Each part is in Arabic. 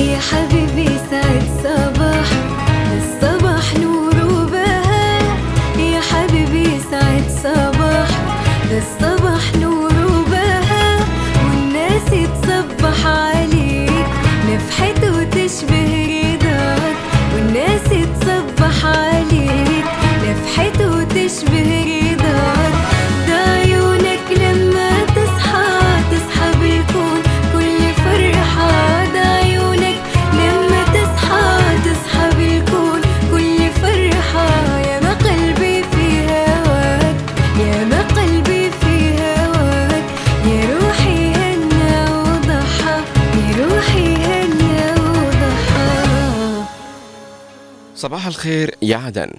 يا حبيبي. صباح الخير يا عدن.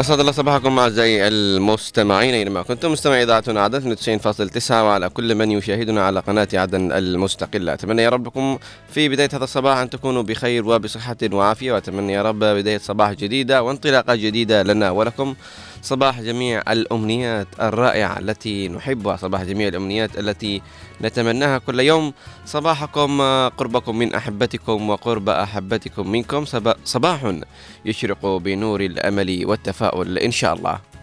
أسعد الله صباحكم أعزائي المستمعين. أينما كنتم مستمعي إذاعتنا عدن 92.9 وعلى كل من يشاهدنا على قناة عدن المستقلة. أتمنى يا ربكم في بداية هذا الصباح أن تكونوا بخير وبصحة وعافية. وأتمنى يا رب بداية صباح جديدة وانطلاقة جديدة لنا ولكم. صباح جميع الأمنيات الرائعة التي نحبها صباح جميع الأمنيات التي نتمناها كل يوم. صباحكم آه، قربكم من أحبتكم وقرب أحبتكم منكم. صبا- صباح يشرق بنور الأمل والتفاؤل إن شاء الله.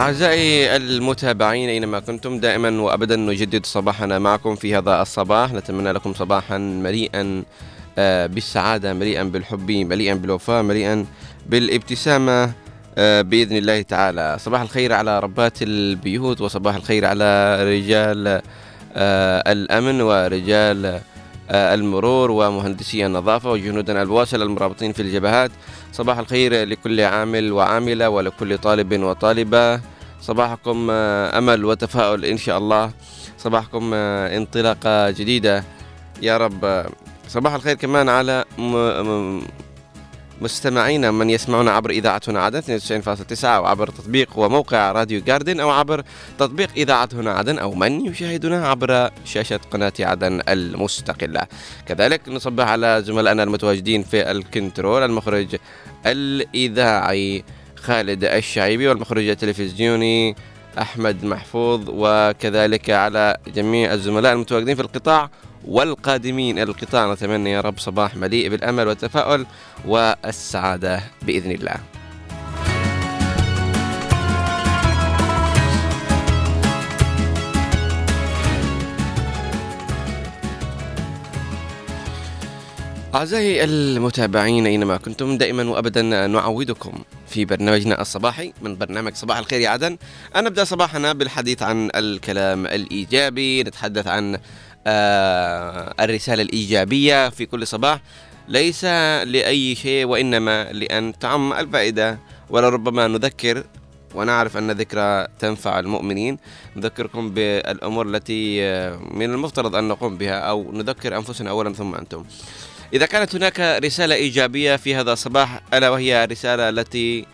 أعزائي المتابعين أينما كنتم دائما وأبدا نجدد صباحنا معكم في هذا الصباح. نتمنى لكم صباحا مليئا آه، بالسعادة مليئا بالحب مليئا بالوفاء مليئا بالابتسامة آه، بإذن الله تعالى. صباح الخير على ربات البيوت وصباح الخير على رجال آه، الأمن ورجال المرور ومهندسي النظافة وجنودنا الواسل المرابطين في الجبهات. صباح الخير لكل عامل وعاملة ولكل طالب وطالبة. صباحكم آه، أمل وتفاؤل إن شاء الله. صباحكم آه، انطلاقة جديدة. يا رب. آه، صباح الخير كمان على مستمعينا من يسمعون عبر إذاعتنا عدن 92.9 أو عبر تطبيق وموقع راديو جاردن أو عبر تطبيق إذاعتنا عدن أو من يشاهدنا عبر شاشة قناة عدن المستقلة. كذلك نصبح على زملائنا المتواجدين في الكنترول المخرج الإذاعي خالد الشعيبي والمخرج التلفزيوني أحمد محفوظ وكذلك على جميع الزملاء المتواجدين في القطاع والقادمين إلى القطاع. نتمنى يا رب صباح مليء بالأمل والتفاؤل والسعادة بإذن الله. أعزائي المتابعين أينما كنتم دائما وأبدا نعودكم في برنامجنا الصباحي من برنامج صباح الخير يا عدن. أن نبدأ صباحنا بالحديث عن الكلام الإيجابي نتحدث عن الرسالة الإيجابية في كل صباح. ليس لأي شيء وإنما لأن تعم الفائدة. ولربما نذكر ونعرف أن ذكرى تنفع المؤمنين. نذكركم بالأمور التي آه، من المفترض أن نقوم بها أو نذكر أنفسنا أولا ثم أنتم. إذا كانت هناك رسالة إيجابية في هذا الصباح ألا وهي الرسالة التي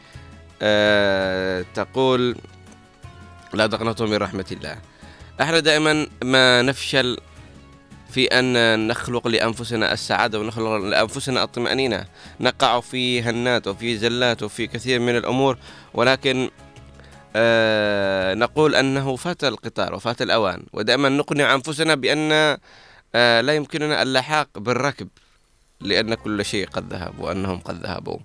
آه تقول لا تقنطوا من رحمة الله إحنا دائما ما نفشل في أن نخلق لأنفسنا السعادة ونخلق لأنفسنا الطمأنينة. نقع في هنات وفي زلات وفي كثير من الأمور ولكن آه نقول أنه فات القطار وفات الأوان. ودائما نقنع أنفسنا بأن آه لا يمكننا اللحاق بالركب لأن كل شيء قد ذهب وأنهم قد ذهبوا.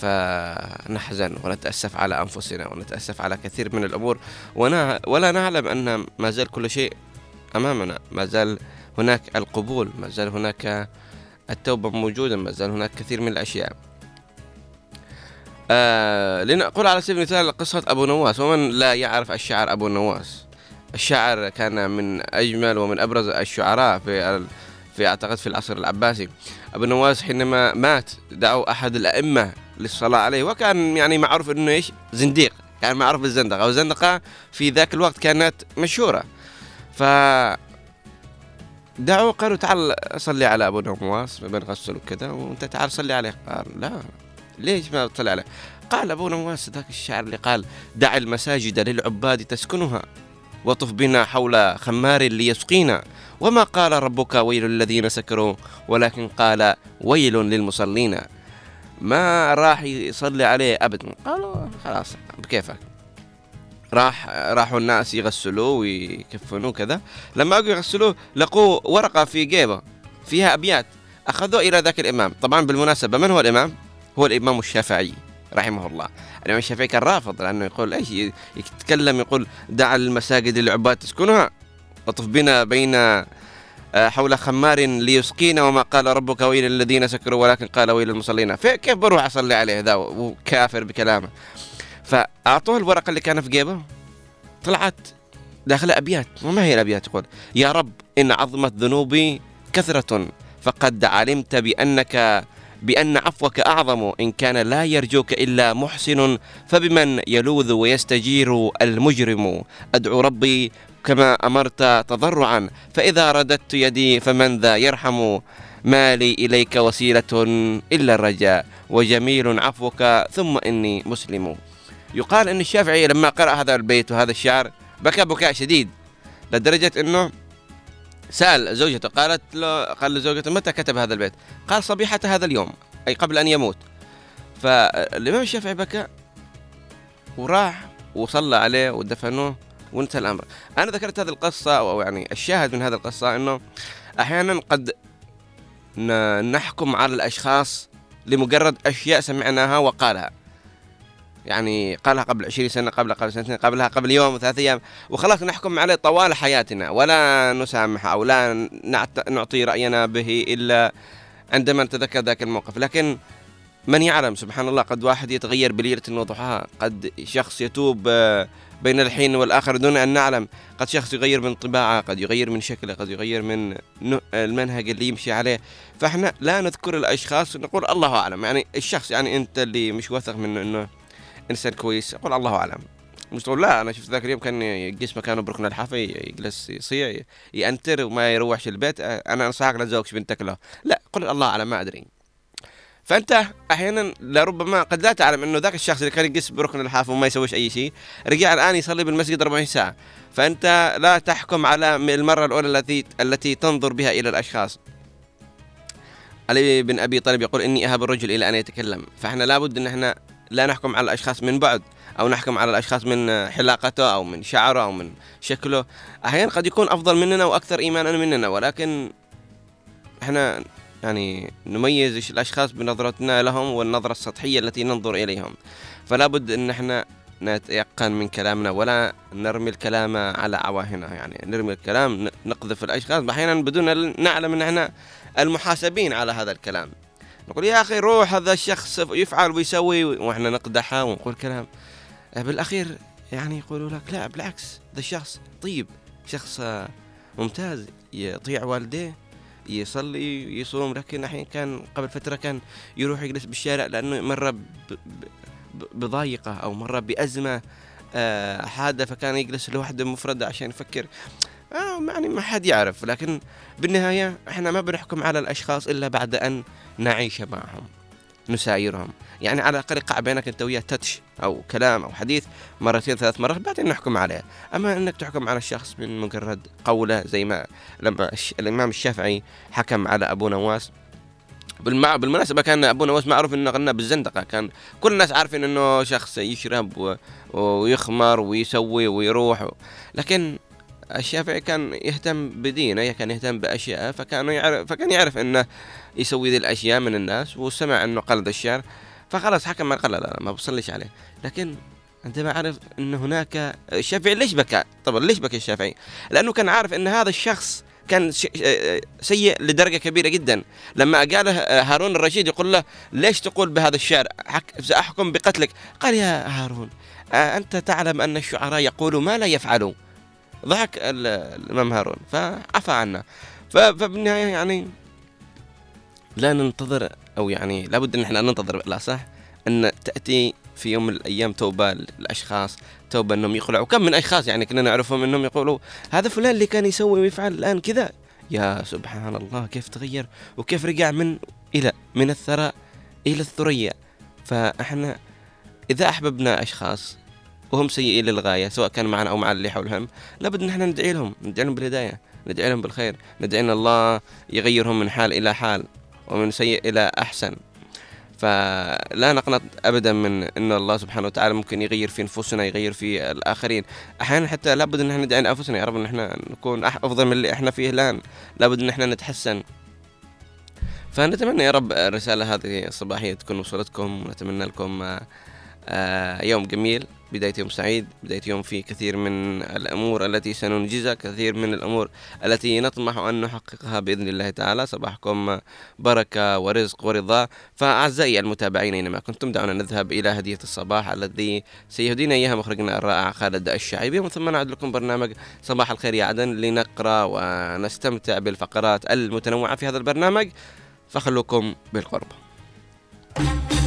فنحزن ونتأسف على أنفسنا ونتأسف على كثير من الأمور. ولا نعلم أن ما زال كل شيء أمامنا. ما زال هناك القبول ما زال هناك التوبة موجودة ما زال هناك كثير من الأشياء. آه لنقول على سبيل المثال قصة أبو نواس. ومن لا يعرف الشاعر أبو نواس؟ الشاعر كان من أجمل ومن أبرز الشعراء في في أعتقد في العصر العباسي. أبو نواس حينما مات دعوا أحد الأئمة للصلاة عليه وكان يعني معروف أنه إيش؟ زنديق. كان معروف بالزندقة والزندقة في ذاك الوقت كانت مشهورة. ف دعوه قالوا تعال صلي على أبو نواس بنغسل وكذا وأنت تعال صلي عليه. قال لا. ليش ما تصلي عليه؟ قال أبو نواس ذاك الشاعر اللي قال دع المساجد للعباد تسكنها وطف بنا حول خمار ليسقينا. وما قال ربك ويل للذين سكروا ولكن قال ويل للمصلين. ما راح يصلي عليه ابدا. قالوا خلاص بكيفك. راح راحوا الناس يغسلوه ويكفنوه كذا. لما أجوا يغسلوه لقوا ورقة في جيبه فيها أبيات. أخذوه إلى ذاك الإمام. طبعا بالمناسبة من هو الإمام؟ هو الإمام الشافعي رحمه الله. الإمام الشافعي كان رافض لأنه يقول إيش؟ يتكلم يقول دع المساجد للعباد تسكنها وطف بنا بين آه، حول خمار ليسقينا وما قال ربك ويل الذين سكروا ولكن قال ويل المصلين. كيف بروح أصلي عليه ذا؟ وكافر بكلامه. فاعطوه الورقة اللي كان في جيبه طلعت داخل أبيات. وما هي الأبيات يقول يا رب إن عظمت ذنوبي كثرة. فقد علمت بانك بأن عفوك أعظم. إن كان لا يرجوك إلا محسن فبمن يلوذ ويستجير المجرم. أدعو ربي كما أمرت تضرعا. فإذا رددت يدي فمن ذا يرحم؟ ما لي إليك وسيلة إلا الرجاء. وجميل عفوك ثم إني مسلم. يقال أن الشافعي لما قرأ هذا البيت وهذا الشعر بكى بكاء شديد لدرجة أنه سأل زوجته قالت له قال لزوجته متى كتب هذا البيت؟ قال صبيحة هذا اليوم أي قبل أن يموت. فالإمام الشافعي بكى وراح وصلى عليه ودفنوه وانتهى الأمر. أنا ذكرت هذه القصة أو يعني الشاهد من هذه القصة أنه أحيانا قد نحكم على الأشخاص لمجرد أشياء سمعناها وقالها. يعني قالها قبل 20 سنة قبل قبل سنتين قبلها قبل يوم وثلاث أيام. وخلاص نحكم عليه طوال حياتنا. ولا نسامح أو لا نعطي رأينا به إلا عندما نتذكر ذاك الموقف. لكن من يعلم؟ سبحان الله قد واحد يتغير بليلة وضحاها قد شخص يتوب آه، بين الحين والآخر دون أن نعلم. قد شخص يغير من طباعة قد يغير من شكله قد يغير من المنهج اللي يمشي عليه. فإحنا لا نذكر الأشخاص نقول الله أعلم. يعني الشخص يعني أنت اللي مش واثق منه أنه انسان كويس. أقول الله أعلم. مش تقول لا أنا شفت ذاك اليوم كان يجلس مكانه بركن الحافي يجلس يصيع ينتر وما يروحش البيت. أنا أنصحك لا تزوجش بنتك له. لا قل الله أعلم ما أدري. فأنت أحيانا لربما قد لا تعلم إنه ذاك الشخص اللي كان يجلس بركن الحافه وما يسويش أي شيء رجع الآن يصلي بالمسجد 40 ساعة. فأنت لا تحكم على المرة الأولى التي التي تنظر بها إلى الأشخاص. علي بن أبي طالب يقول إني اهاب الرجل إلى أن يتكلم. فإحنا لابد إن إحنا لا نحكم على الأشخاص من بعد أو نحكم على الأشخاص من حلاقته أو من شعره أو من شكله. أحيانا قد يكون أفضل مننا وأكثر ايمانا مننا ولكن إحنا يعني نميز الأشخاص بنظرتنا لهم والنظرة السطحية التي ننظر إليهم. فلا بد إن إحنا نتيقن من كلامنا ولا نرمي الكلام على عواهنا يعني نرمي الكلام نقذف الأشخاص. أحيانا بدون نعلم إن إحنا المحاسبين على هذا الكلام. نقول يا أخي روح هذا الشخص يفعل ويسوي وإحنا نقدحه ونقول كلام. بالأخير يعني يقولوا لك لا بالعكس ذا الشخص طيب شخص ممتاز يطيع والديه يصلي يصوم لكن الحين كان قبل فترة كان يروح يجلس بالشارع لأنه مرة بضايقة أو مرة بأزمة آه، حادة فكان يجلس لوحده مفردة عشان يفكر آه يعني ما حد يعرف. لكن بالنهاية إحنا ما بنحكم على الأشخاص إلا بعد أن نعيش معهم نسايرهم. يعني على الأقل يقع بينك أنت وياه تتش أو كلام أو حديث مرتين ثلاث مرات بعدين نحكم عليه. أما أنك تحكم على الشخص من مجرد قولة زي ما لما الإمام الشافعي حكم على أبو نواس. بالمع... بالمناسبة كان أبو نواس معروف أنه غنى بالزندقة. كان كل الناس عارفين أنه شخص يشرب و... ويخمر ويسوي ويروح و... لكن الشافعي كان يهتم بدينه كان يهتم باشياء فكان يعرف فكان يعرف أنه يسوي ذي الأشياء من الناس وسمع أنه قلد الشعر فخلاص حكم لا, لا ما بصليش عليه. لكن عندما عرف أن هناك الشافعي ليش بكى؟ طبعا ليش بكى الشافعي؟ لأنه كان عارف أن هذا الشخص كان سيء لدرجة كبيرة جدا. لما قال هارون الرشيد يقول له ليش تقول بهذا الشعر؟ سأحكم بقتلك. قال يا هارون أنت تعلم أن الشعراء يقولوا ما لا يفعلوا ضحك الإمام هارون فعفى عنا. فبالنهاية يعني لا ننتظر أو يعني لابد إن إحنا ننتظر لا صح أن تأتي في يوم من الأيام توبة للأشخاص توبة إنهم يقلعوا كم من أشخاص يعني كنا نعرفهم إنهم يقولوا هذا فلان اللي كان يسوي ويفعل الآن كذا. يا سبحان الله كيف تغير وكيف رجع من إلى من الثراء إلى الثريا. فإحنا إذا أحببنا أشخاص وهم سيئين للغاية سواء كان معنا أو مع اللي حولهم. لابد نحن ندعي لهم ندعي لهم بالهداية ندعي لهم بالخير ندعي أن الله يغيرهم من حال إلى حال ومن سيء إلى أحسن. فلا نقنط ابدا من إن الله سبحانه وتعالى ممكن يغير في نفوسنا يغير في الآخرين. أحيانا حتى لابد إن إحنا ندعي لانفسنا يا رب إن إحنا نكون أفضل من اللي إحنا فيه الآن. لابد إن إحنا نتحسن. فنتمنى يا رب الرسالة هذه الصباحية تكون وصلتكم ونتمنى لكم آه، يوم جميل. بداية يوم سعيد بداية يوم فيه كثير من الأمور التي سننجزها كثير من الأمور التي نطمح أن نحققها بإذن الله تعالى. صباحكم بركة ورزق ورضا. فأعزائي المتابعين أينما كنتم دعونا نذهب إلى هدية الصباح الذي سيهدينا إياها مخرجنا الرائع خالد الشعيبي. ومن ثم نعد لكم برنامج صباح الخير يا عدن لنقرأ ونستمتع بالفقرات المتنوعة في هذا البرنامج. فخلوكم بالقرب. سألوني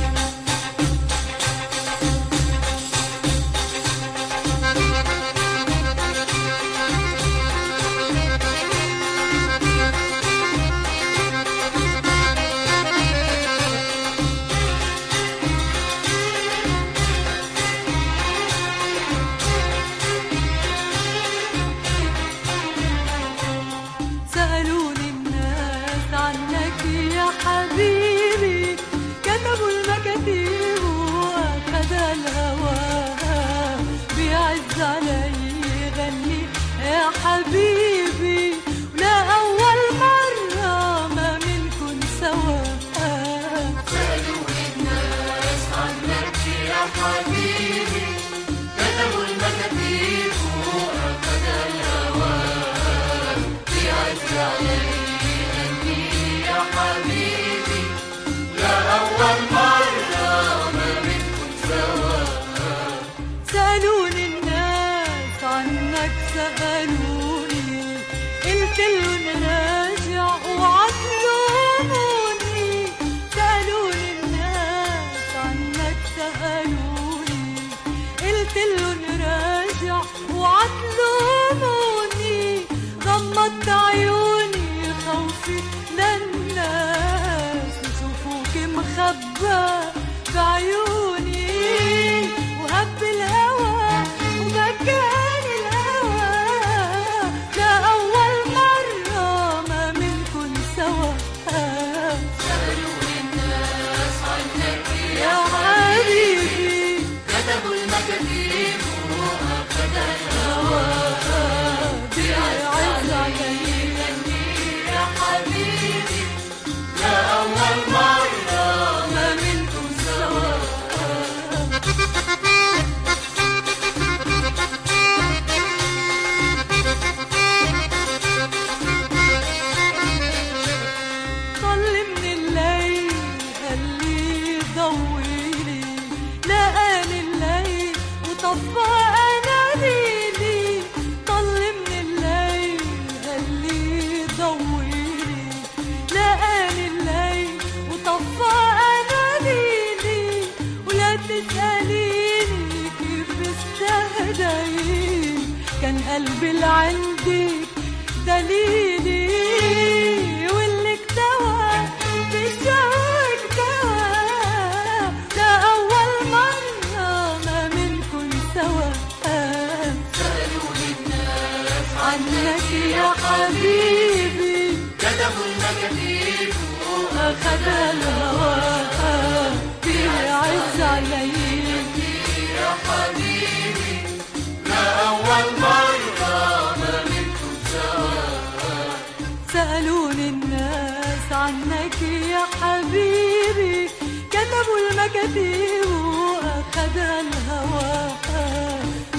عنك يا حبيبي. كتبوا المكاتيب وأخذ الهوى.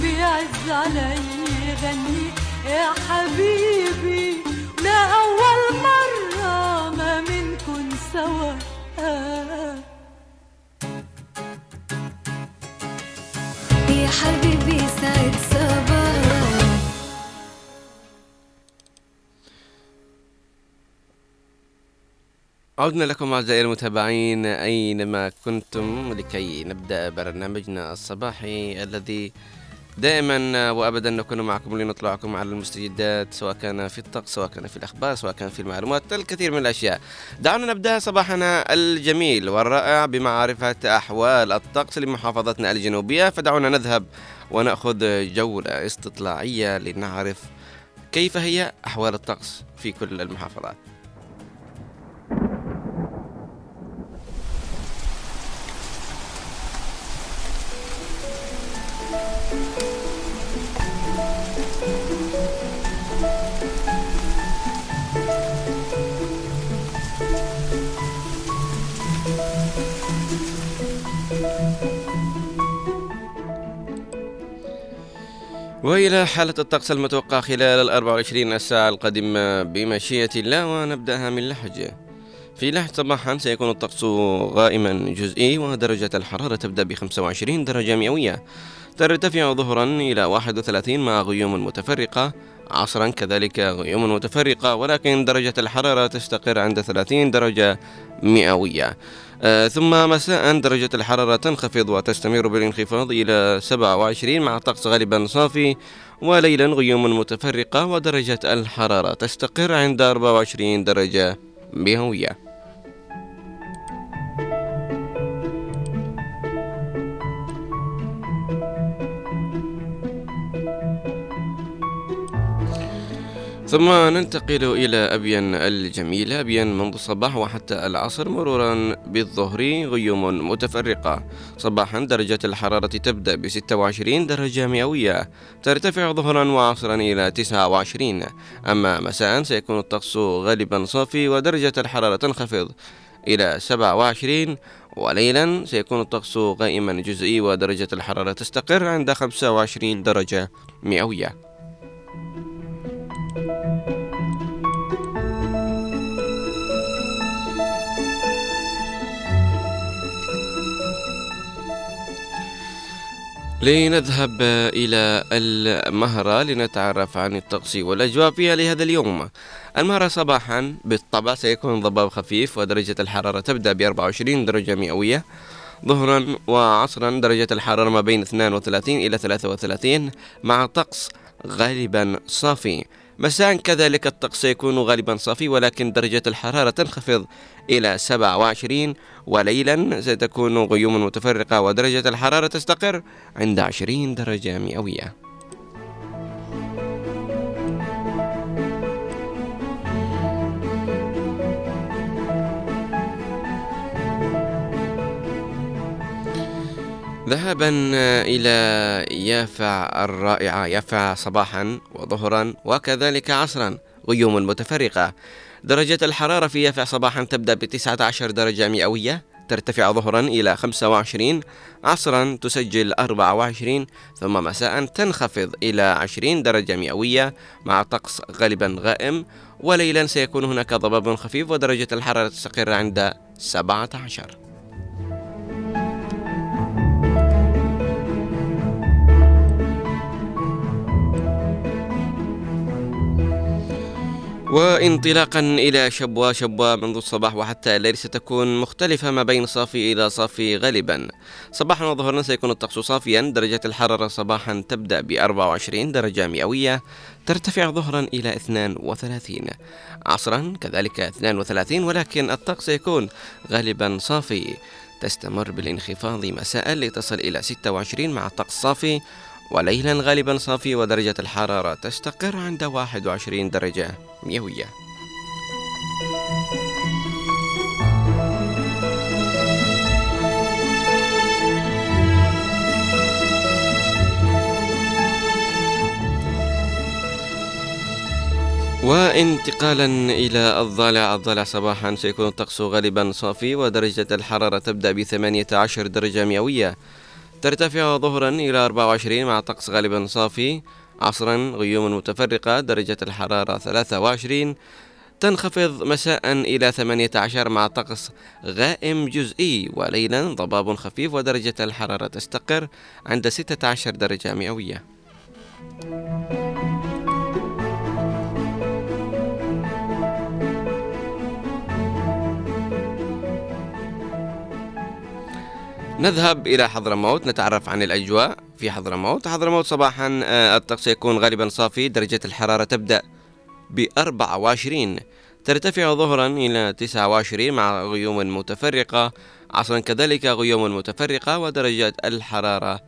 بيعز علي يغني يا حبيبي. لا أول مرة ما منكن سوا. يا حبيبي سعد صباح عدنا لكم أعزائي المتابعين أينما كنتم لكي نبدأ برنامجنا الصباحي الذي دائما وابدا نكون معكم لنطلعكم على المستجدات سواء كان في الطقس سواء كان في الأخبار سواء كان في المعلومات الكثير من الأشياء. دعونا نبدأ صباحنا الجميل والرائع بمعرفة أحوال الطقس لمحافظتنا الجنوبية. فدعونا نذهب ونأخذ جولة استطلاعية لنعرف كيف هي أحوال الطقس في كل المحافظات. وإلى حالة الطقس المتوقع خلال ال 24 ساعة القادمة بمشيئة الله ونبدأها من لحج. في لحج صباحا سيكون الطقس غائما جزئي ودرجة الحرارة تبدأ ب 25 درجة مئوية. ترتفع ظهرا إلى 31 مع غيوم متفرقة. عصرا كذلك غيوم متفرقة ولكن درجة الحرارة تستقر عند 30 درجة مئوية. آه، ثم مساء درجة الحرارة تنخفض وتستمر بالانخفاض إلى 27 مع طقس غالبا صافي. وليلا غيوم متفرقة ودرجة الحرارة تستقر عند 24 درجة مئوية. ثم ننتقل إلى أبين الجميلة أبين منذ الصباح وحتى العصر مرورا بالظهر غيوم متفرقة. صباحا درجة الحرارة تبدأ ب 26 درجة مئوية ترتفع ظهرا وعصرا إلى 29 أما مساء سيكون الطقس غالبا صافي ودرجة الحرارة تنخفض إلى 27 وليلا سيكون الطقس غائما جزئي ودرجة الحرارة تستقر عند 25 درجة مئوية. لنذهب إلى المهرة لنتعرف عن الطقس والأجواء فيها لهذا اليوم. المهرة صباحا بالطبع سيكون ضباب خفيف ودرجة الحرارة تبدأ ب 24 درجة مئوية. ظهرا وعصرا درجة الحرارة ما بين 32 إلى 33 مع طقس غالبا صافي. مساء. كذلك الطقس سيكون غالبا صافي ولكن درجة الحرارة تنخفض إلى 27 وليلا ستكون غيوم متفرقة ودرجة الحرارة تستقر عند 20 درجة مئوية. ذهابا إلى يافع الرائعة يافع صباحا وظهرا وكذلك عصرا غيوم متفرقة. درجة الحرارة في يافع صباحا تبدأ ب 19 درجة مئوية ترتفع ظهرا إلى 25 عصرا تسجل 24 ثم مساء تنخفض إلى 20 درجة مئوية مع طقس غالبا غائم وليلا سيكون هناك ضباب خفيف ودرجة الحرارة تستقر عند 17 وانطلاقا إلى شبوة شبوة منذ الصباح وحتى الليل ستكون مختلفة ما بين صافي إلى صافي غالبا. صباحا وظهرا سيكون الطقس صافيا درجة الحرارة صباحا تبدأ ب 24 درجة مئوية ترتفع ظهرا إلى 32 عصرا كذلك 32 ولكن الطقس سيكون غالبا صافي. تستمر بالانخفاض مساء لتصل إلى 26 مع الطقس صافي وليلا غالبا صافي ودرجة الحرارة تستقر عند 21 درجة. مئوية وانتقالا إلى الضالع الضالع صباحا سيكون الطقس غالبا صافي ودرجة الحرارة تبدأ ب 18 درجة مئوية. ترتفع ظهرا إلى 24 مع طقس غالبا صافي. عصرا غيوم متفرقة درجة الحرارة 23 تنخفض مساء إلى 18 مع طقس غائم جزئي وليلا ضباب خفيف ودرجة الحرارة تستقر عند 16 درجة مئوية. نذهب إلى حضرموت نتعرف عن الأجواء في حضرموت. حضرموت صباحا آه، الطقس يكون غالبا صافي درجة الحرارة تبدأ ب 24 ترتفع ظهرا إلى 29 مع غيوم متفرقة. عصرا كذلك غيوم متفرقة ودرجة الحرارة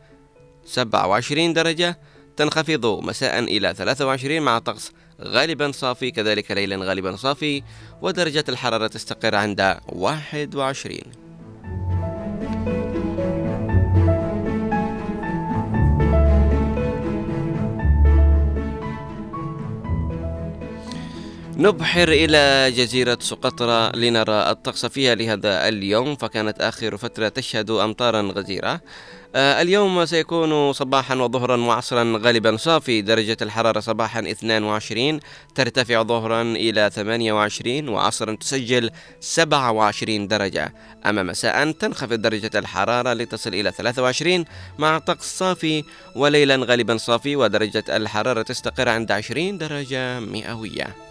27 درجة. تنخفض مساء إلى 23 مع طقس غالبا صافي كذلك ليلا غالبا صافي ودرجة الحرارة تستقر عند 21 نبحر إلى جزيرة سقطرى لنرى الطقس فيها لهذا اليوم فكانت آخر فترة تشهد أمطارا غزيرة. آه، اليوم سيكون صباحا وظهرا وعصرا غالبا. صافي درجة الحرارة صباحا 22 ترتفع ظهرا إلى 28 وعصرا تسجل 27 درجة. أما مساء تنخفض درجة الحرارة لتصل إلى 23 مع طقس صافي وليلا غالبا صافي ودرجة الحرارة تستقر عند 20 درجة مئوية.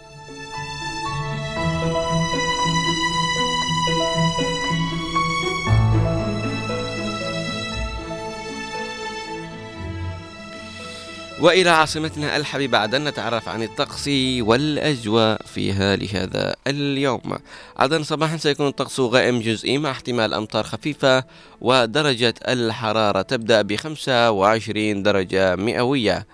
وإلى عاصمتنا الحبيبة عدن نتعرف عن الطقس والأجواء فيها لهذا اليوم. عدن صباحا سيكون الطقس غائم جزئي مع احتمال أمطار خفيفة ودرجة الحرارة تبدأ ب 25 درجة مئوية.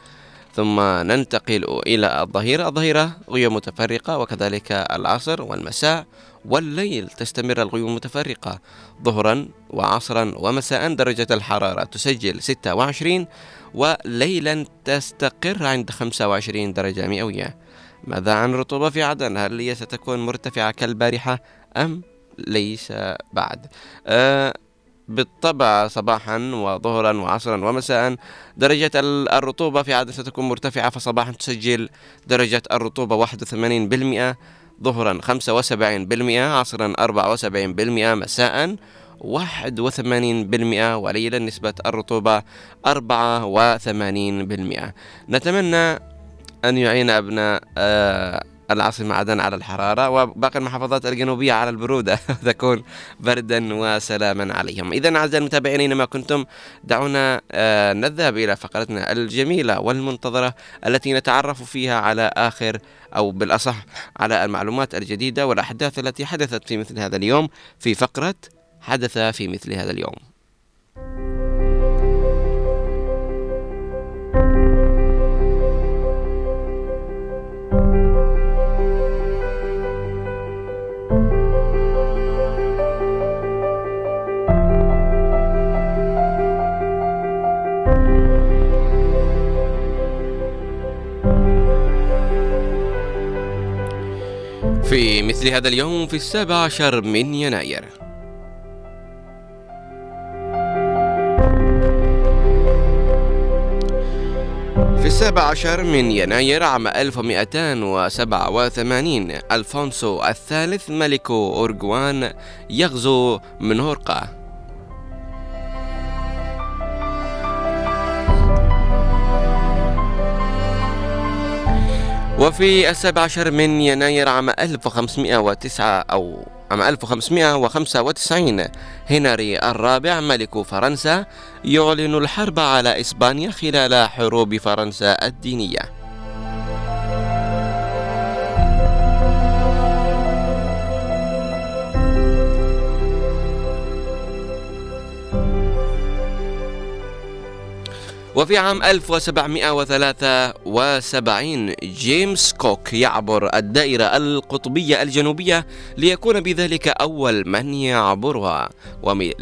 ثم ننتقل إلى الظهيرة. الظهيرة غيوم متفرقة وكذلك العصر والمساء والليل تستمر الغيوم المتفرقة. ظهرا وعصرا ومساء درجة الحرارة تسجل 26 وليلا تستقر عند 25 درجة مئوية. ماذا عن الرطوبة في عدن؟ هل هي ستكون مرتفعة كالبارحة أم ليس بعد؟ أه بالطبع صباحا وظهرا وعصرا ومساء درجة الرطوبة في عدن ستكون مرتفعة فصباحا تسجل درجة الرطوبة 81% ظهرا 75% عصرا 74% مساء 81% وليلا نسبة الرطوبة 84% نتمنى أن يعين أبناء آه، العاصمة عدن على الحرارة وباقي المحافظات الجنوبية على البرودة. تكون بردا وسلاما عليهم. إذا أعزائي المتابعين أينما كنتم دعونا آه، نذهب إلى فقرتنا الجميلة والمنتظرة التي نتعرف فيها على آخر أو بالأصح على المعلومات الجديدة والأحداث التي حدثت في مثل هذا اليوم في فقرة حدث في مثل هذا اليوم. في مثل هذا اليوم في السابع عشر من يناير. في السابع عشر من يناير عام 1287 ألفونسو الثالث ملك أورجوان يغزو منورقة وفي السابع عشر من يناير عام 1509 أو عام 1595 هنري الرابع ملك فرنسا يعلن الحرب على إسبانيا خلال حروب فرنسا الدينية. وفي عام 1773 جيمس كوك يعبر الدائرة القطبية الجنوبية ليكون بذلك أول من يعبرها.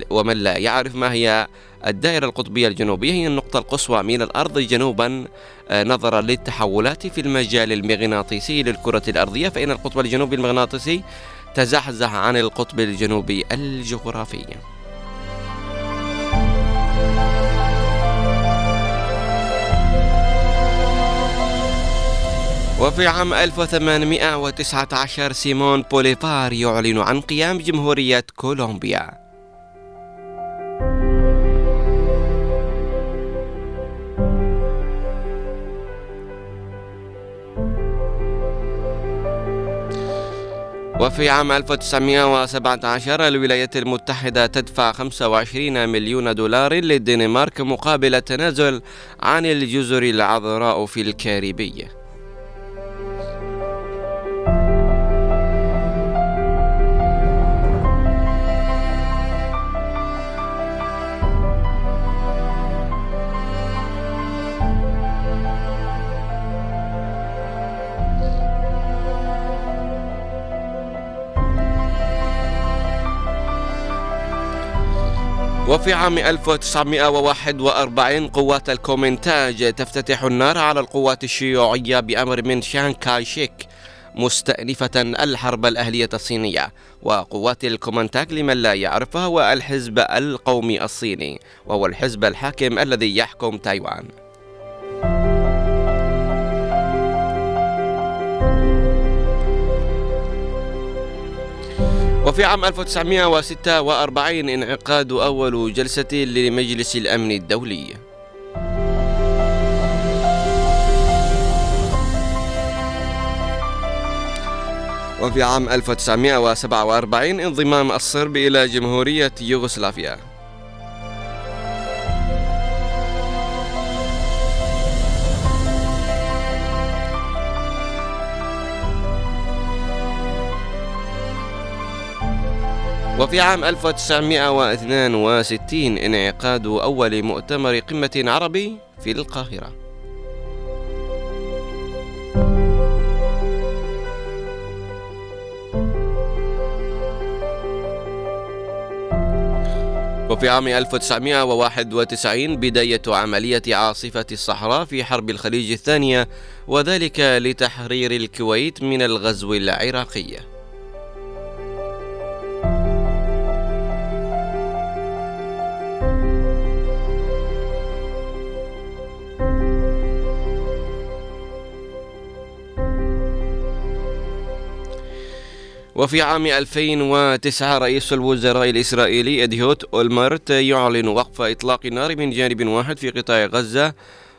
ومن لا يعرف ما هي الدائرة القطبية الجنوبية هي النقطة القصوى من الأرض جنوبا. آه، نظرا للتحولات في المجال المغناطيسي للكرة الأرضية فإن القطب الجنوبي المغناطيسي تزحزح عن القطب الجنوبي الجغرافي. وفي عام 1819 سيمون بوليفار يعلن عن قيام جمهورية كولومبيا. وفي عام 1917 الولايات المتحدة تدفع 25 مليون دولار للدنمارك مقابل التنازل عن الجزر العذراء في الكاريبية وفي عام 1941 قوات الكومنتانغ تفتح النار على القوات الشيوعية بأمر من شان كاي شيك مستأنفة الحرب الأهلية الصينية وقوات الكومنتانغ لمن لا يعرفها هو الحزب القومي الصيني وهو الحزب الحاكم الذي يحكم تايوان. وفي عام 1946 انعقاد أول جلسة لمجلس الأمن الدولي. وفي عام 1947 انضمام الصرب إلى جمهورية يوغوسلافيا. وفي عام 1962 انعقاد أول مؤتمر قمة عربي في القاهرة. وفي عام 1991 بداية عملية عاصفة الصحراء في حرب الخليج الثانية وذلك لتحرير الكويت من الغزو العراقي. وفي عام 2009 رئيس الوزراء الإسرائيلي إديوت أولمرت يعلن وقف إطلاق النار من جانب واحد في قطاع غزة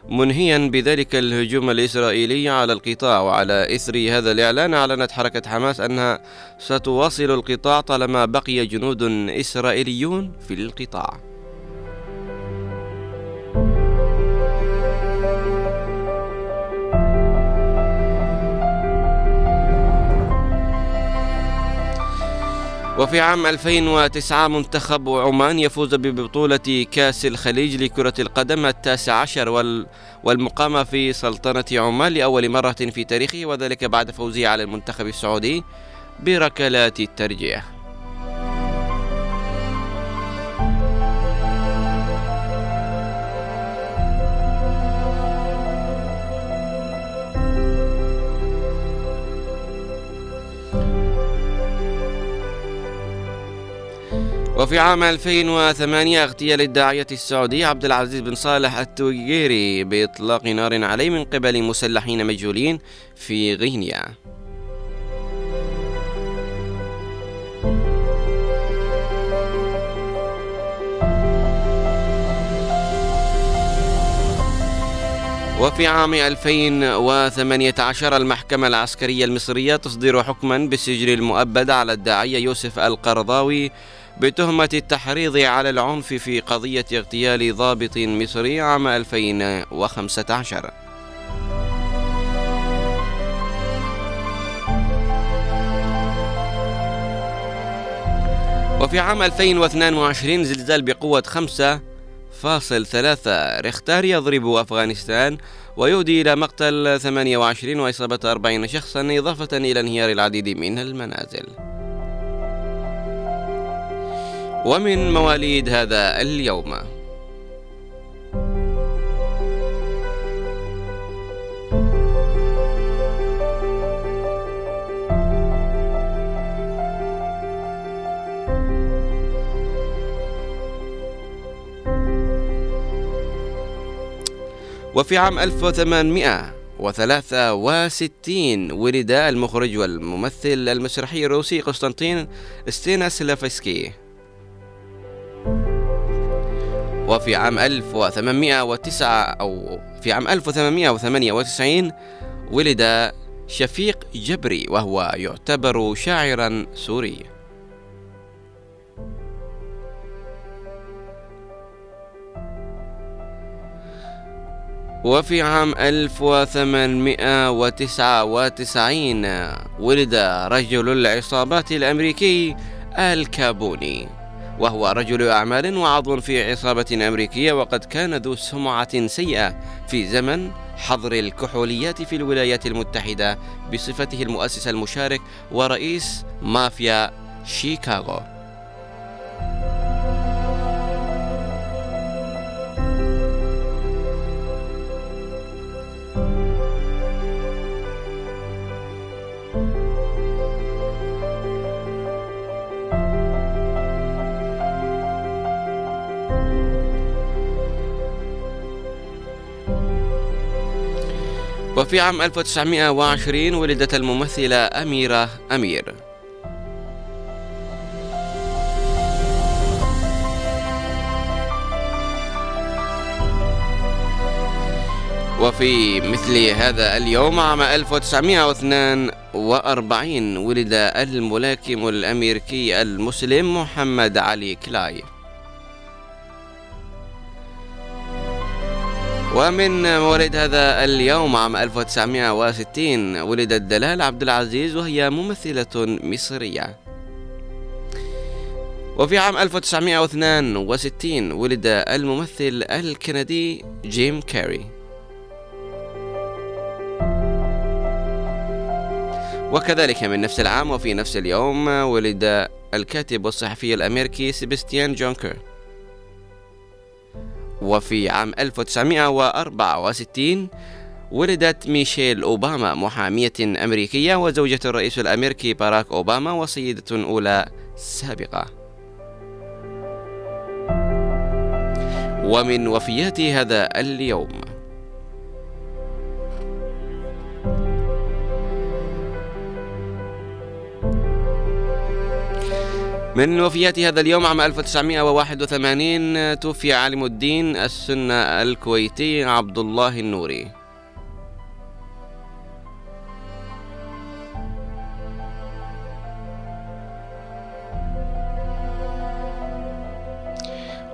منهيا بذلك الهجوم الإسرائيلي على القطاع. وعلى إثر هذا الإعلان أعلنت حركة حماس أنها ستواصل القطاع طالما بقي جنود إسرائيليون في القطاع. وفي عام 2009 منتخب عمان يفوز ببطولة كأس الخليج لكرة القدم التاسع عشر وال والمقامة في سلطنة عمان لأول مرة في تاريخه وذلك بعد فوزه على المنتخب السعودي بركلات الترجيح. وفي عام 2008 اغتيال الداعية السعودي عبد العزيز بن صالح التويجيري بإطلاق نار عليه من قبل مسلحين مجهولين في غينيا. وفي عام 2018 المحكمة العسكرية المصرية تصدر حكما بالسجن المؤبد على الداعية يوسف القرضاوي بتهمة التحريض على العنف في قضية اغتيال ضابط مصري عام 2015 وفي عام 2022 زلزال بقوة 5.3 ريختار يضرب أفغانستان ويؤدي إلى مقتل 28 وإصابة 40 شخصا إضافة إلى انهيار العديد من المنازل. ومن مواليد هذا اليوم. وفي عام 1863 ولد المخرج والممثل المسرحي الروسي قسطنطين ستيناسلافسكي وفي عام 1809 أو في عام 1898 ولد شفيق جبري وهو يعتبر شاعرا سوري وفي عام 1899 ولد رجل العصابات الأمريكي الكابوني وهو رجل أعمال وعضو في عصابة أمريكية وقد كان ذو سمعة سيئة في زمن حظر الكحوليات في الولايات المتحدة بصفته المؤسس المشارك ورئيس مافيا شيكاغو. وفي عام 1920 ولدت الممثلة أميرة أمير. وفي مثل هذا اليوم عام 1942 ولد الملاكم الأمريكي المسلم محمد علي كلاي. ومن مواليد هذا اليوم عام 1960 ولدت دلال عبد العزيز وهي ممثلة مصرية. وفي عام 1962 ولد الممثل الكندي جيم كاري. وكذلك من نفس العام وفي نفس اليوم ولد الكاتب والصحفي الأمريكي سيبستيان جونكر. وفي عام 1964 ولدت ميشيل أوباما محامية أمريكية وزوجة الرئيس الأمريكي باراك أوباما وسيدة أولى سابقة. ومن وفيات هذا اليوم. من وفيات هذا اليوم عام 1981 توفي عالم الدين السنة الكويتي عبد الله النوري.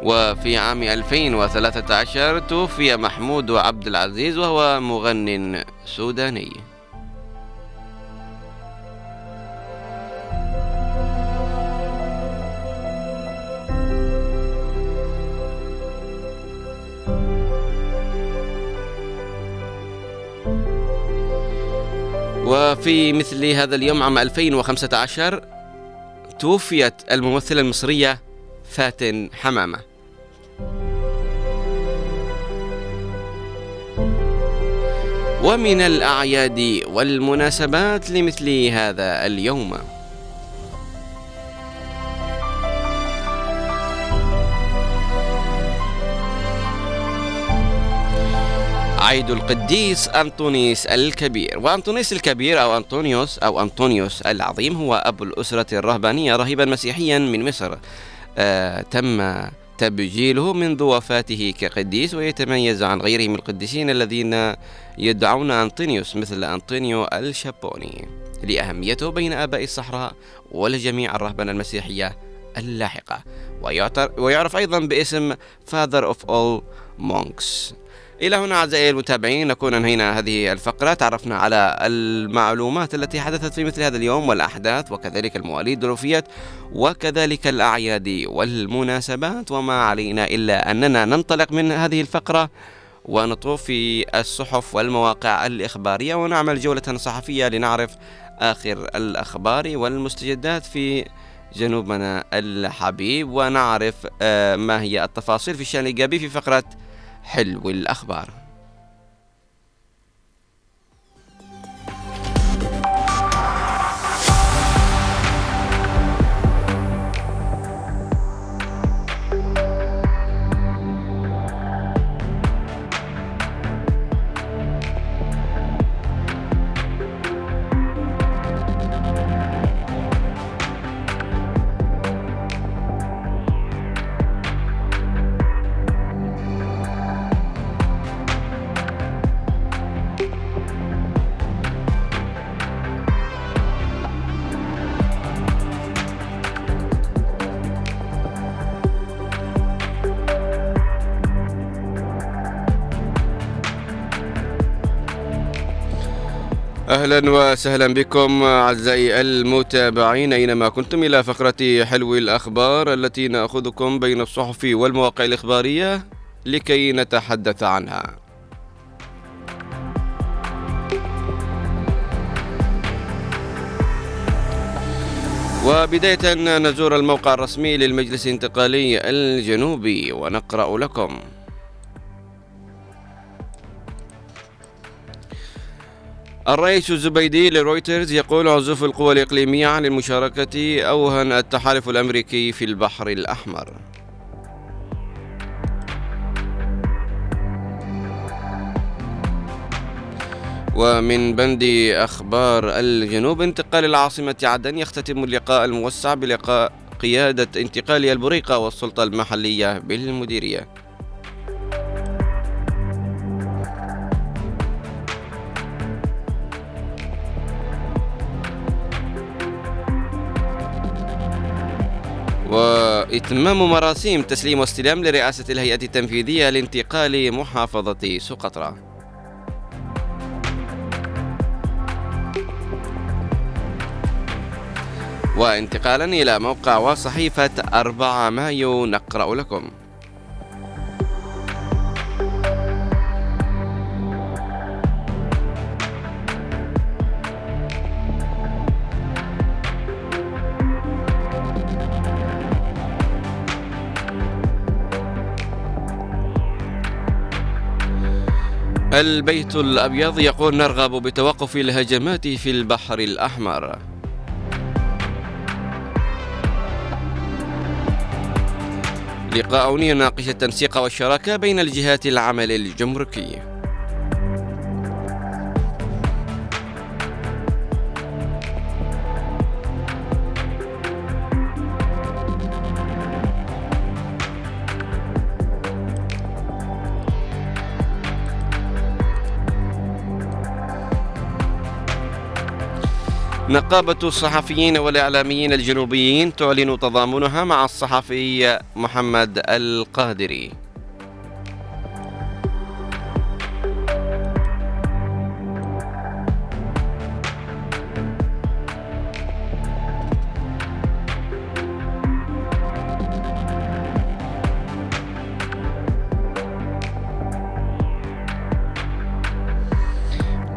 وفي عام 2013 توفي محمود عبد العزيز وهو مغن سوداني. وفي مثل هذا اليوم عام 2015 توفيت الممثلة المصرية فاتن حمامة. ومن الأعياد والمناسبات لمثل هذا اليوم عيد القديس أنطونيس الكبير. وأنطونيس الكبير أو أنطونيوس أو أنطونيوس العظيم هو أبو الأسرة الرهبانية راهبا مسيحيا من مصر. آه تم تبجيله منذ وفاته كقديس ويتميز عن غيره من القديسين الذين يدعون أنطونيوس مثل أنطونيو الشابوني. لأهميته بين آباء الصحراء ولجميع الرهبنة المسيحية اللاحقة. ويعرف أيضا باسم Father of All Monks. إلى هنا أعزائي المتابعين نكون أنهينا هذه الفقرة. تعرفنا على المعلومات التي حدثت في مثل هذا اليوم والأحداث وكذلك المواليد والوفيات وكذلك الأعياد والمناسبات. وما علينا إلا أننا ننطلق من هذه الفقرة ونطوف في الصحف والمواقع الإخبارية ونعمل جولة صحفية لنعرف آخر الأخبار والمستجدات في جنوبنا الحبيب ونعرف آه، ما هي التفاصيل في الشأن الإيجابي في فقرة حلو الأخبار. أهلا وسهلا بكم أعزائي المتابعين أينما كنتم إلى فقرة حلو الأخبار التي نأخذكم بين الصحف والمواقع الإخبارية لكي نتحدث عنها. وبداية نزور الموقع الرسمي للمجلس الانتقالي الجنوبي ونقرأ لكم الرئيس الزبيدي لرويترز يقول عزوف القوى الإقليمية عن المشاركة أوهن التحالف الأمريكي في البحر الأحمر. ومن بند أخبار الجنوب انتقال العاصمة عدن يختتم اللقاء الموسع بلقاء قيادة انتقال البريقة والسلطة المحلية بالمديرية. وإتمام مراسيم تسليم واستلام لرئاسة الهيئة التنفيذية لانتقال محافظة سقطرى وانتقالا إلى موقع وصحيفة 4 مايو نقرأ لكم. البيت الأبيض يقول نرغب بتوقف الهجمات في البحر الأحمر. لقاء يناقش التنسيق والشراكة بين الجهات العمل الجمركي. نقابة الصحفيين والإعلاميين الجنوبيين تعلن تضامنها مع الصحفي محمد القادري.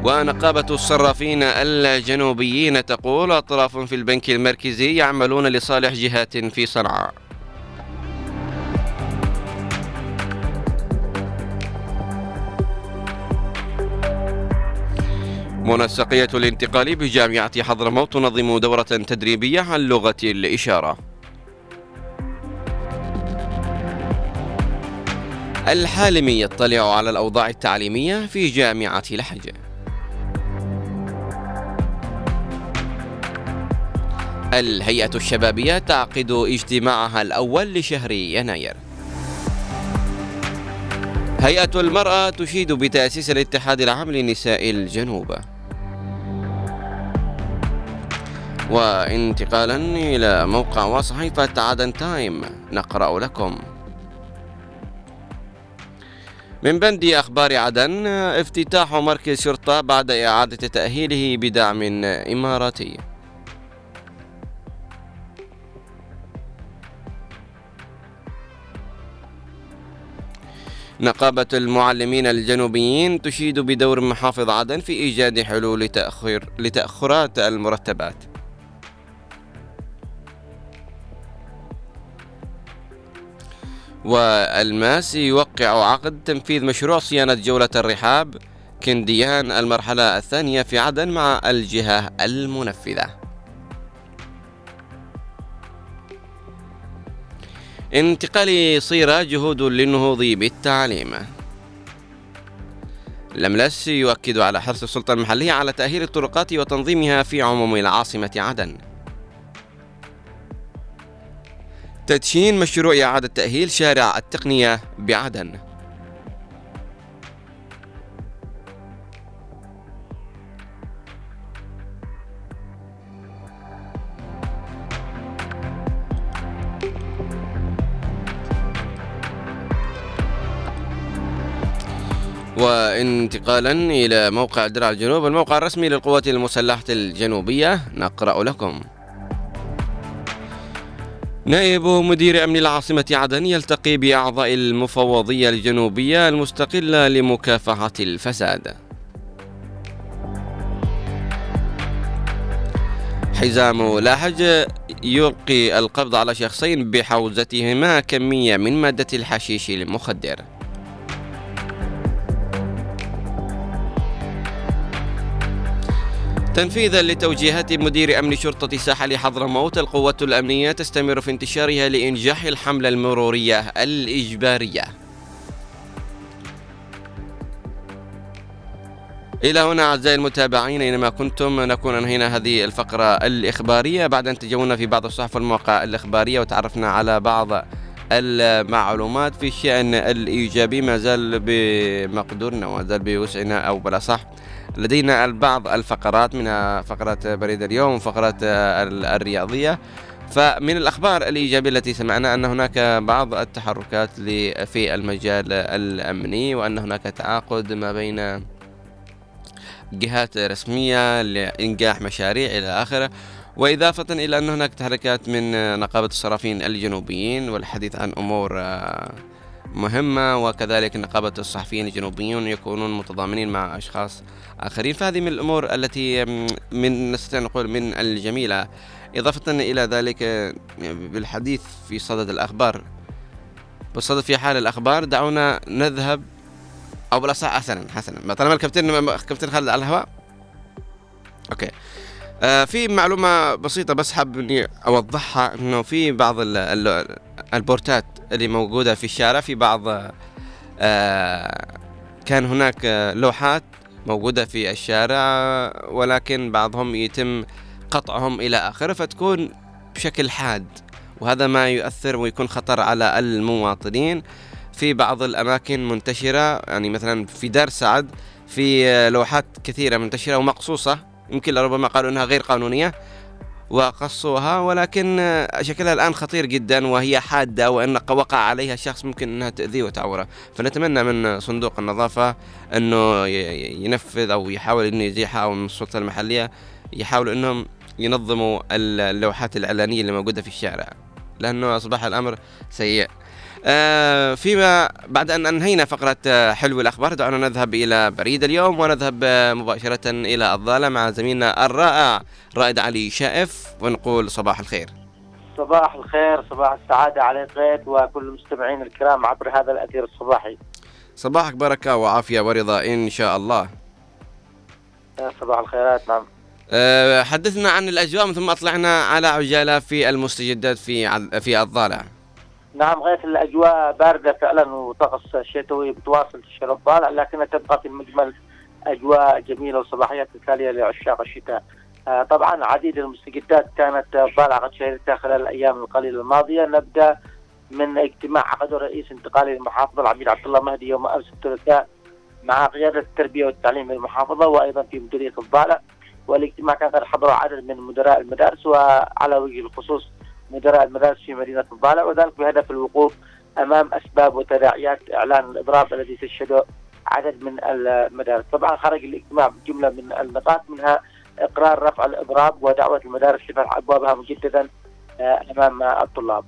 ونقابة الصرافين الجنوبيين تقول أطراف في البنك المركزي يعملون لصالح جهات في صنعاء. منسقية الانتقال بجامعة حضرموت تنظم دورة تدريبية عن لغة الإشارة. الحالمي يطلع على الأوضاع التعليمية في جامعة لحج. الهيئة الشبابية تعقد اجتماعها الأول لشهر يناير. هيئة المرأة تشيد بتأسيس الاتحاد العام لنساء الجنوب. وانتقالا إلى موقع وصحيفة عدن تايم نقرأ لكم. من بند أخبار عدن افتتاح مركز شرطة بعد إعادة تأهيله بدعم إماراتي. نقابة المعلمين الجنوبيين تشيد بدور محافظ عدن في إيجاد حلول لتأخر لتأخرات المرتبات. والماس يوقع عقد تنفيذ مشروع صيانة جولة الرحاب كنديان المرحلة الثانية في عدن مع الجهة المنفذة. انتقال صيرة جهود للنهوض بالتعليم. لملس يؤكد على حرص السلطة المحلية على تأهيل الطرقات وتنظيمها في عموم العاصمة عدن. تدشين مشروع إعادة تأهيل شارع التقنية بعدن. وانتقالا إلى موقع درع الجنوب الموقع الرسمي للقوات المسلحة الجنوبية. نقرأ لكم. نائب مدير أمن العاصمة عدن يلتقي بأعضاء المفوضية الجنوبية المستقلة لمكافحة الفساد. حزام لاحج يلقي القبض على شخصين بحوزتهما كمية من مادة الحشيش المخدر. تنفيذا لتوجيهات مدير أمن شرطة ساحل حضرموت القوات الأمنية تستمر في انتشارها لإنجاح الحملة المرورية الإجبارية. إلى هنا أعزائي المتابعين أينما كنتم نكون أنهينا هذه الفقرة الإخبارية. بعد أن تجولنا في بعض الصحف والمواقع الإخبارية وتعرفنا على بعض المعلومات في الشأن الإيجابي ما زال بمقدورنا وما زال بوسعنا أو بلا صح لدينا البعض الفقرات منها فقرة بريد اليوم وفقرة الرياضية. فمن الأخبار الإيجابية التي سمعنا أن هناك بعض التحركات في المجال الأمني وأن هناك تعاقد ما بين جهات رسمية لإنجاح مشاريع إلى آخره وإضافة إلى أن هناك تحركات من نقابة الصرافين الجنوبيين والحديث عن أمور آه، مهمة وكذلك نقابة الصحفيين الجنوبيون يكونون متضامنين مع أشخاص آخرين. فهذه من الأمور التي من نستطيع نقول من الجميلة. إضافة إلى ذلك بالحديث في صدد الأخبار بالصدد في حال الأخبار دعونا نذهب أو بالأصح حسنا حسنا. طالما الكابتن كابتن خالد على الهواء. أوكي. آه في معلومة بسيطة بس حاب اني أوضحها إنه في بعض البورتات اللي موجودة في الشارع في بعض آه كان هناك لوحات موجودة في الشارع ولكن بعضهم يتم قطعهم إلى آخره فتكون بشكل حاد وهذا ما يؤثر ويكون خطر على المواطنين. في بعض الأماكن منتشرة يعني مثلا في دار سعد في لوحات كثيرة منتشرة ومقصوصة يمكن لربما قالوا أنها غير قانونية. وقصوها ولكن شكلها الآن خطير جدا وهي حادة وإن وقع عليها شخص ممكن أنها تأذيه وتعوره. فنتمنى من صندوق النظافة أنه ينفذ أو يحاول أنه يزيحها أو من السلطة المحلية يحاولوا أنهم ينظموا اللوحات الإعلانية اللي موجودة في الشارع. لأنه أصبح الأمر سيء. فيما بعد أن أنهينا فقرة آه، حلو الأخبار دعونا نذهب إلى بريد اليوم ونذهب آه، مباشرة إلى الضالة مع زميلنا الرائع رائد علي شائف ونقول صباح الخير. صباح الخير صباح السعادة عليك غيث وكل المستمعين الكرام عبر هذا الأثير الصباحي. صباحك بركة وعافية ورضا إن شاء الله. صباح الخيرات نعم. حدثنا عن الأجواء ثم أطلعنا على عجالة في المستجدات في في الضالع نعم غاية الأجواء باردة فعلا وطقس شتوي بتواصل تشرب الضالع لكنها تبقى في المجمل أجواء جميلة وصباحيات مثالية لعشاق الشتاء. آه طبعا عديد المستجدات كانت بالغة شهدتها خلال الأيام القليلة الماضية. نبدأ من اجتماع عقده الرئيس انتقالي للمحافظة العميد عبد الله مهدي يوم أمس الثلاثاء مع قيادة التربية والتعليم في المحافظة وأيضا في مديرية الضالع والاجتماع كان قد حضره عدد من مدراء المدارس وعلى وجه الخصوص مدراء المدارس في مدينة الضالع وذلك بهدف الوقوف أمام أسباب وتداعيات إعلان الإضراب الذي تشهده عدد من المدارس. طبعا خرج الاجتماع بجملة من النقاط منها إقرار رفع الإضراب ودعوة المدارس لفتح أبوابها مجددا آه، أمام الطلاب.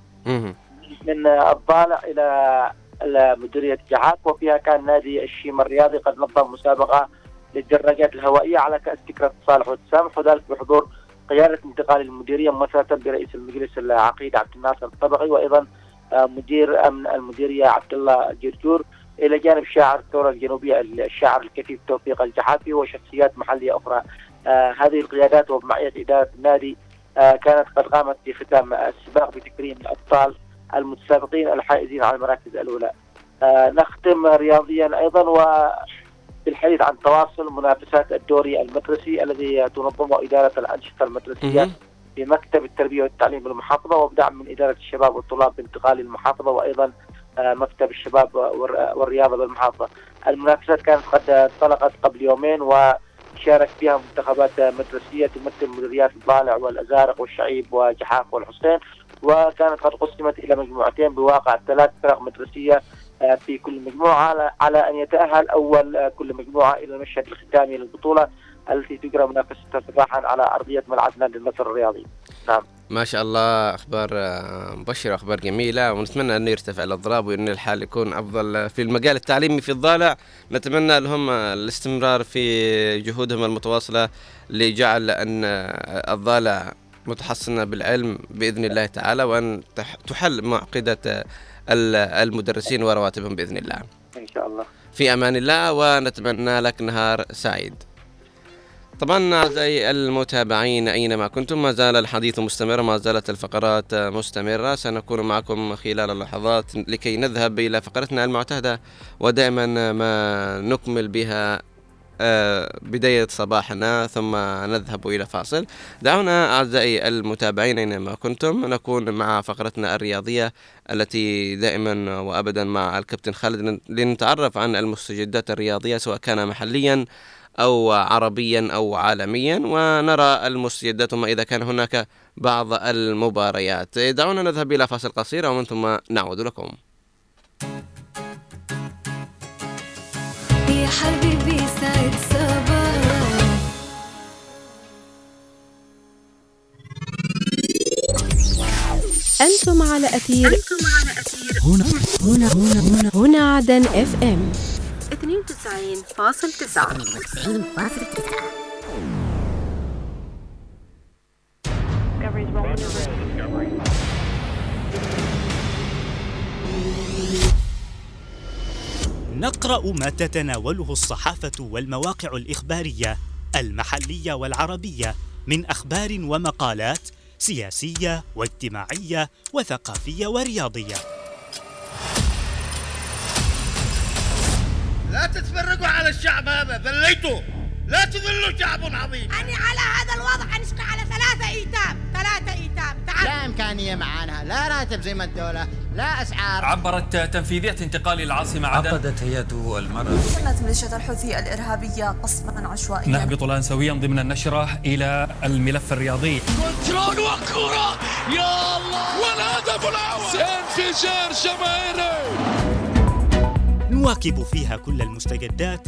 من الضالع إلى مديرية جعاك وفيها كان نادي الشيم الرياضي قد نظم مسابقة للدراجات الهوائية على كأس فكرة الصالح والتسامح وذلك بحضور قيادة انتقال المديرية ممثلة برئيس المجلس العقيد عبد الناصر الطبقي وأيضا آه، مدير أمن المديرية عبد الله جرجور. إلى جانب شاعر الثورة الجنوبية الشاعر الكفيف توفيق الجحافي وشخصيات محلية أخرى. آه هذه القيادات وبمعية إدارة النادي آه كانت قد قامت في ختام السباق بتكريم الأبطال المتسابقين الحائزين على المراكز الأولى. نختم رياضيا أيضا و بالحديث عن تواصل منافسات الدوري المدرسي الذي تنظمه إدارة الأنشطة المدرسية في مكتب التربية والتعليم بالمحافظة وبدعم من إدارة الشباب والطلاب بانتقال المحافظة وأيضا آه، مكتب الشباب والرياضة بالمحافظة. المنافسات كانت قد انطلقت قبل يومين وشارك فيها منتخبات مدرسية تمثل مديريات الضالع والأزارق والشعيب وجحاف والحسين وكانت قد قسمت إلى مجموعتين بواقع ثلاث فرق مدرسية آه، في كل مجموعة على, أن يتأهل أول آه، كل مجموعة إلى المشهد الختامي للبطولة التي تجرى منافستها صباحا على أرضية ملعبنا للمصر الرياضي. نعم. ما شاء الله أخبار آه، مبشرة أخبار جميلة ونتمنى أنه يرتفع الأضراب وأن الحال يكون أفضل في المجال التعليمي في الضالع نتمنى لهم الاستمرار في جهودهم المتواصلة لجعل أن الضالع متحصنة بالعلم بإذن الله تعالى وأن تح- تحل معقدة المدرسين ورواتبهم بإذن الله إن شاء الله. في أمان الله ونتمنى لك نهار سعيد. طبعا أعزائي المتابعين أينما كنتم ما زال الحديث مستمر ما زالت الفقرات مستمرة سنكون معكم خلال اللحظات لكي نذهب إلى فقرتنا المعتادة ودائما ما نكمل بها بداية صباحنا ثم نذهب إلى فاصل. دعونا أعزائي المتابعين أينما كنتم. نكون مع فقرتنا الرياضية التي دائما وأبدا مع الكابتن خالد لنتعرف عن المستجدات الرياضية سواء كان محليا أو عربيا أو عالميا. ونرى المستجدات ثم إذا كان هناك بعض المباريات. دعونا نذهب إلى فاصل قصير ومن ثم نعود لكم. يا حبيبي أنتم على أثير هنا. هنا. هنا. هنا. هنا عدن إف إم. 92.9 نقرأ ما تتناوله الصحافة والمواقع الإخبارية المحلية والعربية من أخبار ومقالات سياسية واجتماعية وثقافية ورياضية. لا تتفرقوا على الشعب هذا ذليتوا. لا تذلوا شعب عظيم. أنا على هذا الوضع أنشقى على ثلاثة إيتام. ثلاثة إيتام. تعال. لا إمكانية معانا. لا راتب زي ما الدولة. لا أسعار. عبرت تنفيذية انتقال العاصمة عدن. عقدت هيئة المرأة. قامت ميليشيا الحوثي الإرهابية قصفا عشوائيا. نهبط الآن سويا ضمن النشرة إلى الملف الرياضي. كنترول وكرة يا الله! والهدف الأول! انفجار جماهيري! نواكب فيها كل المستجدات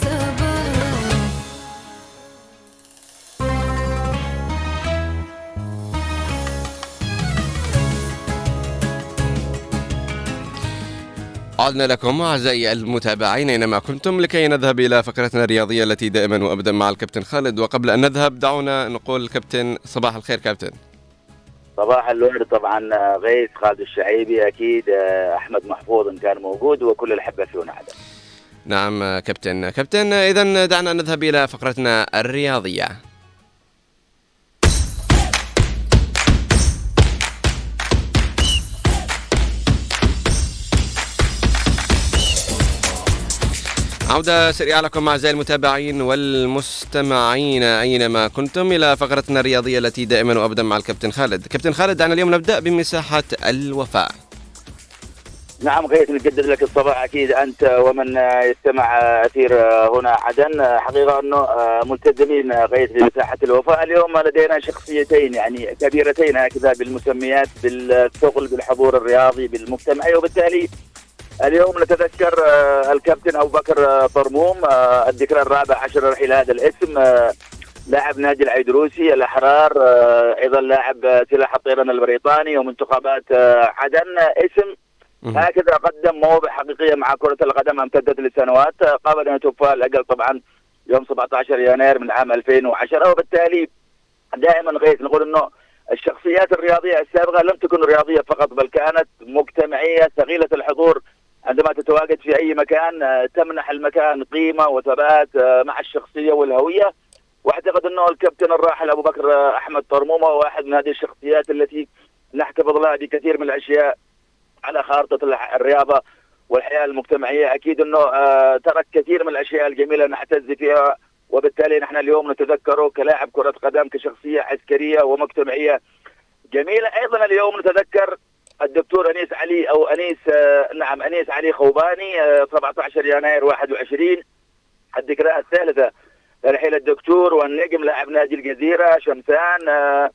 عدنا لكم أعزائي المتابعين أينما كنتم لكي نذهب إلى فقرتنا الرياضية التي دائما وأبدا مع الكابتن خالد. وقبل أن نذهب دعونا نقول كابتن صباح الخير كابتن. صباح الورد طبعا غيث خالد الشعيبي أكيد آه، أحمد محفوظ إن كان موجود وكل الاحبه في هنا عدن نعم كابتن. كابتن إذا دعنا نذهب إلى فقرتنا الرياضية. عودة سريعة لكم أعزائي المتابعين والمستمعين أينما كنتم؟ إلى فقرتنا الرياضية التي دائما وأبدا مع الكابتن خالد. كابتن خالد دعنا اليوم نبدأ بمساحة الوفاء. نعم غيث نجدد لك الصباح. أكيد أنت ومن يستمع أثير هنا آه، حقيقة أنه ملتزمين غيث بمساحه الوفاء. اليوم لدينا شخصيتين يعني كبيرتين هكذا بالمسميات بالثقل بالحضور الرياضي بالمجتمعي وبالتالي اليوم نتذكر آه، الكابتن أبو بكر آه، طرموم آه، الذكرى الرابع عشر رحيل هذا الاسم آه، لاعب نادي العيدروسي الأحرار آه، أيضا لاعب آه، سلاح الطيران البريطاني ومنتخبات آه، عدن آه، اسم هكذا قدم مواهب حقيقية مع كرة القدم امتدت لسنوات آه، قبل أن يتوفى على الاقل طبعا يوم 17 يناير من عام 2010 وبالتالي دائما غيث نقول إنه الشخصيات الرياضية السابقة لم تكن رياضية فقط بل كانت مجتمعية ثقيلة الحضور عندما تتواجد في أي مكان آه، تمنح المكان قيمة وثبات آه، مع الشخصية والهوية. وأعتقد أنه الكابتن الراحل أبو بكر آه، أحمد طرمومة واحد من هذه الشخصيات التي نحتفظ لها بكثير من الأشياء على خارطة الرياضة والحياة المجتمعية. أكيد أنه ترك كثير من الأشياء الجميلة نحتز فيها وبالتالي نحن اليوم نتذكره كلاعب كرة قدم كشخصية عسكرية ومجتمعية جميلة. أيضا اليوم نتذكر الدكتور أنيس علي أو أنيس آه، نعم أنيس علي خوباني آه، 17 يناير 21 الذكرى الثالثة. لرحيل الدكتور والنجم لاعب نادي الجزيرة شمسان آه،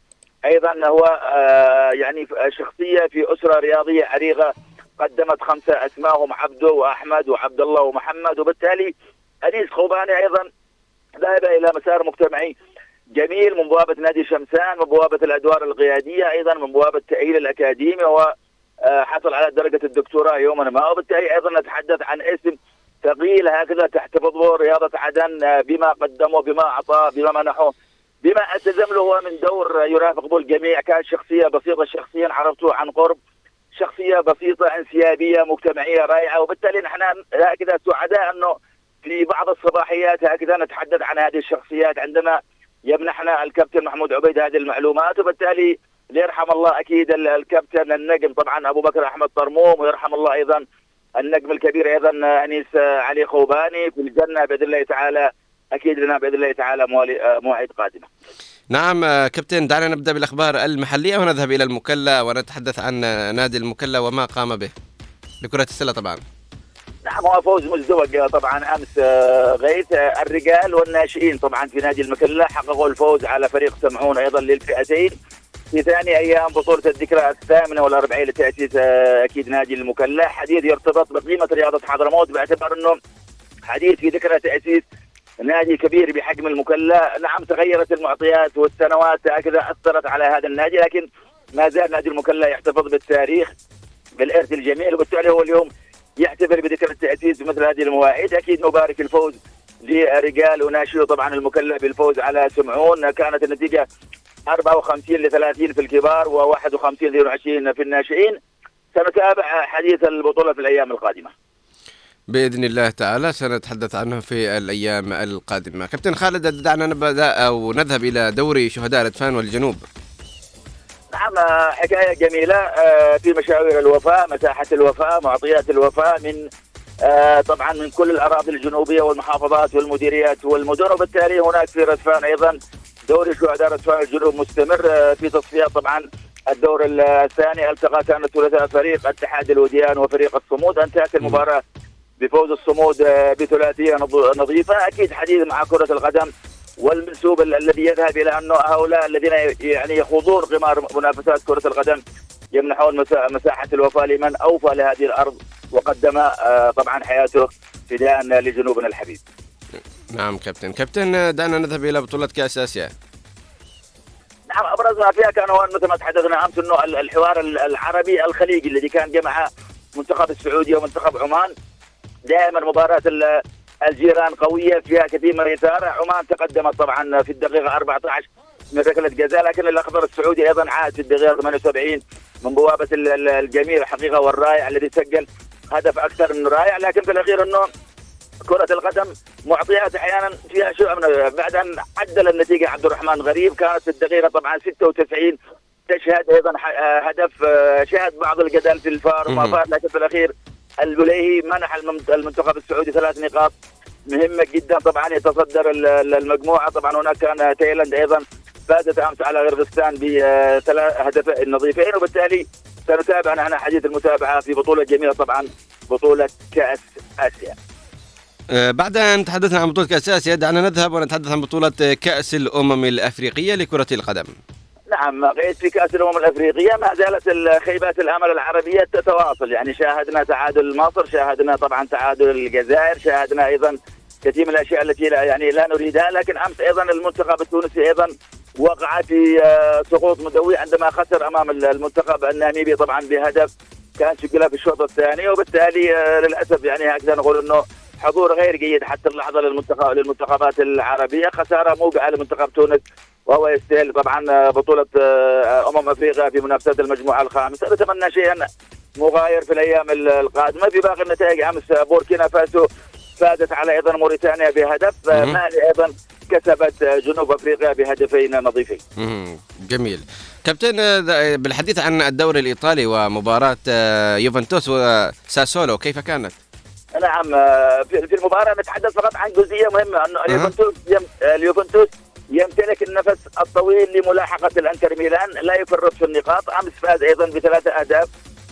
أيضا هو آه، يعني شخصية في أسرة رياضية عريقة قدمت خمسة اسمائهم عبده وأحمد وعبد الله ومحمد وبالتالي أنيس خوباني أيضا ذهب إلى مسار مجتمعي جميل من بوابة نادي شمسان من بوابة الأدوار القياديه أيضا من بوابة التاهيل الأكاديمي وحصل على درجة الدكتوراه يوما ما وبالتالي أيضا نتحدث عن اسم ثقيل هكذا تحتفظ رياضة عدن آه، بما قدمه بما أعطاه بما منحه بما التزم له من دور يرافق به الجميع كان شخصية بسيطة شخصيا عرفته عن قرب شخصية بسيطة انسيابية مجتمعية رائعة وبالتالي نحن هكذا سعداء أنه في بعض الصباحيات هكذا نتحدث عن هذه الشخصيات عندما يمنحنا الكابتن محمود عبيد هذه المعلومات وبالتالي ليرحم الله أكيد ال- الكابتن النجم. طبعا أبو بكر أحمد طرموم ويرحم الله أيضا النجم الكبير أيضا أنيس علي خوباني. في الجنة بإذن الله تعالى أكيد لنا بإذن الله تعالى مواعيد قادمة. نعم كابتن دعنا نبدأ بالأخبار المحلية ونذهب إلى المكلا ونتحدث عن نادي المكلا وما قام به لكرة السلة طبعا. نعم. هو فوز مزدوج طبعا أمس آه، غيث آه، الرجال والناشئين طبعا في نادي المكلا حققوا الفوز على فريق سمعون أيضا للفئتين. في ثاني أيام بطولة الذكرى الثامنة والأربعين لتأسيس آه، أكيد نادي المكلا حديث يرتبط بقيمة رياضة حضرموت باعتبار إنه حديث في ذكرى تأسيس نادي كبير بحجم المكلا. نعم تغيرت المعطيات والسنوات هكذا أثرت على هذا النادي لكن ما زال نادي المكلا يحتفظ بالتاريخ بالإرث الجميل وبالتالي هو اليوم يحتفل بذكرى التاسيس بمثل هذه المواعيد. أكيد نبارك الفوز لرجال وناشئ طبعا المكلا بالفوز على سمعون. كانت النتيجة 54 ل 30 في الكبار و51 ل 22 في الناشئين. سنتابع حديث البطولة في الأيام القادمة. بإذن الله تعالى سنتحدث عنه في الأيام القادمة. كابتن خالد دعنا نبدأ أو نذهب إلى دوري شهداء الأدفان والجنوب. نعم حكاية جميلة آه، في مشاوير الوفاء مساحة الوفاء معطيات الوفاء من آه، طبعا من كل الأراضي الجنوبية والمحافظات والمديريات والمدن وبالتالي هناك في ردفان أيضا. دوري شهداء ردفان الجنوب مستمر آه، في تصفيات طبعا الدور الثاني. ألتقى كان الثلاثاء فريق اتحاد الوديان وفريق الصمود. أنتهت المباراة بفوز الصمود بثلاثية نض- نظيفة. أكيد حديث مع كرة القدم والمنسوب ال- الذي يذهب إلى انه هؤلاء الذين يعني يخوضون قمار منافسات كرة القدم يمنحون مسا- مساحة الوفاء لمن أوفى لهذه الأرض وقدم آه، طبعا حياته فداء لجنوبنا الحبيب. نعم كابتن. كابتن دعنا نذهب إلى بطولة كأس آسيا. نعم أبرز ما فيها كان هو مثل ما تحدثنا أمس إنه ال- الحوار ال- العربي الخليجي الذي كان جمع منتخب السعوديه ومنتخب عمان. دائما مباراة الجيران قوية فيها كثير من الاثاره عمان تقدمت طبعا في الدقيقة 14 من ركلة جزاء لكن الأخضر السعودي أيضا عاد في الدقيقة 78 من بوابة ال- ال- الجميل الحقيقة والرائع الذي سجل هدف أكثر من رائع. لكن في الأخير إنه كرة القدم معطيات أحيانا فيها شيء من بعد أن عدل النتيجة عبد الرحمن غريب. كانت في الدقيقة طبعا 96 تشهد أيضا آه، هدف آه، شهد بعض الجدل في الفار وما. فات. لكن في الأخير البليهي منح المنتخب السعودي ثلاث نقاط. مهمة جدا. طبعا يتصدر ال- ال- المجموعة. طبعا هناك كان تايلاند أيضا فازت أمس على قرغيزستان بثلاث هدفين نظيفين. وبالتالي سنتابع نحن حديث المتابعة في بطولة جميلة. طبعا بطولة كأس آسيا. آه، بعد أن تحدثنا عن بطولة كأس آسيا دعنا نذهب ونتحدث عن بطولة كأس الأمم الأفريقية لكرة القدم. نعم غيث في كأس الأمم الأفريقية ما زالت ال- خيبات الأمل العربية تتواصل. يعني شاهدنا تعادل مصر شاهدنا طبعا تعادل الجزائر شاهدنا أيضا كثير من الأشياء التي لا يعني لا نريدها. لكن أمس أيضا المنتخب التونسي أيضا وقع في آه، سقوط مدوي عندما خسر أمام ال- المنتخب الناميبي طبعا بهدف كان سجلها في الشوط الثاني. وبالتالي آه، للأسف يعني هكذا نقول أنه حضور غير جيد حتى اللحظة للمنتخب للمنتخبات العربية. خسارة موقعة لمنتخب تونس وهو يستاهل طبعا بطولة آه، أمم أفريقيا في منافسات المجموعة الخامسة نتمنى شيئا مغاير في الأيام القادمة في باقي النتائج أمس بوركينا فاسو فازت على أيضا موريتانيا بهدف آه،. مالي أيضا كسبت آه، جنوب أفريقيا بهدفين نظيفين. جميل كابتن آه، بالحديث عن الدوري الإيطالي ومباراة آه، يوفنتوس وساسولو كيف كانت؟ نعم آه، في المباراة نتحدث فقط عن جزئية مهمة أنه اليوفنتوس اليوفنتوس يمتلك النفس الطويل لملاحقة الانتر ميلان لا يفرط في النقاط. أمس فاز أيضا بثلاثة أهداف.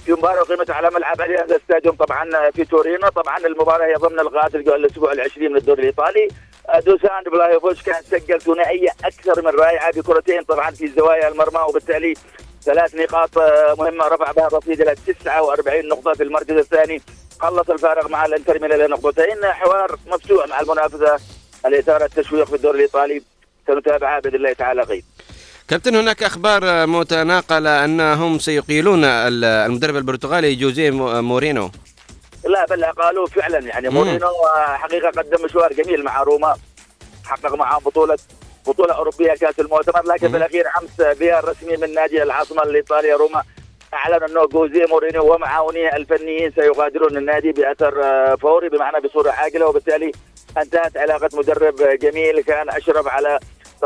في مباراه اقيمت على ملعب اليانز ستاديوم طبعا في تورينو. طبعا المباراة هي ضمن لقاءات الأسبوع العشرين من الدوري الإيطالي. آه، دوسان فلاهوفيتش كان سجل ثنائية أكثر من رائعة بكرتين طبعا في زوايا المرمى وبالتالي ثلاث نقاط مهمة. رفع بها الرصيد إلى 49 نقطة في المركز الثاني. قلص الفارق مع الانتر ميلان نقطتين حوار مفتوح مع المنافسة. الإثارة التشويق في الدوري الإيطالي. سنتابعها بإذن الله تعالى غيث كابتن هناك أخبار متناقلة أنهم سيقيلون ال- المدرب البرتغالي جوزيه مو- مورينو. لا بل قالوا فعلا. يعني. مورينو حقيقة قدم مشوار جميل مع روما حقق معهم بطوله بطولة أوروبية كأس المؤتمر لكن في الأخير أمس البيان الرسمي من نادي العاصمة الإيطالية روما أعلن أنه جوزيه مورينيو ومعاونيه الفنيين سيغادرون النادي بأثر فوري بمعنى بصورة عاجلة وبالتالي انتهت علاقة مدرب جميل كان أشرف على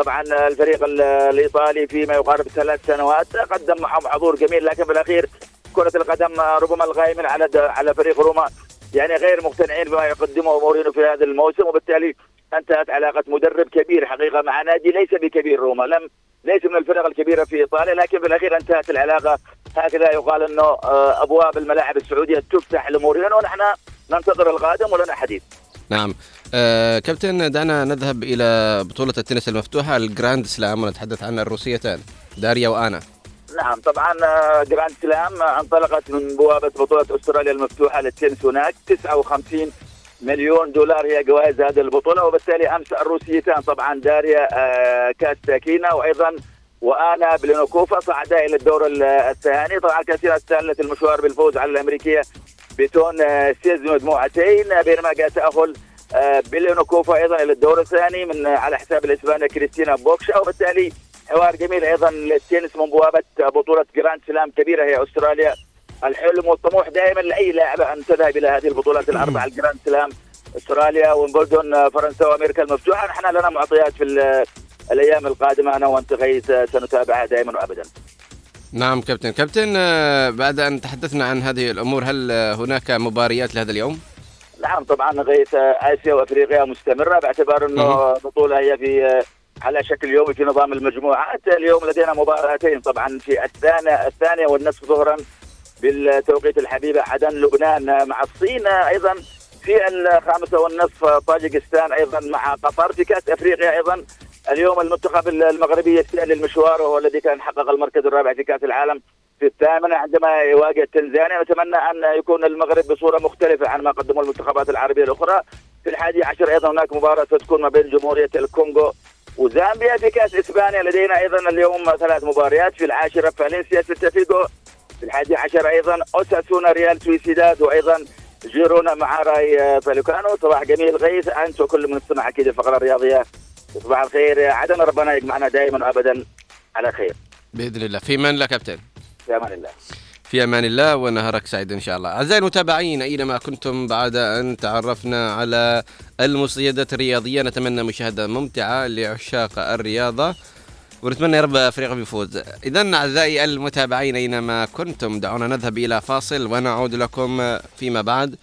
طبعا الفريق ال- الإيطالي فيما يقارب ثلاث سنوات قدم معهم حضور جميل لكن في الأخير كرة القدم ربما الغايمين على على فريق روما يعني غير مقتنعين بما يقدمه مورينو في هذا الموسم وبالتالي انتهت علاقة مدرب كبير حقيقة مع نادي ليس بكبير روما لم ليس من الفرق الكبيرة في إيطاليا لكن في الأخير انتهت العلاقة. هكذا يقال إنه آه، أبواب الملاعب السعودية تفتح لمورينو ونحن ننتظر القادم ولنا حديث. نعم. آه كابتن دعنا نذهب إلى بطولة التنس المفتوحة الجراند سلام ونتحدث عن الروسيتان داريا وآنا. نعم طبعا آه، جراند سلام انطلقت من بوابة بطولة أستراليا المفتوحة للتنس هناك. 59 مليون دولار هي جوائز هذه البطولة وبالتالي أمس الروسيتان طبعا داريا آه، كاساتكينا وأيضا وآنا بلينكوفا صعدا إلى الدور ال- الثاني. طبعا كثيرة استهلت المشوار بالفوز على الأمريكية بيتون آه، ستيرنز بمجموعتين آه، بينما جاء تأهل بلينكوفا أيضا إلى الدور الثاني من آه، على حساب الإسبانية كريستينا بوكسا وبالتالي حوار جميل أيضا للتنس من بوابة بطولة جراند سلام كبيرة هي أستراليا. الحلم والطموح دائما لأي لاعبه أن تذهب إلى هذه البطولات الأربعة الجراند سلام أستراليا ويمبلدون فرنسا وأمريكا المفتوحة. نحن لنا معطيات في ال- الأيام القادمة أنا وأنت غيث سنتابعها دائما وابدا. نعم كابتن. كابتن آه بعد أن تحدثنا عن هذه الأمور هل آه، هناك مباريات لهذا اليوم؟ نعم طبعا غيث آسيا وأفريقيا مستمرة باعتبار أنه البطولة هي في على شكل يومي في نظام المجموعات. اليوم لدينا مباراتين طبعا في الثانية الثانية والنصف ظهرا بالتوقيت الحبيبه عدن لبنان مع الصين أيضا في الخامسة والنصف طاجكستان أيضا مع قطر. في كأس أفريقيا أيضا اليوم المنتخب المغربي يستهل المشوار وهو الذي كان حقق المركز الرابع في كأس العالم في الثامنة عندما يواجه تنزانيا نتمنى أن يكون المغرب بصورة مختلفة عن ما قدمه المنتخبات العربية الأخرى. في الحادي عشر أيضا هناك مباراة ستكون ما بين جمهورية الكونغو وزامبيا في كأس أفريقيا. لدينا أيضا اليوم ثلاث مباريات في العاشرة. فالنسيا سيلتا فيغو في الحادي عشر أيضا أوساسونا ريال سوسيداد وأيضا جيرونا مع رايو فاليكانو. صباح جميل غيث أنت وكل من استمع أكيد الفقرة صباح الخير. عدن ربنا يجمعنا دائما وابدا على خير. بإذن الله. في من لا كابتن. في أمان الله. في أمان الله ونهارك سعيد إن شاء الله. أعزائي المتابعين اينما كنتم بعد أن تعرفنا على المصيدات الرياضية نتمنى مشاهدة ممتعة لعشاق الرياضة ونتمنى يا رب فريقنا يفوز اذا أعزائي المتابعين أينما كنتم دعونا نذهب إلى فاصل ونعود لكم فيما بعد.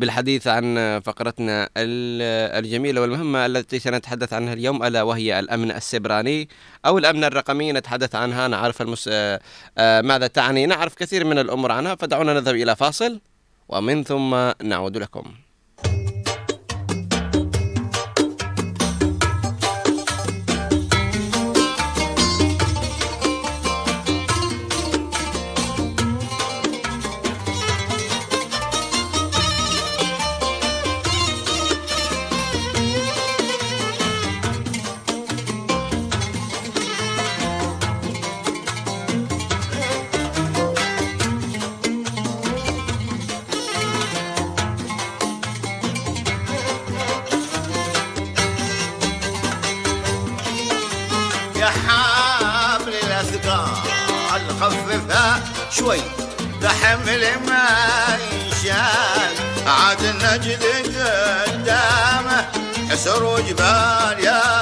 بالحديث عن فقرتنا ال- الجميلة والمهمة التي سنتحدث عنها اليوم ألا وهي الأمن السبراني أو الأمن الرقمي. نتحدث عنها نعرف المس... آه، ماذا تعني. نعرف كثير من الأمور عنها فدعونا نذهب إلى فاصل ومن ثم نعود لكم. شوي. ده حمل ما ينشال عاد نجد قدامه حسر وجبال يا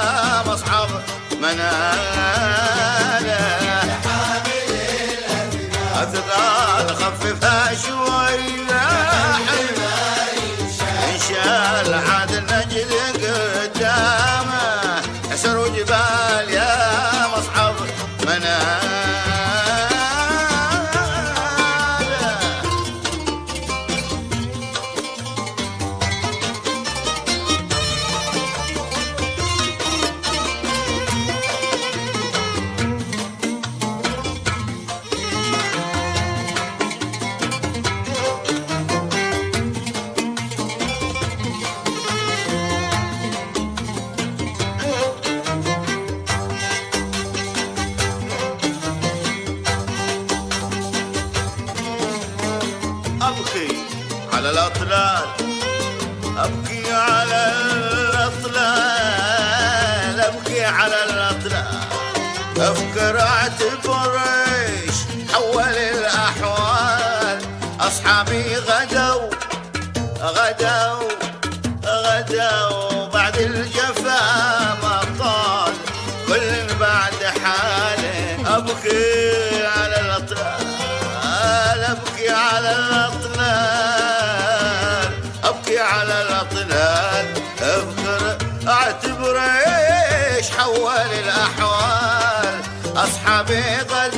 غدوا غدوا بعد الجفا ما طال. كل بعد حاله أبكي على الأطلال أبكي على الأطلال أبكي على الأطلال. أفكر أعتبر إيش حول الأحوال. أصحابي غدوا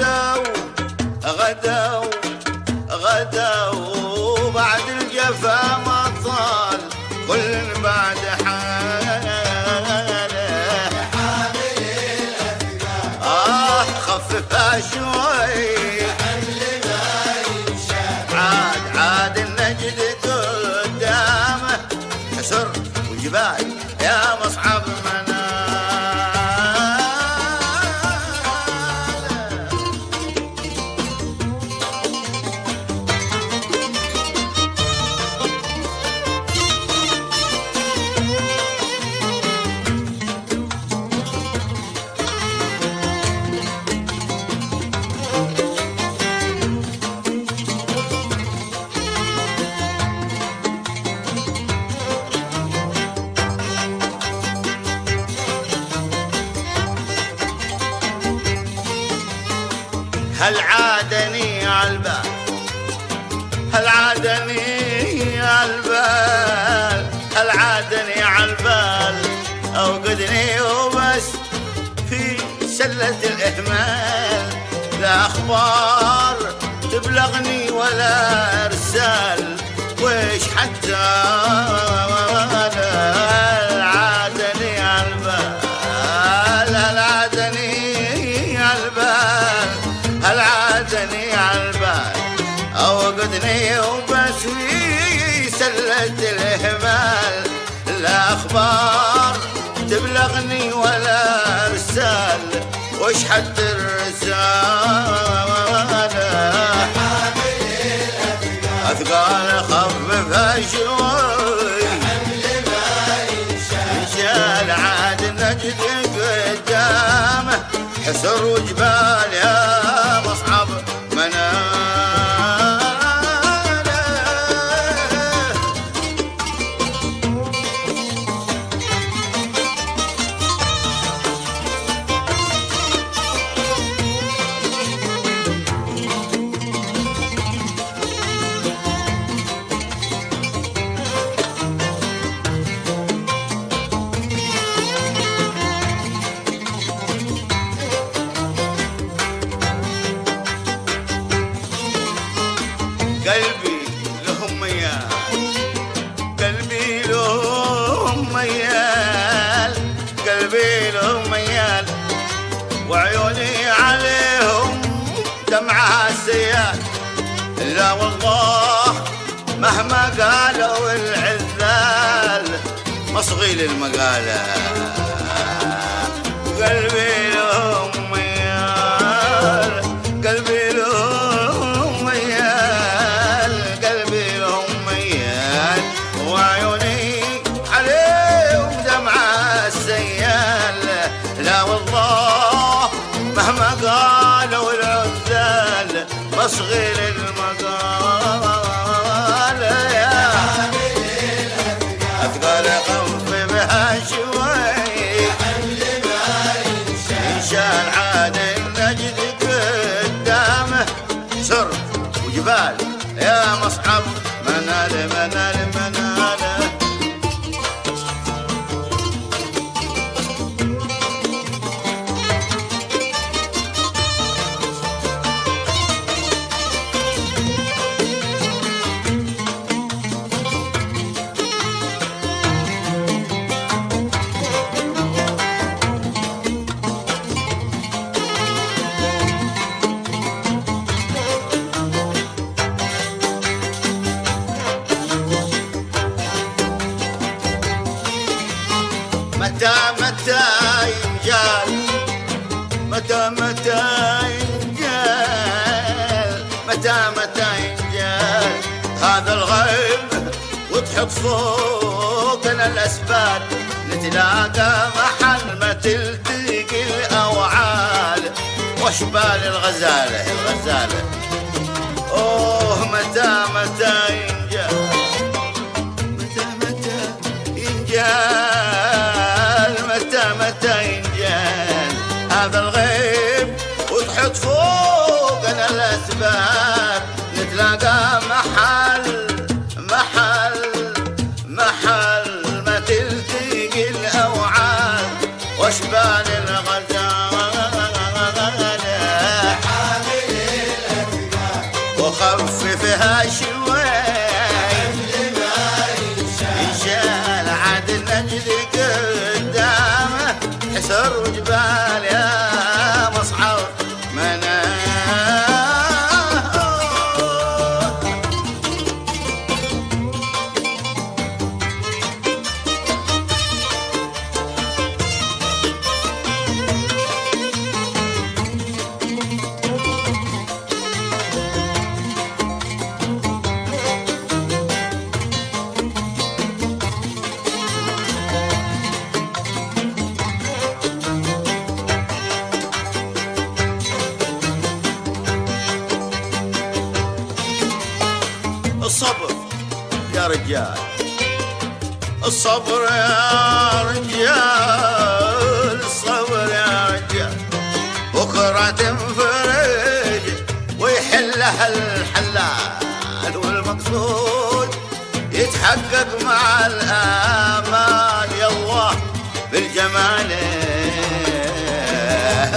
لا أخبار تبلغني ولا إرسال ويش حتى عالبال هل عادني عالبال أوقدني وبس في سلة تبلغني ولا إرسال وش حد الرسالة شوي انشال عاد النجد قدامه حسر وجبال لا والله مهما قالوا العذال مصغي للمقالة قلبي وش بال الغزالة الغزالة. أوه متى متى ينجال متى متى ينجال متى متى ينجال هذا الغيب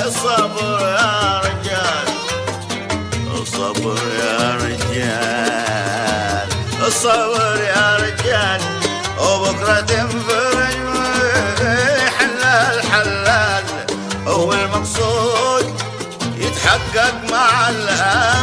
الصبر يا رجال. الصبر يا رجال. الصبر يا رجال. وبكرة تنفرج ويحلى الحلال هو المقصود يتحقق مع الآمال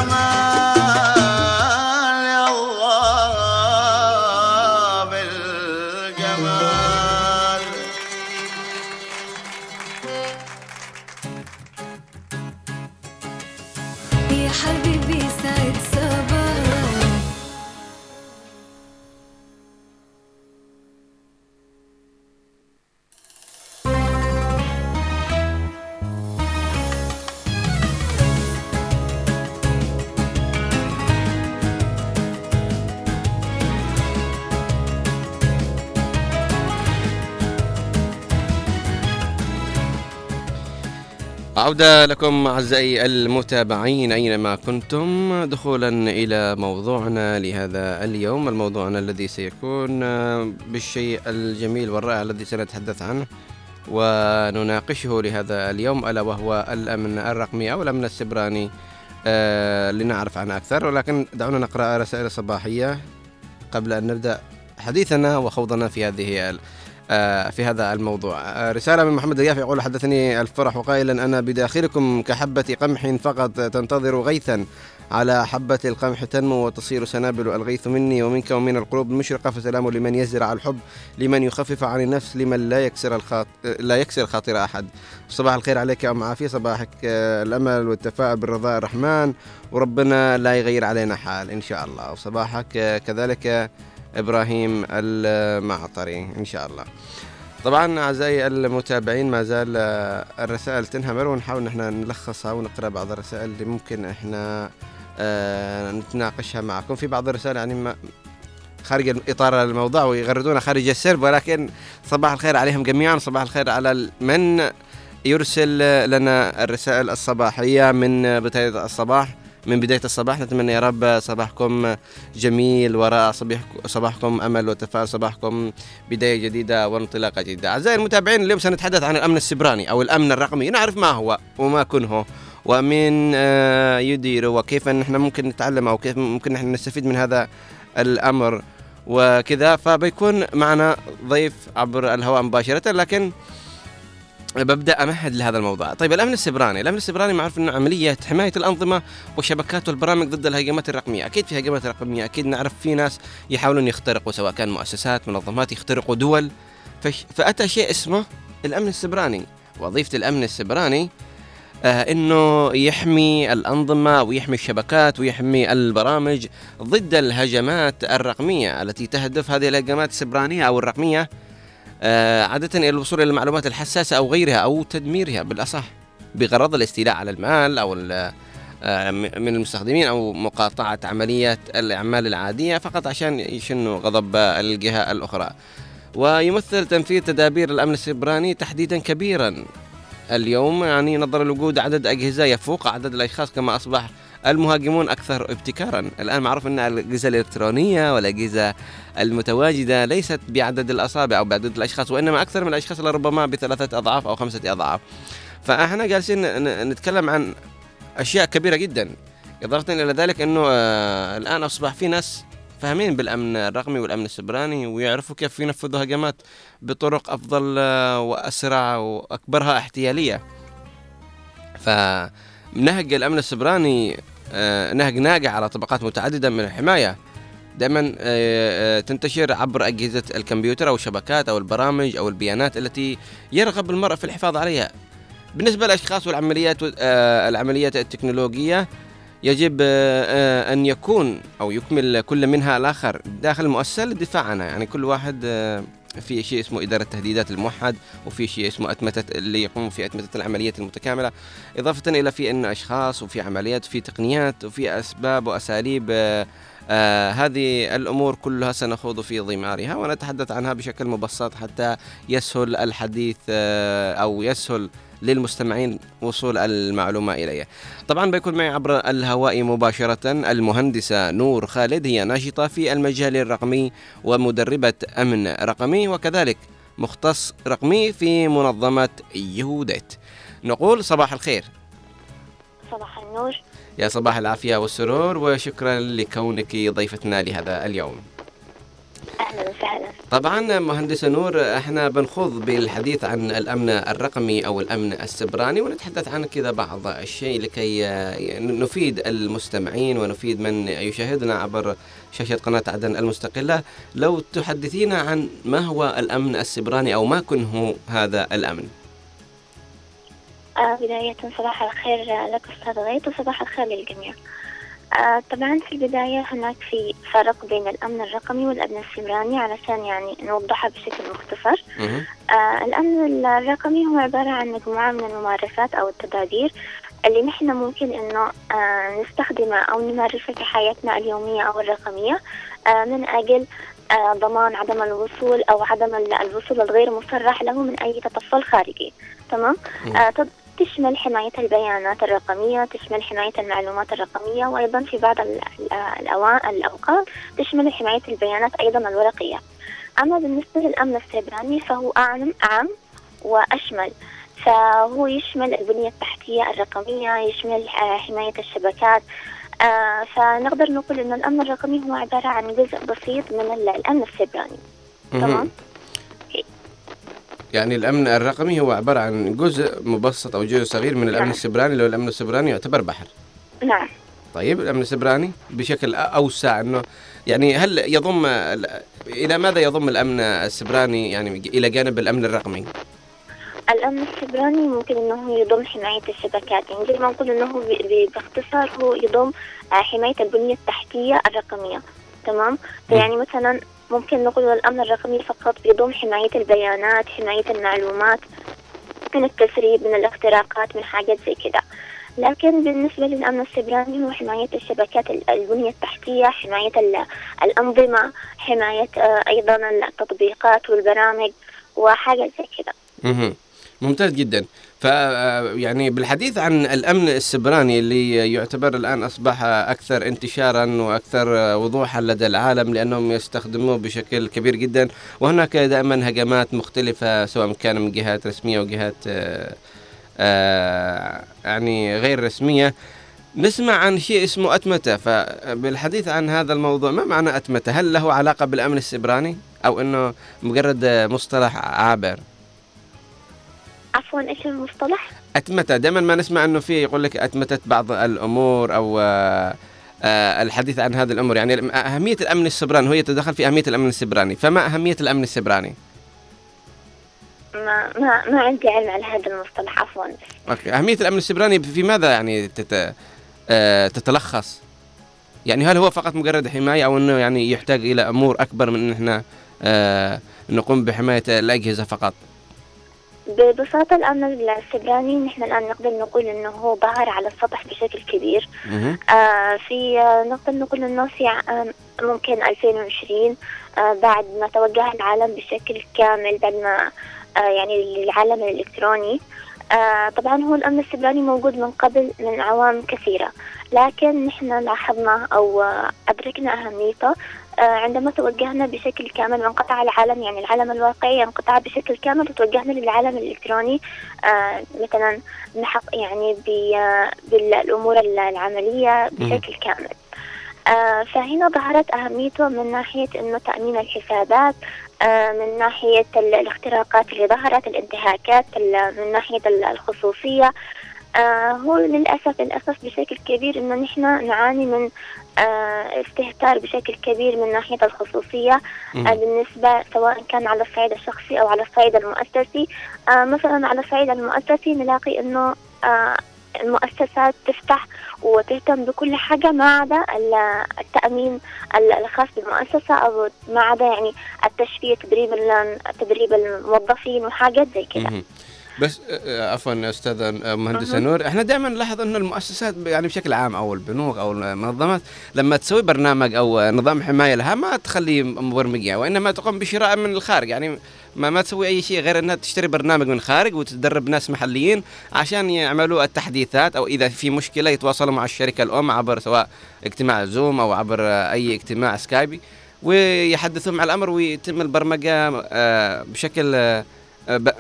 عودة لكم أعزائي المتابعين أينما كنتم دخولا إلى موضوعنا لهذا اليوم الموضوعنا الذي سيكون بالشيء الجميل والرائع الذي سنتحدث عنه ونناقشه لهذا اليوم ألا وهو الأمن الرقمي أو الأمن السبراني آه، لنعرف عنه أكثر. ولكن دعونا نقرأ رسائل صباحية قبل أن نبدأ حديثنا وخوضنا في هذه في هذا الموضوع. آه، رسالة من محمد اليافع يقول حدثني الفرح قائلا أنا بداخلكم كحبة قمح فقط تنتظر غيثا. على حبة القمح تنمو وتصير سنابل الغيث مني ومنك ومن القلوب المشرقة فسلام لمن يزرع الحب لمن يخفف عن النفس لمن لا يكسر الخاط... لا يكسر خاطر أحد. صباح الخير عليك يا أم عافية. صباحك آه، الأمل والتفاؤل بالرضا الرحمن وربنا لا يغير علينا حال إن شاء الله. وصباحك آه، كذلك إبراهيم المعطري إن شاء الله. طبعا أعزائي المتابعين ما زال الرسائل تنهمر ونحاول نحن نلخصها ونقرأ بعض الرسائل اللي ممكن إحنا آه، نتناقشها معكم. في بعض الرسائل يعني خارج إطار الموضوع ويغردون خارج السرب ولكن صباح الخير عليهم جميعا. صباح الخير على من يرسل لنا الرسائل الصباحية من بدايه الصباح. من بداية الصباح نتمنى يا رب صباحكم جميل وراء صباح صباحكم أمل وتفاؤل صباحكم بداية جديدة وانطلاقة جديدة. أعزائي المتابعين اليوم سنتحدث عن الأمن السبراني أو الأمن الرقمي. نعرف ما هو وما كنه ومن آه، يديره وكيف نحن ممكن نتعلم أو كيف ممكن نحن نستفيد من هذا الأمر. وكذا فبيكون معنا ضيف عبر الهواء مباشرة لكن ببدأ امهد لهذا الموضوع، طيب الأمن السبراني، الأمن السبراني معروف إنه عملية حماية الأنظمة والشبكات والبرامج ضد الهجمات الرقمية، أكيد في هجمات رقمية، أكيد نعرف في ناس يحاولون يخترقوا سواء كان مؤسسات، منظمات يخترقوا دول، فأتى شيء اسمه الأمن السبراني، وظيفة الأمن السبراني آه إنه يحمي الأنظمة ويحمي الشبكات ويحمي البرامج ضد الهجمات الرقمية التي تهدف هذه الهجمات السبرانية أو الرقمية عادة إلى الوصول إلى المعلومات الحساسة أو غيرها أو تدميرها بالأصح بغرض الاستيلاء على المال ال- آه، من المستخدمين أو مقاطعة عمليات الإعمال العادية فقط عشان يشنوا غضب الجهة الأخرى. ويمثل تنفيذ تدابير الأمن السيبراني تحديدا كبيرا اليوم يعني نظرا لوجود عدد أجهزة يفوق عدد الأشخاص كما أصبح المهاجمون أكثر ابتكارا، الآن معروف أن الاجهزه الإلكترونية والاجهزه المتواجدة ليست بعدد الأصابع أو بعدد الأشخاص وإنما أكثر من الأشخاص لربما بثلاثة أضعاف أو خمسة أضعاف. فاحنا جالسين نتكلم عن أشياء كبيرة جدا إضافة إلى ذلك أنه آه، الآن أصبح في ناس فاهمين بالأمن الرقمي والأمن السبراني ويعرفوا كيف ينفذوا هجمات بطرق أفضل آه، وأسرع وأكبرها احتيالية. فنهج الأمن السبراني نهج ناجع على طبقات متعددة من الحماية. دائما آه، آه، تنتشر عبر أجهزة الكمبيوتر أو الشبكات أو البرامج أو البيانات التي يرغب المرء في الحفاظ عليها. بالنسبة للأشخاص والعمليات آه، العمليات التكنولوجية يجب آه، آه، أن يكون أو يكمل كل منها الآخر داخل المؤسسه للدفاع عنها يعني كل واحد آه، في شيء اسمه إدارة التهديدات الموحد وفي شيء اسمه أتمتة اللي يقوم في أتمتة العمليات المتكاملة. إضافة إلى في أن أشخاص وفي عمليات وفي تقنيات وفي أسباب وأساليب آه، آه هذه الأمور كلها سنخوض في ضمارها ونتحدث عنها بشكل مبسط حتى يسهل الحديث آه أو يسهل للمستمعين وصول المعلومة إليه. طبعا بيكون معي عبر الهواء مباشرة المهندسة نور خالد هي ناشطة في المجال الرقمي ومدربة أمن رقمي وكذلك مختص رقمي في منظمة يهوديت. نقول صباح الخير. صباح النور. يا صباح العافية والسرور وشكرا لكونك ضيفتنا لهذا اليوم. أهلا وسهلا. طبعا مهندسة نور إحنا بنخوض بالحديث عن الأمن الرقمي أو الأمن السبراني ونتحدث عن كذا بعض الشيء لكي آه، نفيد المستمعين ونفيد من يشاهدنا عبر شاشة قناة عدن المستقلة. لو تحدثينا عن ما هو الأمن السبراني أو ما كنه هذا الأمن؟ آه بداية صباح الخير لك أستاذ غيث وصباح الخير للجميع. آه طبعا في البداية هناك في فرق بين الأمن الرقمي والأمن السبراني علشان يعني نوضحها بشكل مختصر. آه الأمن الرقمي هو عبارة عن مجموعة من الممارسات أو التدابير اللي نحن ممكن إنه آه نستخدمها أو نمارسها في حياتنا اليومية أو الرقمية آه من أجل آه ضمان عدم الوصول أو عدم ال- الوصول الغير مصرح له من أي تطفل خارجي. تمام؟ آه تشمل حماية البيانات الرقمية تشمل حماية المعلومات الرقمية وأيضا في بعض الأوقات تشمل حماية البيانات أيضا الورقية. أما بالنسبة للأمن السيبراني فهو أعم أعم وأشمل. فهو يشمل البنية التحتية الرقمية يشمل آه، حماية الشبكات. آه، فنقدر نقول أن الأمن الرقمي هو عبارة عن جزء بسيط من ال- الأمن السيبراني. تمام؟ يعني الأمن الرقمي هو عبارة عن جزء مبسط أو جزء صغير من الأمن نعم. السبراني لو الأمن السبراني يعتبر بحر. نعم. طيب الأمن السبراني بشكل أوسع إنه يعني هل يضم إلى ماذا يضم الأمن السبراني يعني إلى جانب الأمن الرقمي؟ الأمن السيبراني ممكن أنه يضم حماية الشبكات. يعني زي ما نقول ب- باختصار هو يضم آه، حماية البنية التحتية الرقمية. تمام؟ فيعني مثلا ممكن نقول الأمن الرقمي فقط بيضم حماية البيانات حماية المعلومات من التسريب من الاختراقات من حاجات زي كده. لكن بالنسبة للأمن السيبراني هو حماية الشبكات ال- البنية التحتية حماية ال- الأنظمة حماية آه، أيضا التطبيقات والبرامج وحاجة زي كده. ممتاز جدا. ف يعني بالحديث عن الأمن السبراني اللي يعتبر الآن أصبح أكثر انتشارا وأكثر وضوحا لدى العالم لأنهم يستخدموه بشكل كبير جدا وهناك دائما هجمات مختلفة سواء كان من جهات رسمية وجهات آه، آه، يعني غير رسمية. نسمع عن شيء اسمه أتمتة فبالحديث عن هذا الموضوع ما معنى أتمتة؟ هل له علاقة بالأمن السبراني أو أنه مجرد مصطلح عابر؟ عفوا إيش المصطلح؟ أتمتة دائما ما نسمع أنه في يقول لك أتمتت بعض الأمور أو آه، آه، الحديث عن هذه الأمور يعني أهمية الأمن السبراني هو يتدخل في أهمية الأمن السبراني فما أهمية الأمن السبراني؟ ما ما ما عندي علم على هذا المصطلح عفوا أوكي. أهمية الأمن السبراني في ماذا يعني تت... آه، تتلخص؟ يعني هل هو فقط مجرد حماية أو أنه يعني يحتاج إلى أمور أكبر من أن إحنا آه، نقوم بحماية الأجهزة فقط؟ ببساطة الأمن السبراني نحن الآن نقدر نقول إنه هو ظهر على السطح بشكل كبير. آه في آه نقدر نقول إنه في آه ممكن 2020 آه بعد ما توجه العالم بشكل كامل بعد ما آه يعني للعالم الإلكتروني. آه طبعا هو الأمن السبراني موجود من قبل من عوام كثيرة لكن نحن لاحظنا أو آه أدركنا أهميته عندما توجهنا بشكل كامل وانقطع العالم يعني العالم الواقعي انقطع بشكل كامل وتوجهنا للعالم الإلكتروني آه مثلا نحق يعني آه بالأمور العملية بشكل كامل. آه فهنا ظهرت أهميته من ناحية إنه تأمين الحسابات آه من ناحية ال- الاختراقات اللي ظهرت الانتهاكات ال- من ناحية ال- الخصوصية آه هو للأسف للأسف بشكل كبير إنه نحن نعاني من آه استهتار بشكل كبير من ناحية الخصوصية. آه بالنسبة سواء كان على الصعيد الشخصي أو على الصعيد المؤسسي آه مثلا على الصعيد المؤسسي نلاقي إنه آه المؤسسات تفتح وتهتم بكل حاجة ما عدا ال- التأمين ال- الخاص بالمؤسسة أو ما عدا يعني التشفير تدريب تدريب الموظفين وحاجات زي كذا مهم. بس عفوا استاذه مهندسه مهم. نور إحنا دائما نلاحظ ان المؤسسات يعني بشكل عام أو البنوك أو المنظمات لما تسوي برنامج أو نظام حماية لها ما تخلي مبرمجين وإنما تقوم بشراء من الخارج يعني ما ما تسوي أي شيء غير إنها تشتري برنامج من الخارج وتدرب ناس محليين عشان يعملوا التحديثات أو إذا في مشكلة يتواصلوا مع الشركة الأم عبر سواء اجتماع زوم أو عبر أي اجتماع سكايبي ويحدثون مع الأمر ويتم البرمجة بشكل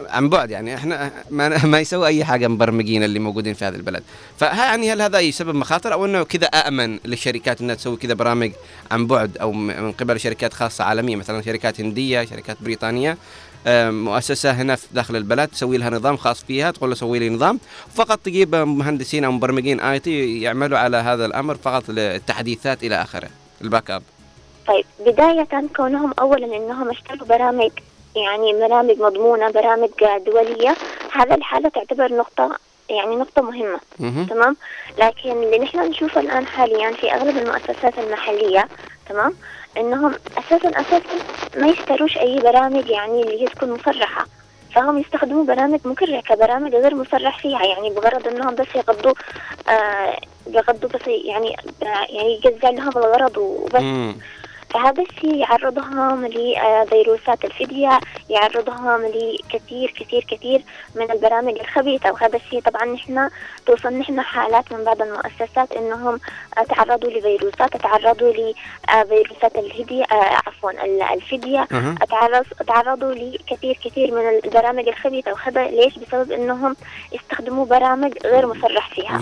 عن بعد يعني إحنا ما, ما يسوي أي حاجة مبرمجين اللي موجودين في هذا البلد. فها يعني هل هذا يسبب مخاطر أو إنه كذا آمن للشركات إنها تسوي كذا برامج عن بعد أو من قبل شركات خاصة عالمية مثلا شركات هندية شركات بريطانية مؤسسة هنا في داخل البلد تسوي لها نظام خاص فيها تقول له سوي لي نظام فقط تجيب مهندسين أو مبرمجين IT يعملوا على هذا الأمر فقط للتحديثات إلى آخره. ال backup. طيب بداية كونهم أولا إنهم اشتروا برامج يعني برامج مضمونة برامج دولية هذا الحالة تعتبر نقطة يعني نقطة مهمة. مهم. تمام؟ لكن اللي نحن نشوفه الآن حاليا في أغلب المؤسسات المحلية تمام؟ إنهم أساسا أساسا ما يشتروش أي برامج يعني اللي هي تكون مصرحة. فهم يستخدموا برامج مكركة برامج غير مصرح فيها. يعني بغرض إنهم بس يغضوا آه يغضوا بس يعني يعني يجزع لهم الغرض وبس. فهذا الشيء يعرضهم لفيروسات الفدية يعرضهم لكثير كثير كثير من البرامج الخبيثة. وهذا الشيء طبعا نحن توصل نحن حالات من بعض المؤسسات إنهم آه، تعرضوا لفيروسات تعرضوا لفيروسات الهدية آه، عفوا ال- الفدية تعرضوا لكثير كثير من البرامج الخبيثة. وهذا ليش؟ بسبب إنهم يستخدموا برامج غير مصرح فيها.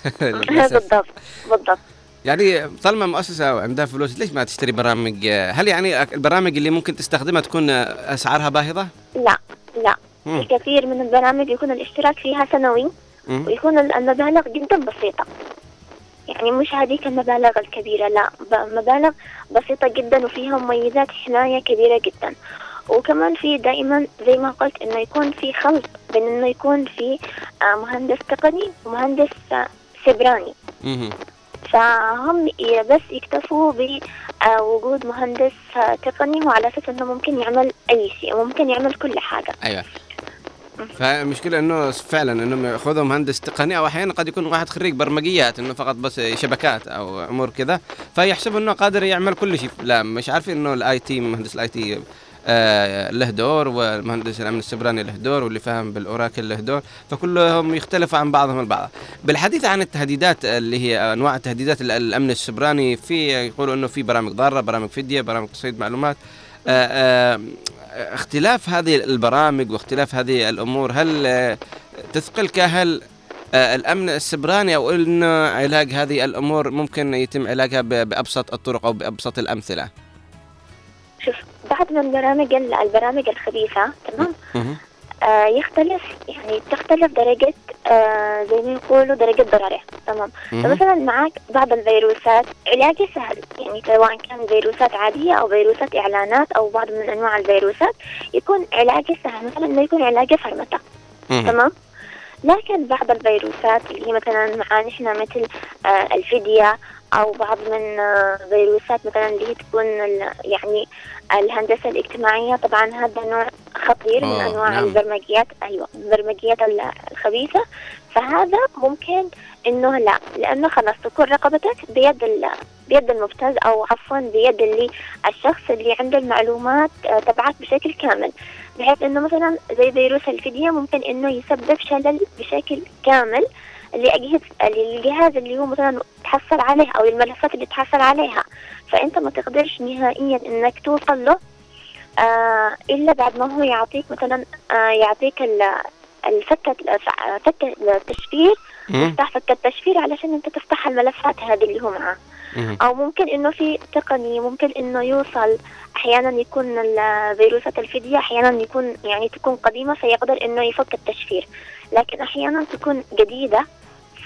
للأسف. بالضبط بالضبط. يعني طالما مؤسسة عندها فلوس ليش ما تشتري برامج هل يعني البرامج اللي ممكن تستخدمها تكون أسعارها باهظة؟ لا لا مم. في كثير من البرامج يكون الاشتراك فيها سنوي مم. ويكون ال- المبالغ جدا بسيطة يعني مش هذيك المبالغ الكبيرة لا مبالغ بسيطة جدا وفيها مميزات حماية كبيرة جدا وكمان في دائما زي ما قلت إنه يكون في خلط بين إنه يكون في آه، مهندس تقني ومهندس آه، سبراني. فهم بس يكتفوا بوجود مهندس تقني وعلى أساس إنه ممكن يعمل أي شيء وممكن يعمل كل حاجة. أيوة. فالمشكلة إنه فعلا إنهم يأخذوا مهندس تقني أو أحيانا قد يكون واحد خريج برمجيات إنه فقط بس شبكات أو أمور كذا. فيحسب إنه قادر يعمل كل شيء. لا مش عارفين إنه ال IT مهندس ال IT له دور والمهندس الأمن السيبراني له دور واللي فاهم بال Oracle له دور فكلهم يختلفوا عن بعضهم البعض بالحديث عن التهديدات اللي هي أنواع التهديدات ال- الأمن السبراني في يقولوا إنه في برامج ضارة برامج فدية برامج تصيد معلومات آه آه اختلاف هذه البرامج واختلاف هذه الأمور هل آه، تثقلك هل آه، الأمن السبراني أو إن علاج هذه الأمور ممكن يتم علاجها بأبسط الطرق أو بأبسط الأمثلة؟ شوف بعض من برامج ال- البرامج الخبيثة تمام؟ آه يختلف يعني تختلف درجة آه زي ما يقولوا درجة ضرره تمام. فمثلا معك بعض الفيروسات علاجه سهل يعني سواء كان فيروسات عادية أو فيروسات إعلانات أو بعض من أنواع الفيروسات يكون علاجه سهل مثلا إنه يكون علاجه فرمتة تمام؟ لكن بعض الفيروسات اللي هي مثلا معانا إحنا مثل آه الفدية أو بعض من فيروسات مثلا اللي هي تكون يعني الهندسة الاجتماعية. طبعا هذا نوع خطير من آه، أنواع نعم. البرمجيات. أيوة البرمجيات ال- الخبيثة. فهذا ممكن إنه لا لأنه خلاص تكون رقبتك بيد ال- بيد المبتز أو عفوا بيد اللي الشخص اللي عنده المعلومات آه، تبعك بشكل كامل. بحيث إنه مثلا زي فيروس الفدية ممكن إنه يسبب شلل بشكل كامل. لأجهزة للجهاز اللي هو مثلا تحصل عليه أو الملفات اللي تحصل عليها فأنت ما تقدرش نهائيا إنك توصل له آه إلا بعد ما هو يعطيك مثلا آه يعطيك ال- الفكة فكة التشفير. تفتح فكة تشفير علشان أنت تفتح الملفات هذه اللي هو معاه. أو ممكن إنه في تقنية ممكن إنه يوصل أحيانا يكون فيروسات الفدية أحيانا يكون يعني تكون قديمة فيقدر إنه يفك التشفير لكن أحيانا تكون جديدة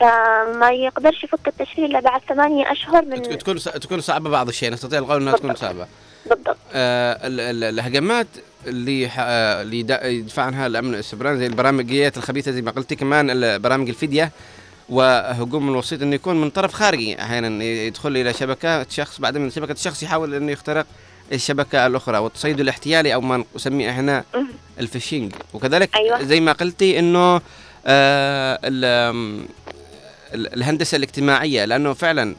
فما يقدرش يفك التشفير إلا بعد ثمانية أشهر من تكون تكون صعبة بعض الشيء. نستطيع القول إنها تكون صعبة. بالضبط. آه ال- ال- الهجمات اللي آه، اللي يدفع عنها الأمن السبراني زي البرامجيات الخبيثة زي ما قلتي كمان برامج الفديه وهجوم الوسيط إنه يكون من طرف خارجي. أحيانا يدخل إلى شبكة شخص بعد من شبكة الشخص يحاول إنه يخترق الشبكة الأخرى. والتصيد الاحتيالي أو ما نسميه إحنا الفيشينج. وكذلك أيوة. زي ما قلتي إنه آه الهندسة الاجتماعية لأنه فعلا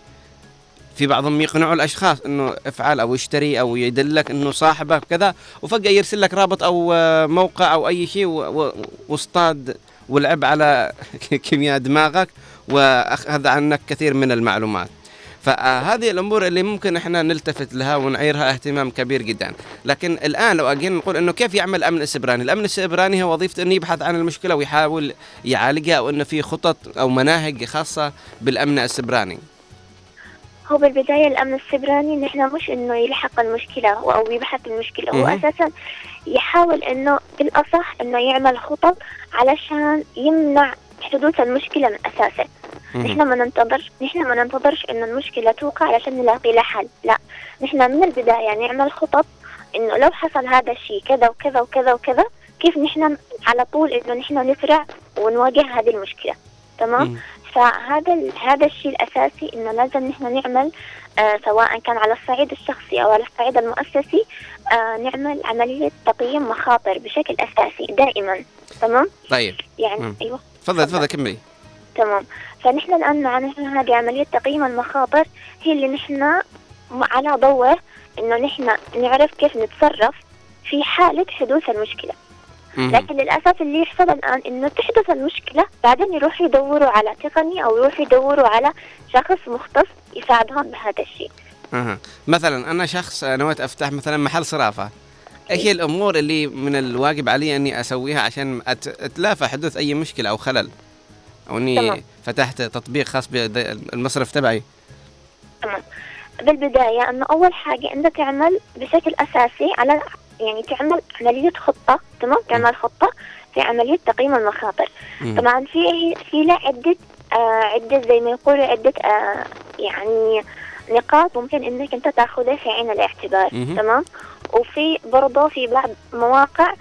في بعضهم يقنعوا الأشخاص إنه افعل أو اشتري أو يدلك إنه صاحبه كذا وفجأة يرسل لك رابط أو آه، موقع أو أي شيء واصطاد ولعب على كيمياء دماغك واخذ عنك كثير من المعلومات. فهذه الأمور اللي ممكن إحنا نلتفت لها ونعيرها اهتمام كبير جدا لكن الآن لو أجينا نقول إنه كيف يعمل الامن السبراني الأمن السبراني هو وظيفته إنه يبحث عن المشكلة ويحاول يعالجها أو إنه في خطط أو مناهج خاصة بالأمن السبراني هو بالبداية الأمن السبراني نحن مش إنه يلحق المشكلة أو يبحث المشكلة هو. أساسا يحاول إنه بالأصح إنه يعمل خطط علشان يمنع حدوث المشكلة من أساسه. نحن ما ننتظرش نحن ما ننتظرش إنه المشكلة توقع علشان نلاقي لها حل. لا. نحن من البداية نعمل خطط إنه لو حصل هذا الشيء كذا وكذا وكذا وكذا كيف نحن على طول إنه نحن نسرع ونواجه هذه المشكلة؟ تمام؟ فهذا هذا الشيء الأساسي إنه لازم نحن نعمل آه سواء كان على الصعيد الشخصي أو على الصعيد المؤسسي آه نعمل عملية تقييم مخاطر بشكل أساسي دائما. تمام؟ طيب. يعني مم. أيوه. تفضل. تفضل كملي. تمام. فنحن الآن مع نحن هذه عملية تقييم المخاطر هي اللي نحن على ضوء إنه نحن نعرف كيف نتصرف في حالة حدوث المشكلة مهم. لكن للأسف اللي يحصل الآن إنه تحدث المشكلة بعدين يروحوا يدوروا على تقني أو يروحوا يدوروا على شخص مختص يساعدهم بهذا الشيء أها. مثلا أنا شخص نويت أفتح مثلا محل صرافة إيش هي الأمور اللي من الواجب علي أني أسويها عشان أتلافى حدوث أي مشكلة أو خلل أو أني تمام. فتحت تطبيق خاص بالمصرف تبعي تمام بالبداية إنه أول حاجة أنت تعمل بشكل أساسي على يعني تعمل عملية خطة تمام تعمل خطة في عملية تقييم المخاطر. طبعا في في له عدة آه عدة زي ما يقولوا عدة آه يعني نقاط ممكن إنك أنت تأخذها في عين الاعتبار. تمام وفي برضه في بعض مواقع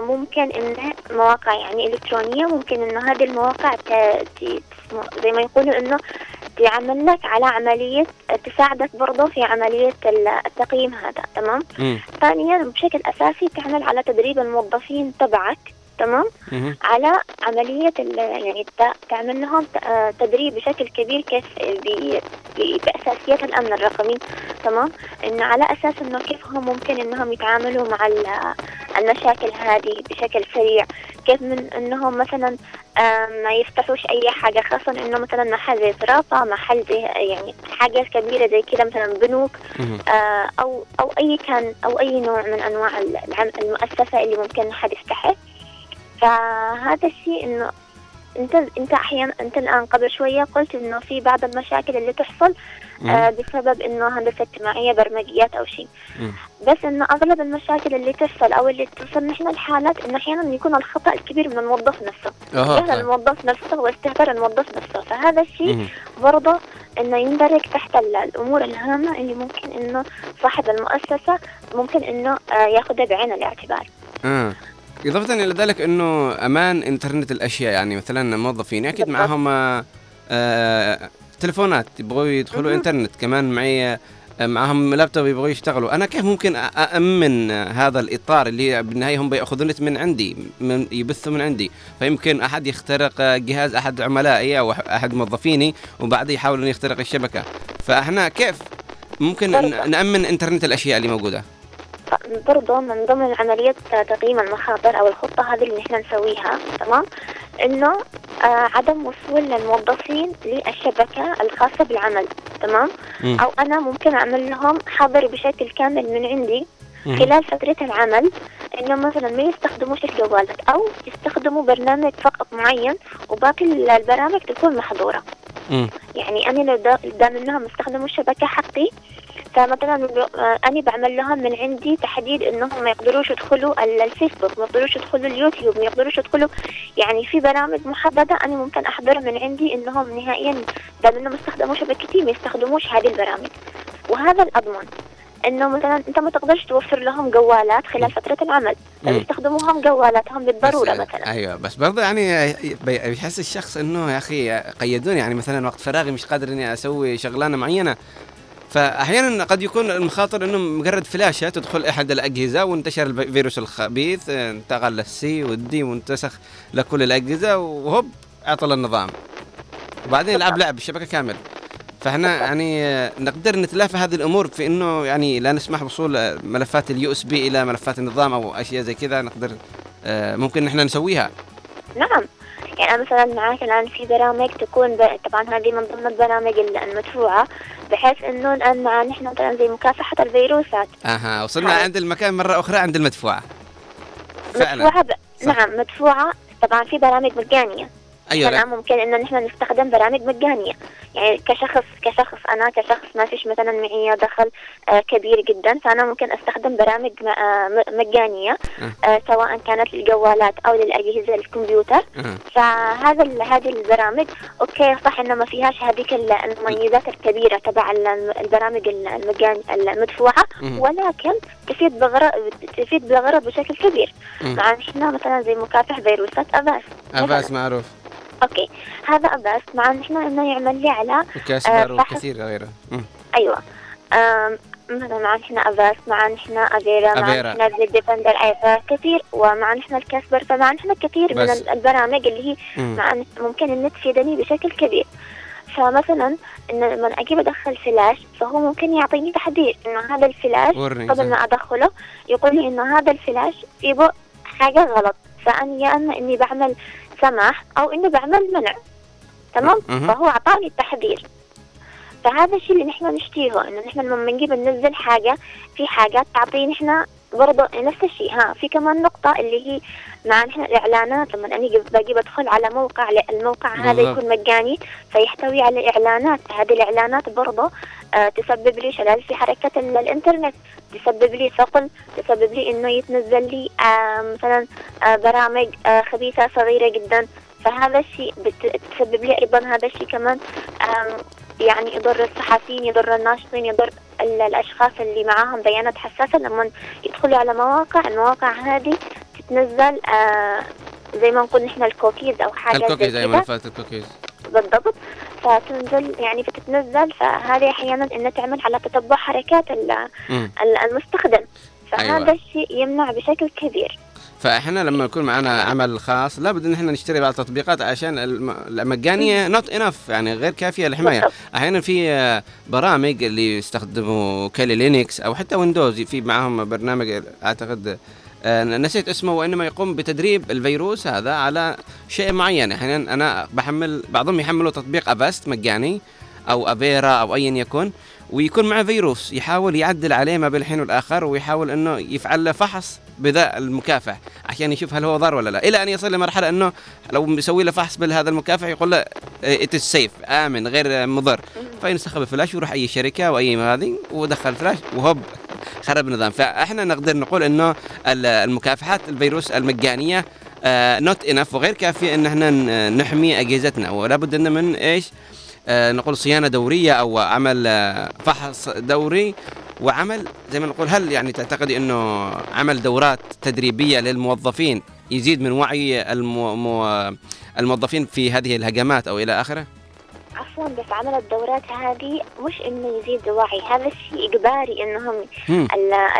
ممكن انه مواقع يعني إلكترونية ممكن إنه هذه المواقع. زي ما يقولوا إنه تعمل لك على عملية تساعدك برضه في عملية ال- التقييم هذا تمام ثانيا بشكل أساسي تعمل على تدريب الموظفين تبعك تمام؟ على عملية ال- يعني تعمل لهم آه، تدريب بشكل كبير كيف ب- ب- بأساسيات الأمن الرقمي تمام؟ إنه على أساس إنه كيف هم ممكن إنهم يتعاملوا مع ال- المشاكل هذه بشكل سريع كيف من إنهم مثلا آه، ما يفتحوش أي حاجة خاصة إنه مثلا محل زي صرافة محل زي يعني حاجة كبيرة زي كذا مثلا بنوك آه، أو أو أي كان أو أي نوع من أنواع العم- المؤسسة اللي ممكن حد يفتحها. فهذا الشيء إنه أنت أنت أحيانا أنت الآن قبل شوية قلت إنه في بعض المشاكل اللي تحصل آه بسبب إنه هندسة اجتماعية برمجيات أو شيء بس إنه أغلب المشاكل اللي تحصل أو اللي توصل نحن الحالات إنه أحيانا يكون الخطأ الكبير من الموظف نفسه جهل طيب. الموظف نفسه واستهتار الموظف نفسه فهذا الشيء. برضه إنه يندرج تحت ال- الأمور الهامة اللي ممكن إنه صاحب المؤسسة ممكن إنه آه ياخذها بعين الاعتبار آه. إضافة إلى ذلك أنه أمان إنترنت الأشياء يعني مثلا موظفين أكيد. معهم آه، تلفونات يبغوا يدخلوا مهم. إنترنت كمان معي آه، معهم لابتوب يبغوا يشتغلوا. أنا كيف ممكن أأمن هذا الإطار اللي بالنهاية هم بيأخذون نت من عندي من يبثوا من عندي. فيمكن أحد يخترق آه، جهاز أحد عملائي أو أح- أحد موظفيني وبعدين يحاول أن يخترق الشبكة. فإحنا كيف ممكن ن- نأمن إنترنت الأشياء اللي موجودة؟ برضه من ضمن عملية تقييم المخاطر أو الخطة هذه اللي نحن نسويها تمام إنه آه عدم وصول الموظفين للشبكة الخاصة بالعمل تمام مم. أو أنا ممكن أعمل لهم حظر بشكل كامل من عندي مم. خلال فترة العمل إنه مثلا ما يستخدموش الجوالات أو يستخدموا برنامج فقط معين وباقي البرامج تكون محظورة يعني أنا لو دا- دام إنهم استخدموا الشبكة حقي فمثلا أنا بعمل لهم من عندي تحديد إنهم ما يقدروش يدخلوا ال- الفيسبوك ما يقدروش يدخلوا اليوتيوب ما يقدروش يدخلوا. يعني في برامج محددة أنا ممكن أحضر من عندي إنهم نهائيا دام إنهم استخدموا شبكتي ما يستخدموش هذه البرامج. وهذا الأضمن إنه مثلا أنت ما تقدرش توفر لهم جوالات خلال فترة العمل مم. فيستخدموهم جوالاتهم بالضرورة بس- مثلا. أيوه بس برضه يعني بي- بيحس الشخص إنه يا أخي قيدوني. يعني مثلا وقت فراغي مش قادر إني أسوي شغلانة معينة فأحيانا قد يكون المخاطر إنه مجرد فلاشة تدخل أحد الأجهزة وانتشر الفيروس الخبيث انتقل لل C وال D وانتسخ لكل الأجهزة وهوب عطل النظام. وبعدين يلعب لعب الشبكه كامل. فإحنا يعني نقدر نتلافى هذه الأمور في إنه يعني لا نسمح بوصول ملفات ال USB إلى ملفات النظام أو أشياء زي كذا نقدر آه، ممكن نحن نسويها. نعم. يعني أنا مثلا معاك الآن في برامج تكون ب... طبعا هذه من ضمن البرامج ال- المدفوعة بحيث إنه الآن مع نحن مثلا زي مكافحة الفيروسات. أها وصلنا هاي. عند المكان مرة أخرى عند المدفوعة. فعلا. مدفوعة ب... نعم مدفوعة طبعا في برامج مجانية الآن لا. ممكن إنه نحن نستخدم برامج مجانية يعني كشخص كشخص أنا كشخص ما فيش مثلا معي دخل آه كبير جدا فأنا ممكن أستخدم برامج آه م- مجانية آه سواء كانت للجوالات أو للأجهزة الكمبيوتر فهذا هذه البرامج okay صح إنه ما فيهاش هذيك ال- المميزات الكبيرة تبع ال- البرامج ال- المجان المدفوعة. ولكن تفيد بغرض تفيد بالغرض بشكل كبير. مع إحنا مثلا زي مكافح فيروسات Avast مثلاً. معروف okay. هذا Avast مع إحنا إنه يعمل لي على و Kasper آه، وكثير غيره. أيوه. آم، مثلا مع نحن Avast مع نحن Avira. مع زي Defender أيفا كثير. ومع نحن ال Kasper. فمع نحن كثير من البرامج اللي هي. مع ممكن إنها تفيدني بشكل كبير. فمثلا ان لما أجيب ادخل فلاش فهو ممكن يعطيني تحديد إنه هذا الفلاش قبل ما أدخله يقول لي إنه هذا الفلاش فيه بو- حاجة غلط. فأنا يا إما إني بعمل سماح أو اني بعمل منع تمام. فهو أعطاني التحذير فهذا الشيء اللي نحن نشتيه إنه نحن لما نجيب ننزل حاجة في حاجات تعطيني نحن برضه نفس الشيء ها في كمان نقطة اللي هي مع نحن الإعلانات لما أنا باجي بدخل على موقع الموقع هذا. يكون مجاني فيحتوي على إعلانات هذه الإعلانات برضه تسبب لي شلل في حركة ال- الإنترنت. تسبب لي ثقل. تسبب لي إنه يتنزل لي آه مثلا آه برامج آه خبيثة صغيرة جدا. فهذا الشيء بت- تسبب لي أيضا هذا الشيء كمان يعني يضر الصحفيين يضر الناشطين يضر ال- الأشخاص اللي معاهم. بيانات حساسة لما يدخلوا على مواقع. المواقع هذه تتنزل آه زي ما نقول نحن الكوكيز أو حاجة الكوكيز ملفات الكوكيز. بالضبط. فتنزل يعني بتتنزل فهذه أحيانا إنها تعمل على تتبع حركات المستخدم. فهذا أيوة. الشيء يمنع بشكل كبير. فإحنا لما يكون معنا عمل خاص لابد إن إحنا نشتري بعض التطبيقات عشان الم- المجانية not enough يعني غير كافية للحماية. أحيانا في آه، برامج اللي يستخدموا Kali Linux أو حتى Windows في معهم برنامج أعتقد نسيت اسمه وإنما يقوم بتدريب الفيروس هذا على شيء معين. أحيانا أنا بحمل بعضهم يحملوا تطبيق Avast مجاني أو Avira أو ايا يكن ويكون معه فيروس يحاول يعدل عليه ما بين الحين والآخر ويحاول إنه يفعل له فحص بذا المكافح. عشان يشوف هل هو ضار ولا لا. إلى أن يصل لمرحلة إنه لو مسوي له فحص بهذا المكافح يقول له it's safe آمن غير مضر. فينسخ بفلاش ويروح أي شركة أو اي هذه ودخل فلاش وهوب. خرب النظام. فاحنا نقدر نقول إنه ال- المكافحات الفيروس المجانية not enough وغير كافية إن إحنا نحمي أجهزتنا. ولا بد إن من إيش؟ آه، نقول صيانة دورية أو عمل آه، فحص دوري وعمل زي ما نقول. هل يعني تعتقدي إنه عمل دورات تدريبية للموظفين يزيد من وعي المو مو الموظفين في هذه الهجمات أو إلى آخره؟ عفوا بس عمل الدورات هذه مش إنه يزيد وعي هذا الشيء إجباري إنهم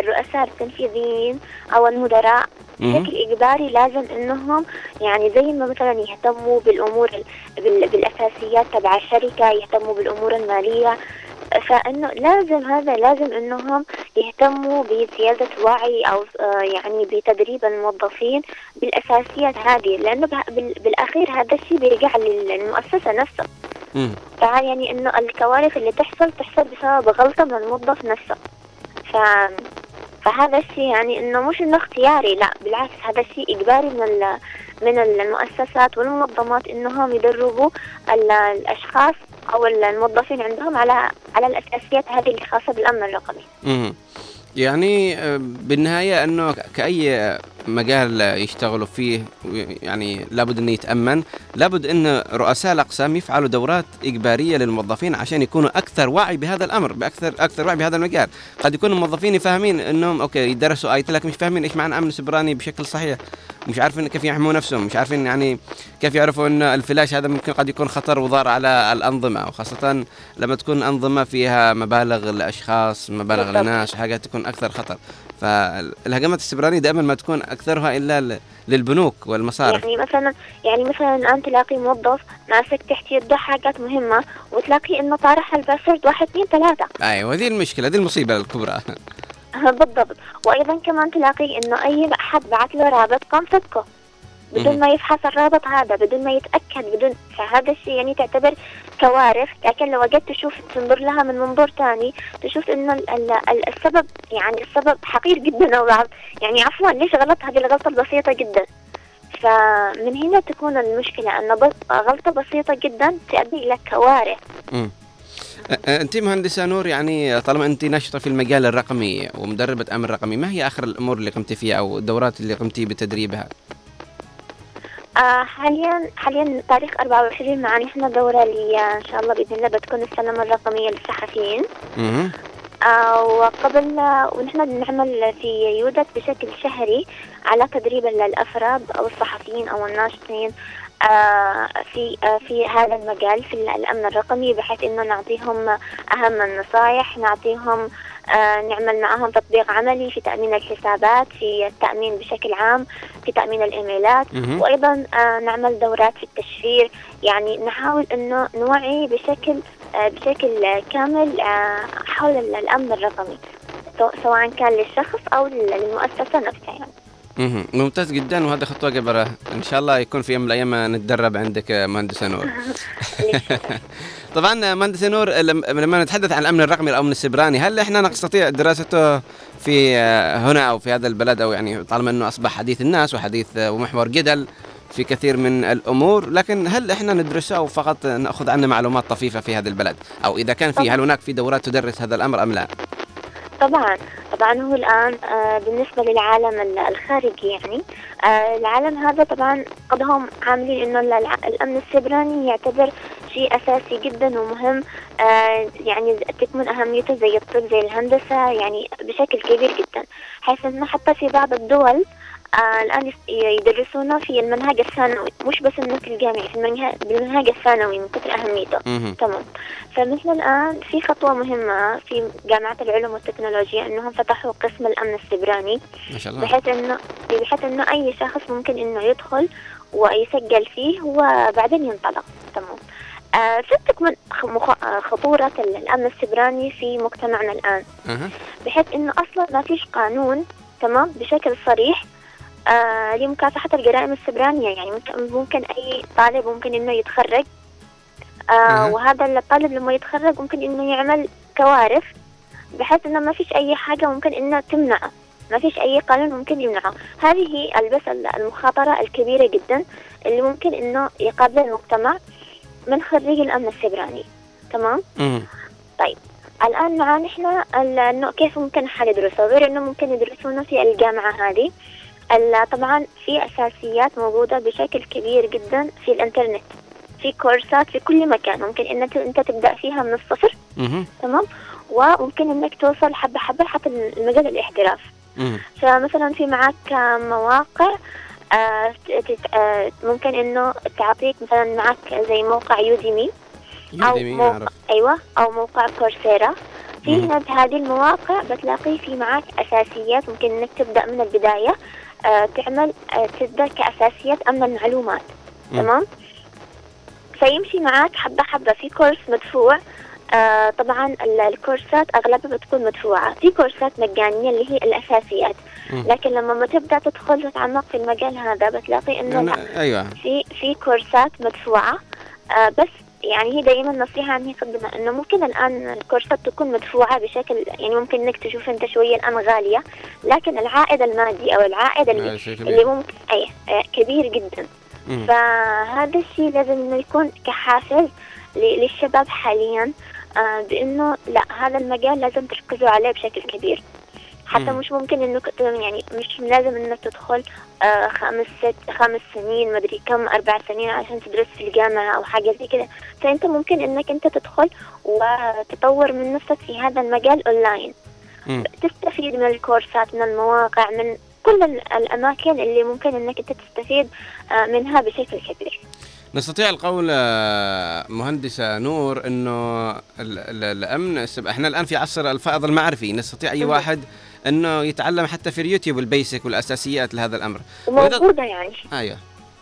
الرؤساء التنفيذيين أو المدراء. بشكل إجباري لازم إنهم يعني زي ما مثلا يهتموا بالأمور ال- بال- بالأساسيات تبع الشركة يهتموا بالأمور المالية فإنه لازم هذا لازم إنهم يهتموا بزيادة وعي أو آه، يعني بتدريب الموظفين بالأساسيات هذه لأنه بالأخير هذا الشيء بيرجع للمؤسسة نفسها مم. فيعني إنه الكوارث اللي تحصل تحصل بسبب غلطة من الموظف نفسه ف فهذا الشيء يعني إنه مش إنه اختياري لا بالعكس هذا الشيء إجباري من. من المؤسسات والمنظمات إنهم يدربوا ال- الأشخاص أو الموظفين عندهم على على الأساسيات هذه اللي خاصه بالأمن الرقمي. يعني آه، بالنهاية أنه ك- كأي مجال يشتغلوا فيه يعني لابد أنه يتأمن. لابد أن رؤساء الأقسام يفعلوا دورات إجبارية للموظفين عشان يكونوا أكثر وعي بهذا الأمر بأكثر أكثر وعي بهذا المجال. قد يكون الموظفين فاهمين أنهم okay يدرسوا آية لكن مش فاهمين إيش معنى أمن سيبراني بشكل صحيح. مش عارفين كيف يحموا نفسهم مش عارفين يعني كيف يعرفوا أن الفلاش هذا ممكن قد يكون خطر وضار على الأنظمة. وخاصة لما تكون أنظمة فيها مبالغ لأشخاص مبالغ بالضبط. لناس وحاجات تكون أكثر خطر. فالهجمات السيبرانية دائما ما تكون أكثرها إلا للبنوك والمصارف. يعني مثلا يعني مثلا الآن تلاقي موظف ماسك تحت يده حاجات مهمة وتلاقي إنه طارح الباسورد واحد اثنين ثلاثة. أيوة هذه المشكلة هذه المصيبة الكبرى. بالضبط. وأيضا كمان تلاقي إنه أي حد بعت له رابط قام فكه بدون. ما يفحص الرابط هذا بدون ما يتأكد بدون فهذا الشيء يعني تعتبر كوارث. لكن لو وجدت تشوف تنظر لها من منظور ثاني تشوف إنه ال- ال- ال- السبب يعني السبب حقير جدا أو يعني عفوا ليش غلط هذه الغلطة البسيطة جدا. فمن هنا تكون المشكلة أن بس غلطة بسيطة جدا تؤدي إلى كوارث. أنت مهندسة نور يعني طالما أنت ناشطة في المجال الرقمي ومدربة أمن رقمي ما هي آخر الأمور اللي قمتي فيها أو الدورات اللي قمتي بتدريبها؟ آه حاليا حاليا تاريخ 24 معنا إحنا دورة اللي إن شاء الله بإذن الله بتكون السلامة الرقمية للصحفيين. آه وقبل ونحن نعمل في يودت بشكل شهري على تدريب الافراد أو الصحفيين أو الناشطين آه في آه في هذا المجال في ال- الأمن الرقمي بحيث إنه نعطيهم أهم النصائح نعطيهم آه نعمل معهم تطبيق عملي في تأمين الحسابات في التأمين بشكل عام في تأمين الإيميلات. وأيضا آه نعمل دورات في التشفير يعني نحاول إنه نوعي بشكل آه بشكل آه كامل آه حول ال- الأمن الرقمي سو- سواء كان للشخص أو لل- للمؤسسة نفسها يعني. ممتاز جدا وهذا خطوة كبيرة. إن شاء الله يكون في يوم من الأيام نتدرب عندك يا مهندسة نور. طبعا مهندسة نور لم- لما نتحدث عن الأمن الرقمي الأمن السبراني هل إحنا نستطيع دراسته في آه، هنا أو في هذا البلد؟ أو يعني طالما أنه أصبح حديث الناس وحديث آه، ومحور جدل في كثير من الأمور لكن هل إحنا ندرسه أو فقط نأخذ عنه معلومات طفيفة في هذا البلد؟ أو إذا كان في هل هناك في دورات تدرس هذا الأمر أم لا؟ طبعا. طبعا هو الآن آه، بالنسبة للعالم ال- الخارجي يعني آه، العالم هذا طبعا قد هم عاملين إنه الأمن السيبراني يعتبر شيء أساسي جدا ومهم آه، يعني تكمن أهميته زي الطب زي الهندسة يعني بشكل كبير جدا. حيث إنه حتى في بعض الدول آه الآن يدرسونه في المنهج الثانوي. مش بس في الجامعي في المنهج بالمنهج الثانوي من كثر أهميته. تمام. فمثل الآن في خطوة مهمة في جامعة العلوم والتكنولوجيا إنهم فتحوا قسم الأمن السيبراني ما شاء الله. بحيث إنه بحيث إنه أي شخص ممكن إنه يدخل ويسجل فيه وبعدين ينطلق. تمام. آه ستكمن خ- مخ- آه، خطورة ال- الأمن السيبراني في مجتمعنا الآن. بحيث إنه أصلا ما فيش قانون تمام بشكل صريح آه لمكافحة الجرائم السبرانية. يعني ممكن, أي طالب ممكن إنه يتخرج. آه. وهذا الطالب لما يتخرج ممكن إنه يعمل كوارث بحيث إنه ما فيش أي حاجة ممكن إنه تمنعه. ما فيش أي قانون ممكن يمنعه. هذه البس المخاطرة الكبيرة جدا اللي ممكن إنه يقابل المجتمع من خريج الأمن السبراني. تمام. طيب. الآن معانا إحنا كيف ممكن حل يدرسوا غير إنه ممكن يدرسونه في الجامعة هذه. طبعا في أساسيات موجودة بشكل كبير جدا في الإنترنت. في كورسات في كل مكان. ممكن إنك أنت تبدأ فيها من الصفر. تمام؟ وممكن إنك توصل حبة حبة حتى المجال الاحتراف. فمثلا في معك مواقع آه، آه، ممكن إنه تعطيك مثلا معك زي موقع يوديمي. أو يوديمي، موقع. أيوة. أو موقع كورسيرا. في. هنا بهذه المواقع بتلاقي في معك أساسيات. ممكن إنك تبدأ من البداية. آه تعمل آه تبدأ كأساسيات أمن المعلومات. تمام؟ فيمشي معك حبة حبة. في كورس مدفوع. آه طبعا ال- الكورسات أغلبها بتكون مدفوعة. في كورسات مجانية اللي هي الأساسيات. مم. لكن لما ما تبدأ تدخل تتعمق في المجال هذا بتلاقي إنه لا. أنا- أيوه. في في كورسات مدفوعة. آه بس يعني هي دائما نصيحة عني قدمها إنه ممكن الآن الكورسات تكون مدفوعة بشكل يعني ممكن إنك تشوف أنت شوية الان غالية لكن العائد المادي أو العائد آه، اللي. اللي ممكن أي آه، كبير جدا مم. فهذا الشيء لازم إنه يكون كحافز للشباب حاليا آه بإنه لا هذا المجال لازم تركزوا عليه بشكل كبير حتى مم. مش ممكن إنك يعني مش لازم إنك تدخل آه خمس ست خمس سنين مدري كم أربع سنين عشان تدرس في الجامعة أو حاجة زي كده فأنت ممكن إنك أنت تدخل وتطور من نفسك في هذا المجال اونلاين. تستفيد من الكورسات من المواقع من كل ال- الأماكن اللي ممكن إنك أنت تستفيد آه منها بشكل كبير نستطيع القول آه، مهندسة نور إنه ال- ال- الأمن إحنا الآن في عصر الفائض المعرفي نستطيع أي. واحد أنه يتعلم حتى في اليوتيوب البيسك والأساسيات لهذا الأمر. وموجودة يعني. أيوه.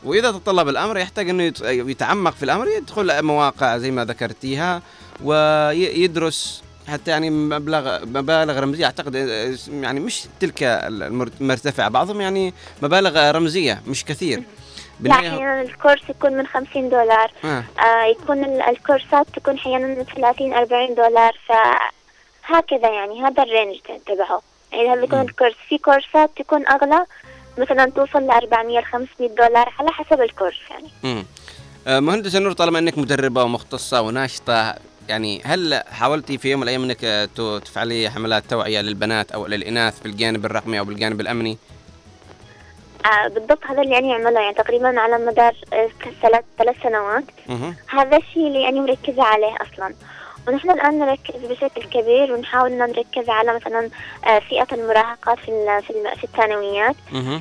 وإذا تطلب الأمر يحتاج أنه يت- يتعمق في الأمر يدخل مواقع زي ما ذكرتيها ويدرس حتى يعني مبلغ مبالغ رمزية. أعتقد يعني مش تلك المر- المرتفعه بعضهم يعني مبالغ رمزية مش كثير. لا أحيانا ال course يكون من 50 دولار. آه. آه يكون ال- الكورسات تكون أحيانا من 30 40 دولار فهكذا يعني هذا ال range تبعه. يعني هذا يكون ال course في كورسات تكون أغلى مثلا توصل ل 400 ل 500 دولار على حسب ال course يعني مم. آه، مهندسة نور طالما إنك مدربة ومختصة وناشطة يعني هل حاولتي في يوم من الأيام إنك آه، ت- تفعلي حملات توعية للبنات أو للإناث بالجانب الرقمي أو بالجانب الأمني؟ آه بالضبط هذا اللي أنا أعمله يعني تقريبا على مدار آه، ثلاث ثلاث سنوات. هذا الشيء اللي أنا مركزة عليه أصلا ونحن الآن نركز بشكل كبير ونحاول أن نركز على مثلا آه، فئة المراهقات في ال- في الثانويات.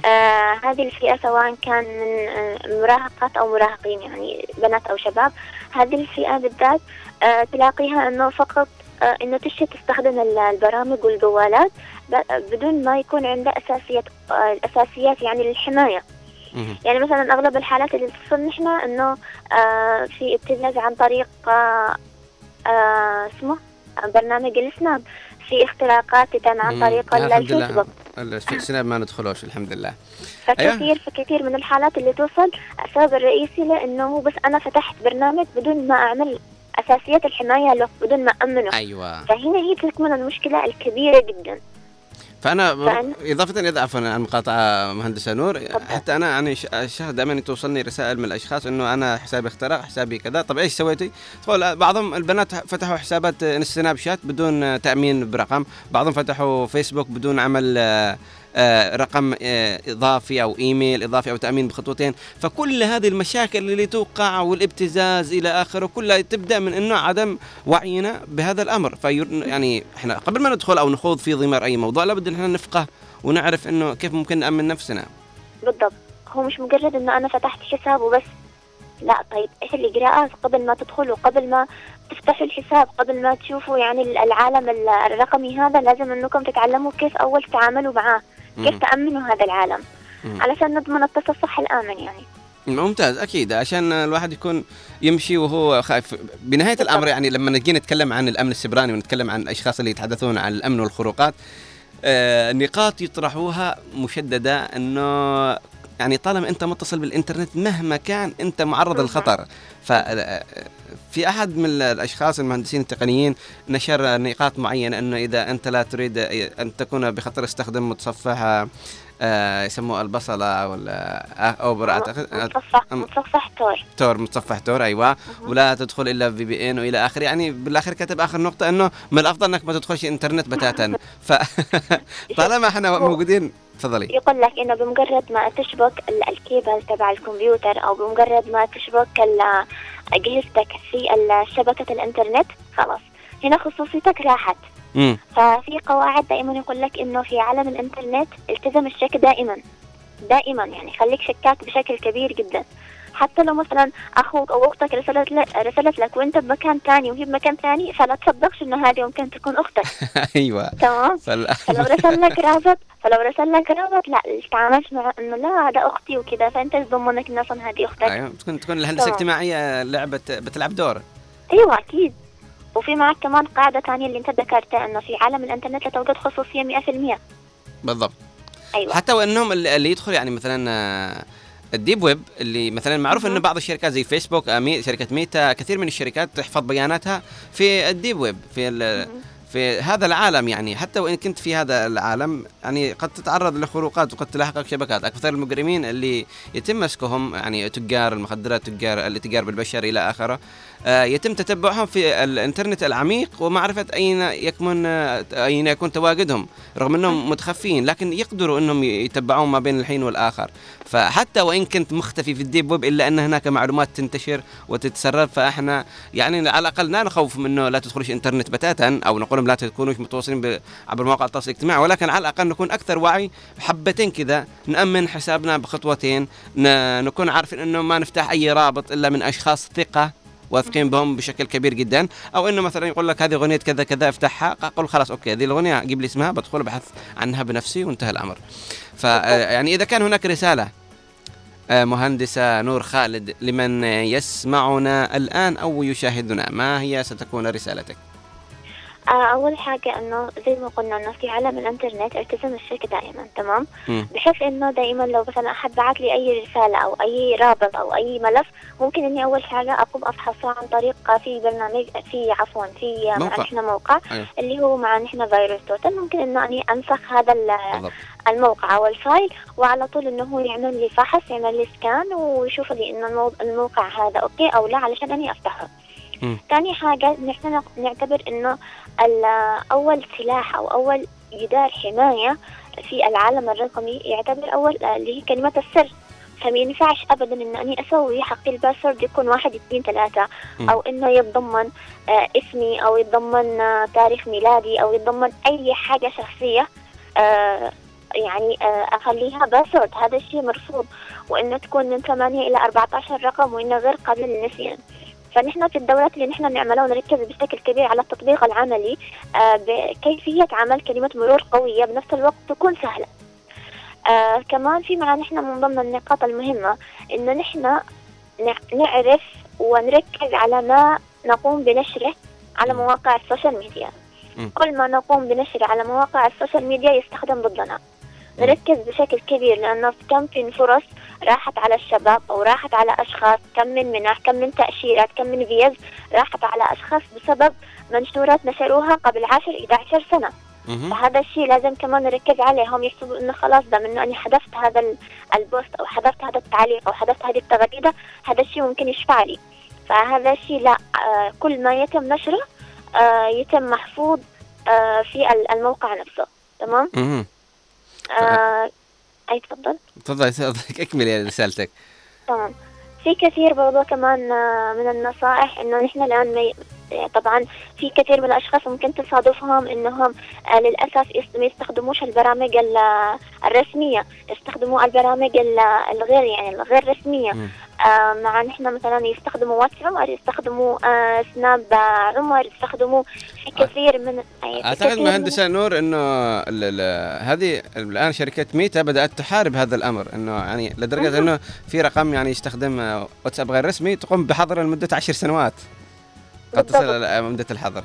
آه هذه الفئة سواء كان من آه، مراهقات أو مراهقين يعني بنات أو شباب هذه الفئة بالذات آه تلاقيها أنه فقط آه إنه تشي تستخدم ال- البرامج والجوالات بدون ما يكون عندها أساسيات آه الأساسيات يعني للحماية. يعني مثلا أغلب الحالات اللي بتصل نحن إنه آه في ابتزاز عن طريق آه اسمه برنامج السناب في اختراقات تتم عن. طريق آه، الفيسبوك. ال- في السناب ما ندخلوش الحمد لله. فكثير فكثير من الحالات اللي توصل السبب الرئيسي له إنه هو بس أنا فتحت برنامج بدون ما أعمل أساسيات الحماية له بدون ما أمنه. أيوه. فهنا هي تكمن المشكلة الكبيرة جدا. فأنا فأنا- إضافة إلى عفوا عن المقاطعه مهندسة نور. حتى أنا يعني اشاهد دائما توصلني رسائل من الأشخاص إنه أنا حسابي اخترق حسابي كذا. طب إيش سويتي؟ تقول بعضهم البنات فتحوا حسابات سناب شات بدون تأمين برقم. بعضهم فتحوا فيسبوك بدون عمل آه، رقم آه، إضافي أو إيميل إضافي أو تأمين بخطوتين. فكل هذه المشاكل اللي توقع والابتزاز إلى آخره كلها تبدأ من إنه عدم وعينا بهذا الأمر. في يعني إحنا قبل ما ندخل أو نخوض في ضمار أي موضوع لابد إن إحنا نفقه ونعرف إنه كيف ممكن نأمن نفسنا. بالضبط. هو مش مجرد إنه أنا فتحت حساب وبس. لا طيب إيش الاجراءات قبل ما تدخلوا قبل ما تفتحوا الحساب قبل ما تشوفوا يعني العالم الرقمي هذا لازم إنكم تتعلموا كيف أول تتعاملوا معاه. كيف. تأمنوا هذا العالم مم. علشان نضمن التصفح الآمن يعني ممتاز أكيد عشان الواحد يكون يمشي وهو خايف بنهاية الأمر يعني لما نجي نتكلم عن الأمن السبراني ونتكلم عن الأشخاص اللي يتحدثون عن الأمن والخروقات آه نقاط يطرحوها مشددة إنه يعني طالما أنت متصل بالإنترنت مهما كان أنت معرض للخطر. في أحد من الأشخاص المهندسين التقنيين نشر نقاط معينة أنه إذا أنت لا تريد أن تكون بخطر استخدم متصفح آه يسموه البصلة ولا اوبر اعتقد متصفح متصفح Tor. Tor متصفح Tor أيوه. ولا تدخل إلا VPN وإلى آخره. يعني بالآخر كتب آخر نقطة إنه من الأفضل إنك ما تدخلش إنترنت بتاتا. ف طالما إحنا موجودين تفضلي. يقول لك إنه بمجرد ما تشبك ال- الكيبل تبع الكمبيوتر أو بمجرد ما تشبك أجهزتك في شبكة الإنترنت خلاص. هنا خصوصيتك راحت. امم ففي قواعد دائما يقول لك إنه في عالم الإنترنت التزم الشك دائما. دائما يعني خليك شكاك بشكل كبير جدا. حتى لو مثلا أخوك أو أختك رسلت لك رسلت لك وأنت بمكان ثاني وهي بمكان ثاني فلا تصدقش إنه هذه ممكن تكون أختك. أيوه. تمام؟ فال... فلو رسل لك رابط فلو رسل لك رابط لا تعاملت مع إنه لا هذا أختي وكذا فأنت تضمنك إنه أصلا هذه أختك. أيوه تكون تكون الهندسة. الاجتماعية لعبه بتلعب دور. أيوه أكيد. وفي معك كمان قاعدة ثانية اللي انت ذكرتها إنه في عالم الإنترنت لا توجد خصوصية 100% بالضبط. أيوه. حتى وإنهم اللي يدخل يعني مثلا آه، ال deep web اللي مثلا معروف إنه بعض الشركات زي فيسبوك آه، شركة ميتا كثير من الشركات تحفظ بياناتها في ال deep web في ال- في هذا العالم يعني. حتى وإن كنت في هذا العالم يعني قد تتعرض لخروقات وقد تلاحقك شبكات. أكثر المجرمين اللي يتم مسكهم يعني تجار المخدرات تجار الاتجار بالبشر إلى آخره. يتم تتبعهم في الانترنت العميق ومعرفة أين يكمن آه، أين يكون تواجدهم رغم أنهم متخفين لكن يقدروا أنهم يتبعون ما بين الحين والآخر. فحتى وإن كنت مختفي في ال deep web إلا أن هناك معلومات تنتشر وتتسرب فإحنا يعني على الأقل لا نخوف منه لا تدخلوش إنترنت بتاتا أو نقول لا تكونوش متواصلين عبر مواقع التواصل الاجتماعي ولكن على الأقل نكون أكثر وعي حبتين كذا نأمن حسابنا بخطوتين نكون عارفين أنه ما نفتح أي رابط إلا من أشخاص ثقة. واثقين بهم بشكل كبير جدا. أو إنه مثلا يقول لك هذه أغنية كذا كذا افتحها. أقول خلاص أوكي هذه الأغنية جيب لي اسمها بدخل أبحث عنها بنفسي وانتهى الأمر. ف يعني إذا كان هناك رسالة آه، مهندسة نور خالد لمن يسمعنا الآن أو يشاهدنا ما هي ستكون رسالتك؟ آه أول حاجة إنه زي ما قلنا إنه في عالم الإنترنت التزم الشرك دائما تمام مم. بحيث إنه دائما لو مثلا أحد بعت لي أي رسالة أو أي رابط أو أي ملف ممكن إني أول حاجة أقوم افحصه عن طريق في برنامج في عفوا في موقع. نحن موقع أيوه. اللي هو مع نحن فيروس توتال ممكن إنه أني أنسخ هذا الموقع أو ال file وعلى طول إنه هو يعمل لي فحص يعمل لي scan ويشوف لي المو- الموقع هذا okay أو لا علشان إني أفتحه مم. ثاني حاجة نحن نعتبر إنه أول سلاح أو أول جدار حماية في العالم الرقمي يعتبر أول آه، اللي هي كلمة السر. فما ينفعش ابدا إن أني أسوي حق ال password يكون واحد اثنين ثلاثة. أو إنه يتضمن آه اسمي أو يتضمن آه تاريخ ميلادي أو يتضمن أي حاجة شخصية يعني أخليها password. هذا الشيء مرفوض. وإنه تكون من 8 إلى 14 رقم وإنه غير قابل للنسيان. فنحن في الدورات اللي نحن نعملها ونركز بشكل كبير على التطبيق العملي آه بكيفية عمل كلمة مرور قوية بنفس الوقت تكون سهلة. آه كمان في معنا نحن من ضمن النقاط المهمة إنه نحن نع- نعرف ونركز على ما نقوم بنشره على مواقع ال social media. كل ما نقوم بنشره على مواقع ال social media يستخدم ضدنا. نركز بشكل كبير لأنه كم من فرص راحت على الشباب أو راحت على أشخاص كم من منح كم من تأشيرات كم من فيز راحت على أشخاص بسبب منشورات نشروها قبل 10 11 سنة. فهذا الشيء لازم كمان نركز عليه. هم يحسبوا إنه خلاص دام إنه أنا حذفت هذا ال- ال post أو حذفت هذا التعليق أو حذفت هذه التغريدة هذا الشيء ممكن يشفع لي. فهذا الشيء لا آه كل ما يتم نشره آه يتم محفوظ آه في ال- الموقع نفسه. تمام. آه أي تفضل. تفضل تفضل. اكملي رسالتك. تمام في كثير برضو كمان آه، من النصائح إنه نحن الآن ما ي- طبعا في كثير من الأشخاص ممكن تصادفهم إنهم آه، للأسف ما يستخدموش البرامج ال- الرسمية يستخدموا البرامج ال- الغير يعني الغير رسمية. مع نحن مثلا يستخدموا واتس عمر يستخدموا آه، سناب آه، عمر يستخدموا في كثير من أعتقد مهندسة نور إنه ال- ال- هذه الآن شركة ميتا بدأت تحارب هذا الأمر إنه يعني لدرجة. إنه في رقم يعني يستخدم آه، واتساب غير رسمي تقوم بحظره لمدة عشر سنوات. قد تصل مدة الحظر.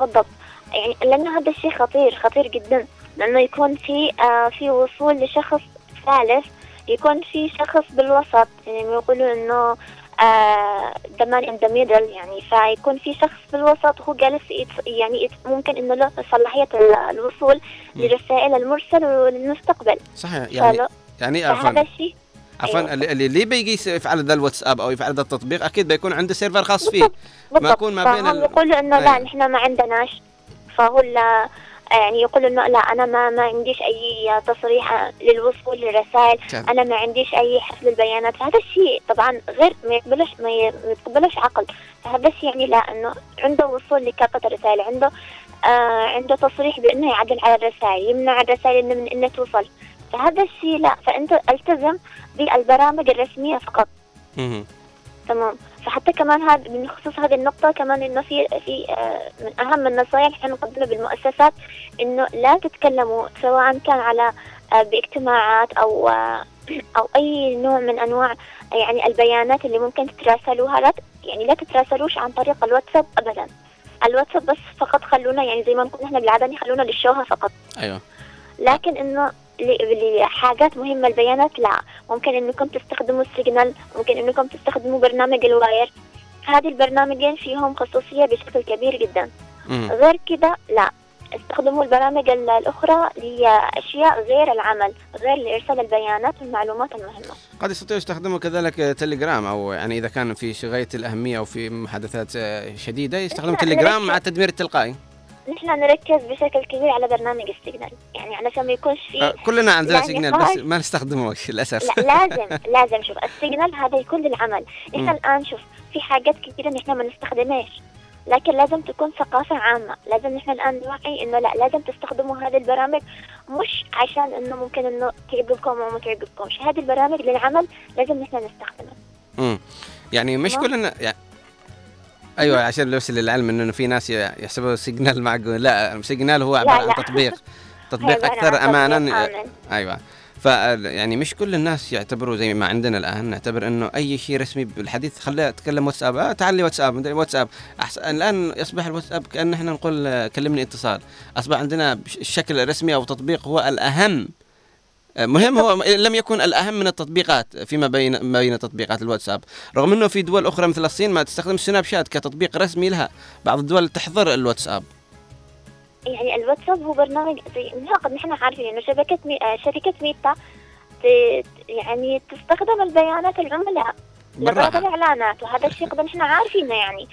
بالضبط. يعني لأنه هذا الشيء خطير خطير جدا لأنه يكون في آه في وصول لشخص ثالث يكون في شخص بالوسط يعني يقولوا آه the man in the middle يعني فيكون في شخص بالوسط هو جالس يعني ممكن إنه له صلاحية ال- الوصول لرسائل المرسل وللمستقبل. صحيح يعني يعني عفوا عفوا أيوة. اللي اللي بيجي يفعل ذا الواتساب أو يفعل ذا التطبيق أكيد بيكون عنده server خاص فيه. ما بالضبط يكون ما بين ال- يقولوا إنه لا أيوة. نحن ما عندناش. فهو يعني يقول إنه لا أنا ما ما عنديش أي تصريح للوصول للرسائل كذا. أنا ما عنديش أي حفظ البيانات. هذا الشيء طبعا غير ما يقبلش ما ي- ما يتقبلش عقل. فهذا الشيء يعني لا إنه عنده وصول لكافة الرسائل عنده آه عنده تصريح بأنه يعدل على الرسائل يمنع الرسائل إنه من انها توصل. فهذا الشيء لا فأنت ألتزم بالبرامج الرسمية فقط. تمام. فحتى كمان هذا بخصوص هذه النقطة كمان إنه في في آه، من أهم النصائح اللي نقدمها بالمؤسسات إنه لا تتكلموا سواء كان على آه، باجتماعات أو آه، أو أي نوع من أنواع يعني البيانات اللي ممكن تتراسلوها. لا يعني لا تتراسلوش عن طريق الواتساب أبدا. الواتساب بس فقط خلونا يعني زي ما نقول إحنا بالعادة خلونا للشوها فقط. أيوه. لكن إنه ل- لحاجات مهمة البيانات لا. ممكن إنكم تستخدموا ال Signal ممكن إنكم تستخدموا برنامج ال Wire. هذه البرنامجين فيهم خصوصية بشكل كبير جدا. مم. غير كده لا. استخدموا البرامج ال- الأخرى لأشياء غير العمل غير لإرسال البيانات والمعلومات المهمة. قد يستطيعوا يستخدموا كذلك تليجرام أو يعني إذا كان في غايه الأهمية أو في محادثات آه، شديدة يستخدموا إحنا تليجرام مع التدمير التلقائي. نحن نركز بشكل كبير على برنامج ال Signal يعني علشان ما يكونش في آه، كلنا عندنا يعني Signal بس ما نستخدموش للأسف. لا لازم لازم. شوف ال Signal هذا يكون للعمل. إحنا الآن شوف في حاجات كثيره نحن ما نستخدمهاش. لكن لازم تكون ثقافة عامة. لازم نحن الآن نوعي إنه لا لازم تستخدموا هذه البرامج مش عشان إنه ممكن إنه تعجبكم أو ما تعجبكمش هذه البرامج للعمل لازم نحن نستخدمها مم. يعني مش. كلنا يعني أيوه عشان بس للعلم إنه في ناس يحسبوا Signal معقول لا Signal هو عبارة عن. تطبيق. تطبيق أكثر امانا آمن. أيوه. ف يعني مش كل الناس يعتبروا زي ما عندنا الآن نعتبر إنه أي شيء رسمي بالحديث خليها اتكلم واتساب. آه تعال لي واتساب مدري واتساب. أحسن الآن يصبح الواتساب كأن إحنا نقول كلمني اتصال. أصبح عندنا الشكل الرسمي أو تطبيق هو الأهم. مهم هو لم يكن الأهم من التطبيقات فيما بين ما بين تطبيقات الواتساب. رغم أنه في دول أخرى مثل الصين ما تستخدم سناب شات كتطبيق رسمي لها بعض الدول تحظر الواتساب. يعني الواتساب هو برنامج زي نعتقد نحن عارفين إنه شبكة مي... آه، شركة ميتا ت... يعني تستخدم البيانات العملاء بالراحة. لغرض الإعلانات وهذا الشيء قد نحن عارفينه يعني.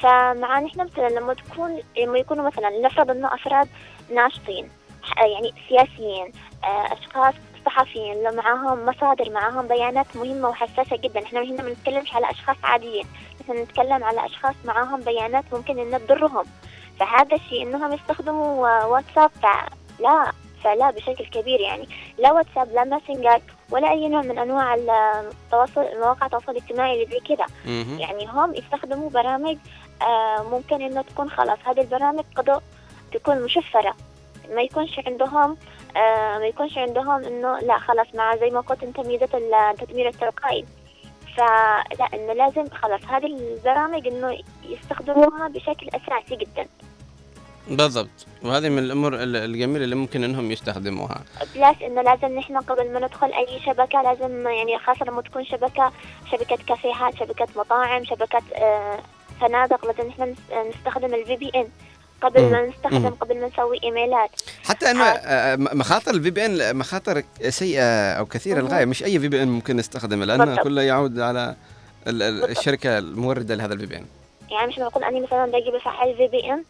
فمع نحن مثلا لما تكون لما يكونوا مثلا لنفرض إنه أفراد ناشطين يعني سياسيين آه، أشخاص صحفيين لو معاهم مصادر معاهم بيانات مهمة وحساسة جدا. إحنا هنا ما بنتكلمش على أشخاص عاديين. نحن نتكلم على أشخاص معاهم بيانات ممكن إنها تضرهم. فهذا الشيء إنهم يستخدموا واتساب فلا فلا بشكل كبير يعني. لا واتساب لا ماسنجر ولا أي نوع من أنواع التواصل مواقع التواصل الاجتماعي اللي زي كذا. يعني هم يستخدموا برامج آه ممكن إنه تكون خلاص هذه البرامج قد تكون مشفرة. ما يكونش عندهم آه ما يكونش عندهم إنه لا خلاص مع زي ما قلت أنت ميزة التدمير التلقائي. فلا إنه لازم خلاص هذه البرامج إنه يستخدموها بشكل أساسي جدا. بالضبط. وهذه من الأمور ال- الجميلة اللي ممكن إنهم يستخدموها. بلاش إنه لازم نحن قبل ما ندخل أي شبكة لازم يعني خاصة لما تكون شبكة شبكة كافيهات شبكة مطاعم شبكة آه فنادق لازم نحن نس- نستخدم ال VPN قبل. ما نستخدم. قبل ما نسوي إيميلات حتى انه آه، مخاطر ال VPN مخاطر سيئة أو كثيرة. للغاية مش أي VPN ممكن نستخدمه لأنه بالضبط. كله يعود على. الشركة الموردة لهذا ال VPN يعني مش بقول اني مثلا باجي بفعل VPN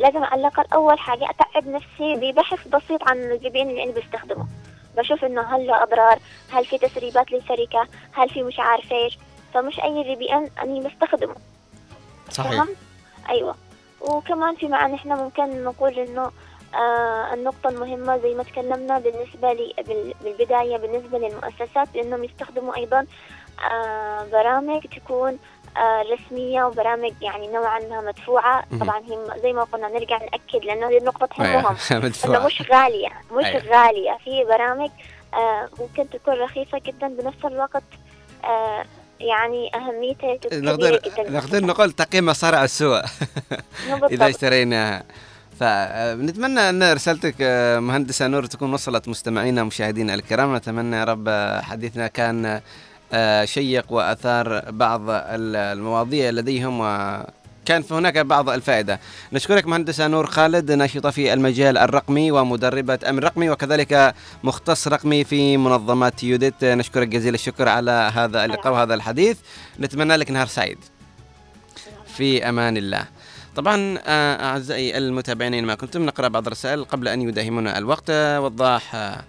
لازم على الأقل أول حاجة أتعب نفسي ببحث بسيط عن ال VPN اللي أنا بستخدمه بشوف إنه هل له أضرار هل في تسريبات للشركة هل في مش عارف إيش فمش أي VPN أني بستخدمه صحيح فهمت؟ أيوه وكمان في معنا إحنا ممكن نقول إنه آه النقطة المهمة زي ما تكلمنا بالنسبة لي بال- بالبداية بالنسبة للمؤسسات بأنهم يستخدموا أيضا آه برامج تكون آه رسمية وبرامج يعني نوعا ما مدفوعة. طبعا هي زي ما قلنا نرجع نأكد لأنه هذه النقطة أيوة، تهمهم مدفوعة. مش غالية مش أيوة. غالية في برامج آه ممكن تكون رخيصة جدا بنفس الوقت آه يعني أهميتها كبيرة نقدر جدا. نقدر نقول تقييم مصارع السوء. إذا اشتريناها فنتمنى أن رسالتك آه، مهندسة نور تكون وصلت مستمعينا ومشاهدينا الكرام. نتمنى يا رب آه، حديثنا كان آه، شيق وآثار بعض ال- المواضيع لديهم وكان في هناك بعض الفائدة. نشكرك مهندسة نور خالد ناشطة في المجال الرقمي ومدربة أمن رقمي وكذلك مختص رقمي في منظمه يوديت. نشكرك جزيل الشكر على هذا اللقاء وهذا الحديث. نتمنى لك نهار سعيد. في أمان الله. طبعا آه، أعزائي المتابعين ما كنتم نقرأ بعض الرسائل قبل أن يداهمنا الوقت. آه، وضاح آه،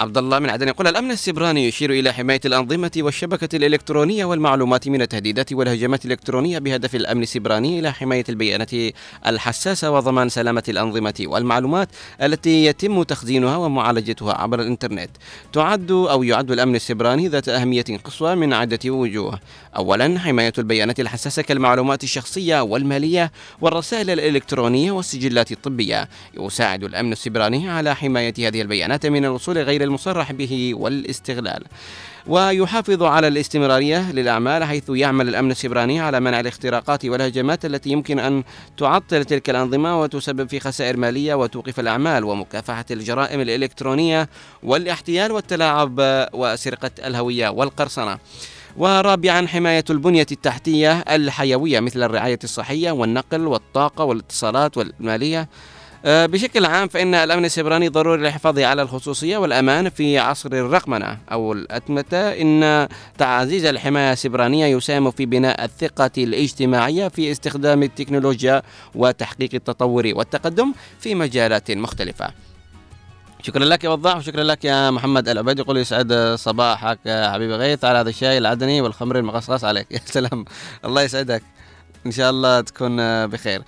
عبد الله من عدن يقول الأمن السبراني يشير إلى حماية الأنظمة والشبكة الإلكترونية والمعلومات من التهديدات والهجمات الإلكترونية بهدف الأمن السبراني إلى حماية البيانات الحساسة وضمان سلامة الأنظمة والمعلومات التي يتم تخزينها ومعالجتها عبر الإنترنت. تعد أو يعد الأمن السبراني ذات أهمية قصوى من عدة وجوه. اولا حماية البيانات الحساسة كالمعلومات الشخصية والمالية والرسائل الإلكترونية والسجلات الطبية. يساعد الأمن السبراني على حماية هذه البيانات من الوصول غير المصرح به والاستغلال. ويحافظ على الاستمرارية للأعمال حيث يعمل الأمن السبراني على منع الاختراقات والهجمات التي يمكن أن تعطل تلك الأنظمة وتسبب في خسائر مالية وتوقف الأعمال ومكافحة الجرائم الإلكترونية والاحتيال والتلاعب وسرقة الهوية والقرصنة. ورابعا حماية البنية التحتية الحيوية مثل الرعاية الصحية والنقل والطاقة والاتصالات والمالية بشكل عام فإن الأمن السيبراني ضروري للحفاظ على الخصوصية والأمان في عصر الرقمنة. أو الأتمتة إن تعزيز الحماية السيبرانية يساهم في بناء الثقة الاجتماعية في استخدام التكنولوجيا وتحقيق التطور والتقدم في مجالات مختلفة. شكرا لك يا وضاح وشكرا لك يا محمد العبيد. يقول يسعد صباحك حبيبي غيث على هذا الشاي العدني والخمر المقصقص عليك. يا سلام. الله يسعدك. إن شاء الله تكون بخير.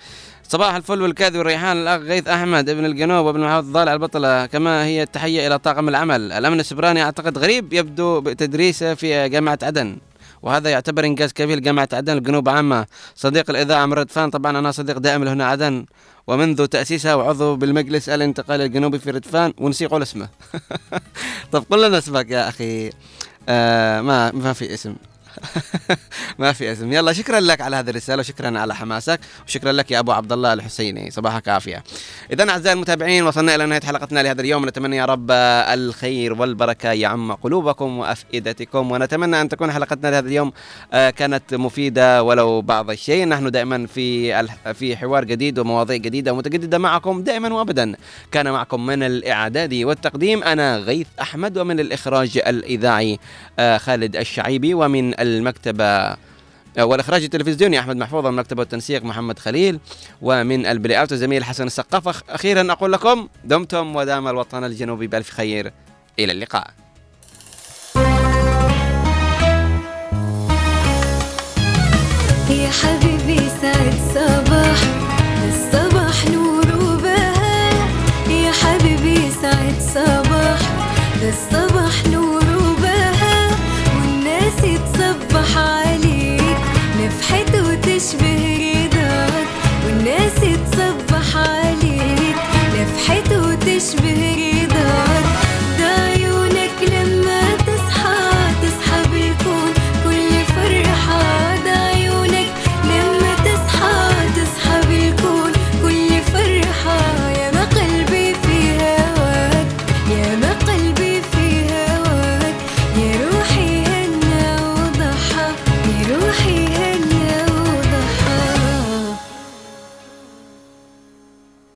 صباح الفل والكاذب والريحان. الأخ غيث أحمد ابن الجنوب وابن محمد الضالع البطلة كما هي التحية إلى طاقم العمل. الأمن السبراني أعتقد غريب يبدو بتدريسه في جامعة عدن وهذا يعتبر إنجاز كبير لجامعة عدن الجنوب عامة. صديق الإذاعة مرد فان طبعا أنا صديق دائم لهنا عدن ومنذ تاسيسها وعضو بالمجلس الانتقالي الجنوبي في ردفان ونسي قول اسمه. طب قل لنا اسمك يا أخي. آه ما ما في اسم. ما في اسم يلا شكرا لك على هذه الرسالة وشكرا على حماسك وشكرا لك يا أبو عبد الله الحسيني. صباحك عافية. اذا أعزائي المتابعين وصلنا إلى نهاية حلقتنا لهذا اليوم. نتمنى يا رب الخير والبركة يعم قلوبكم وأفئدتكم ونتمنى أن تكون حلقتنا لهذا اليوم آه، كانت مفيدة ولو بعض الشيء. نحن دائما في في حوار جديد ومواضيع جديدة ومتجدده معكم دائما وابدا. كان معكم من الاعداد والتقديم أنا غيث أحمد ومن الإخراج الإذاعي آه، خالد الشعيبي ومن المكتبة آه، والإخراج التلفزيوني أحمد محفوظ من مكتبة التنسيق محمد خليل ومن البلاي أوت الزميل حسن السقاف. أخيرا أقول لكم دمتم ودام الوطن الجنوبي بألف خير. إلى اللقاء. يا حبيبي سعد صباح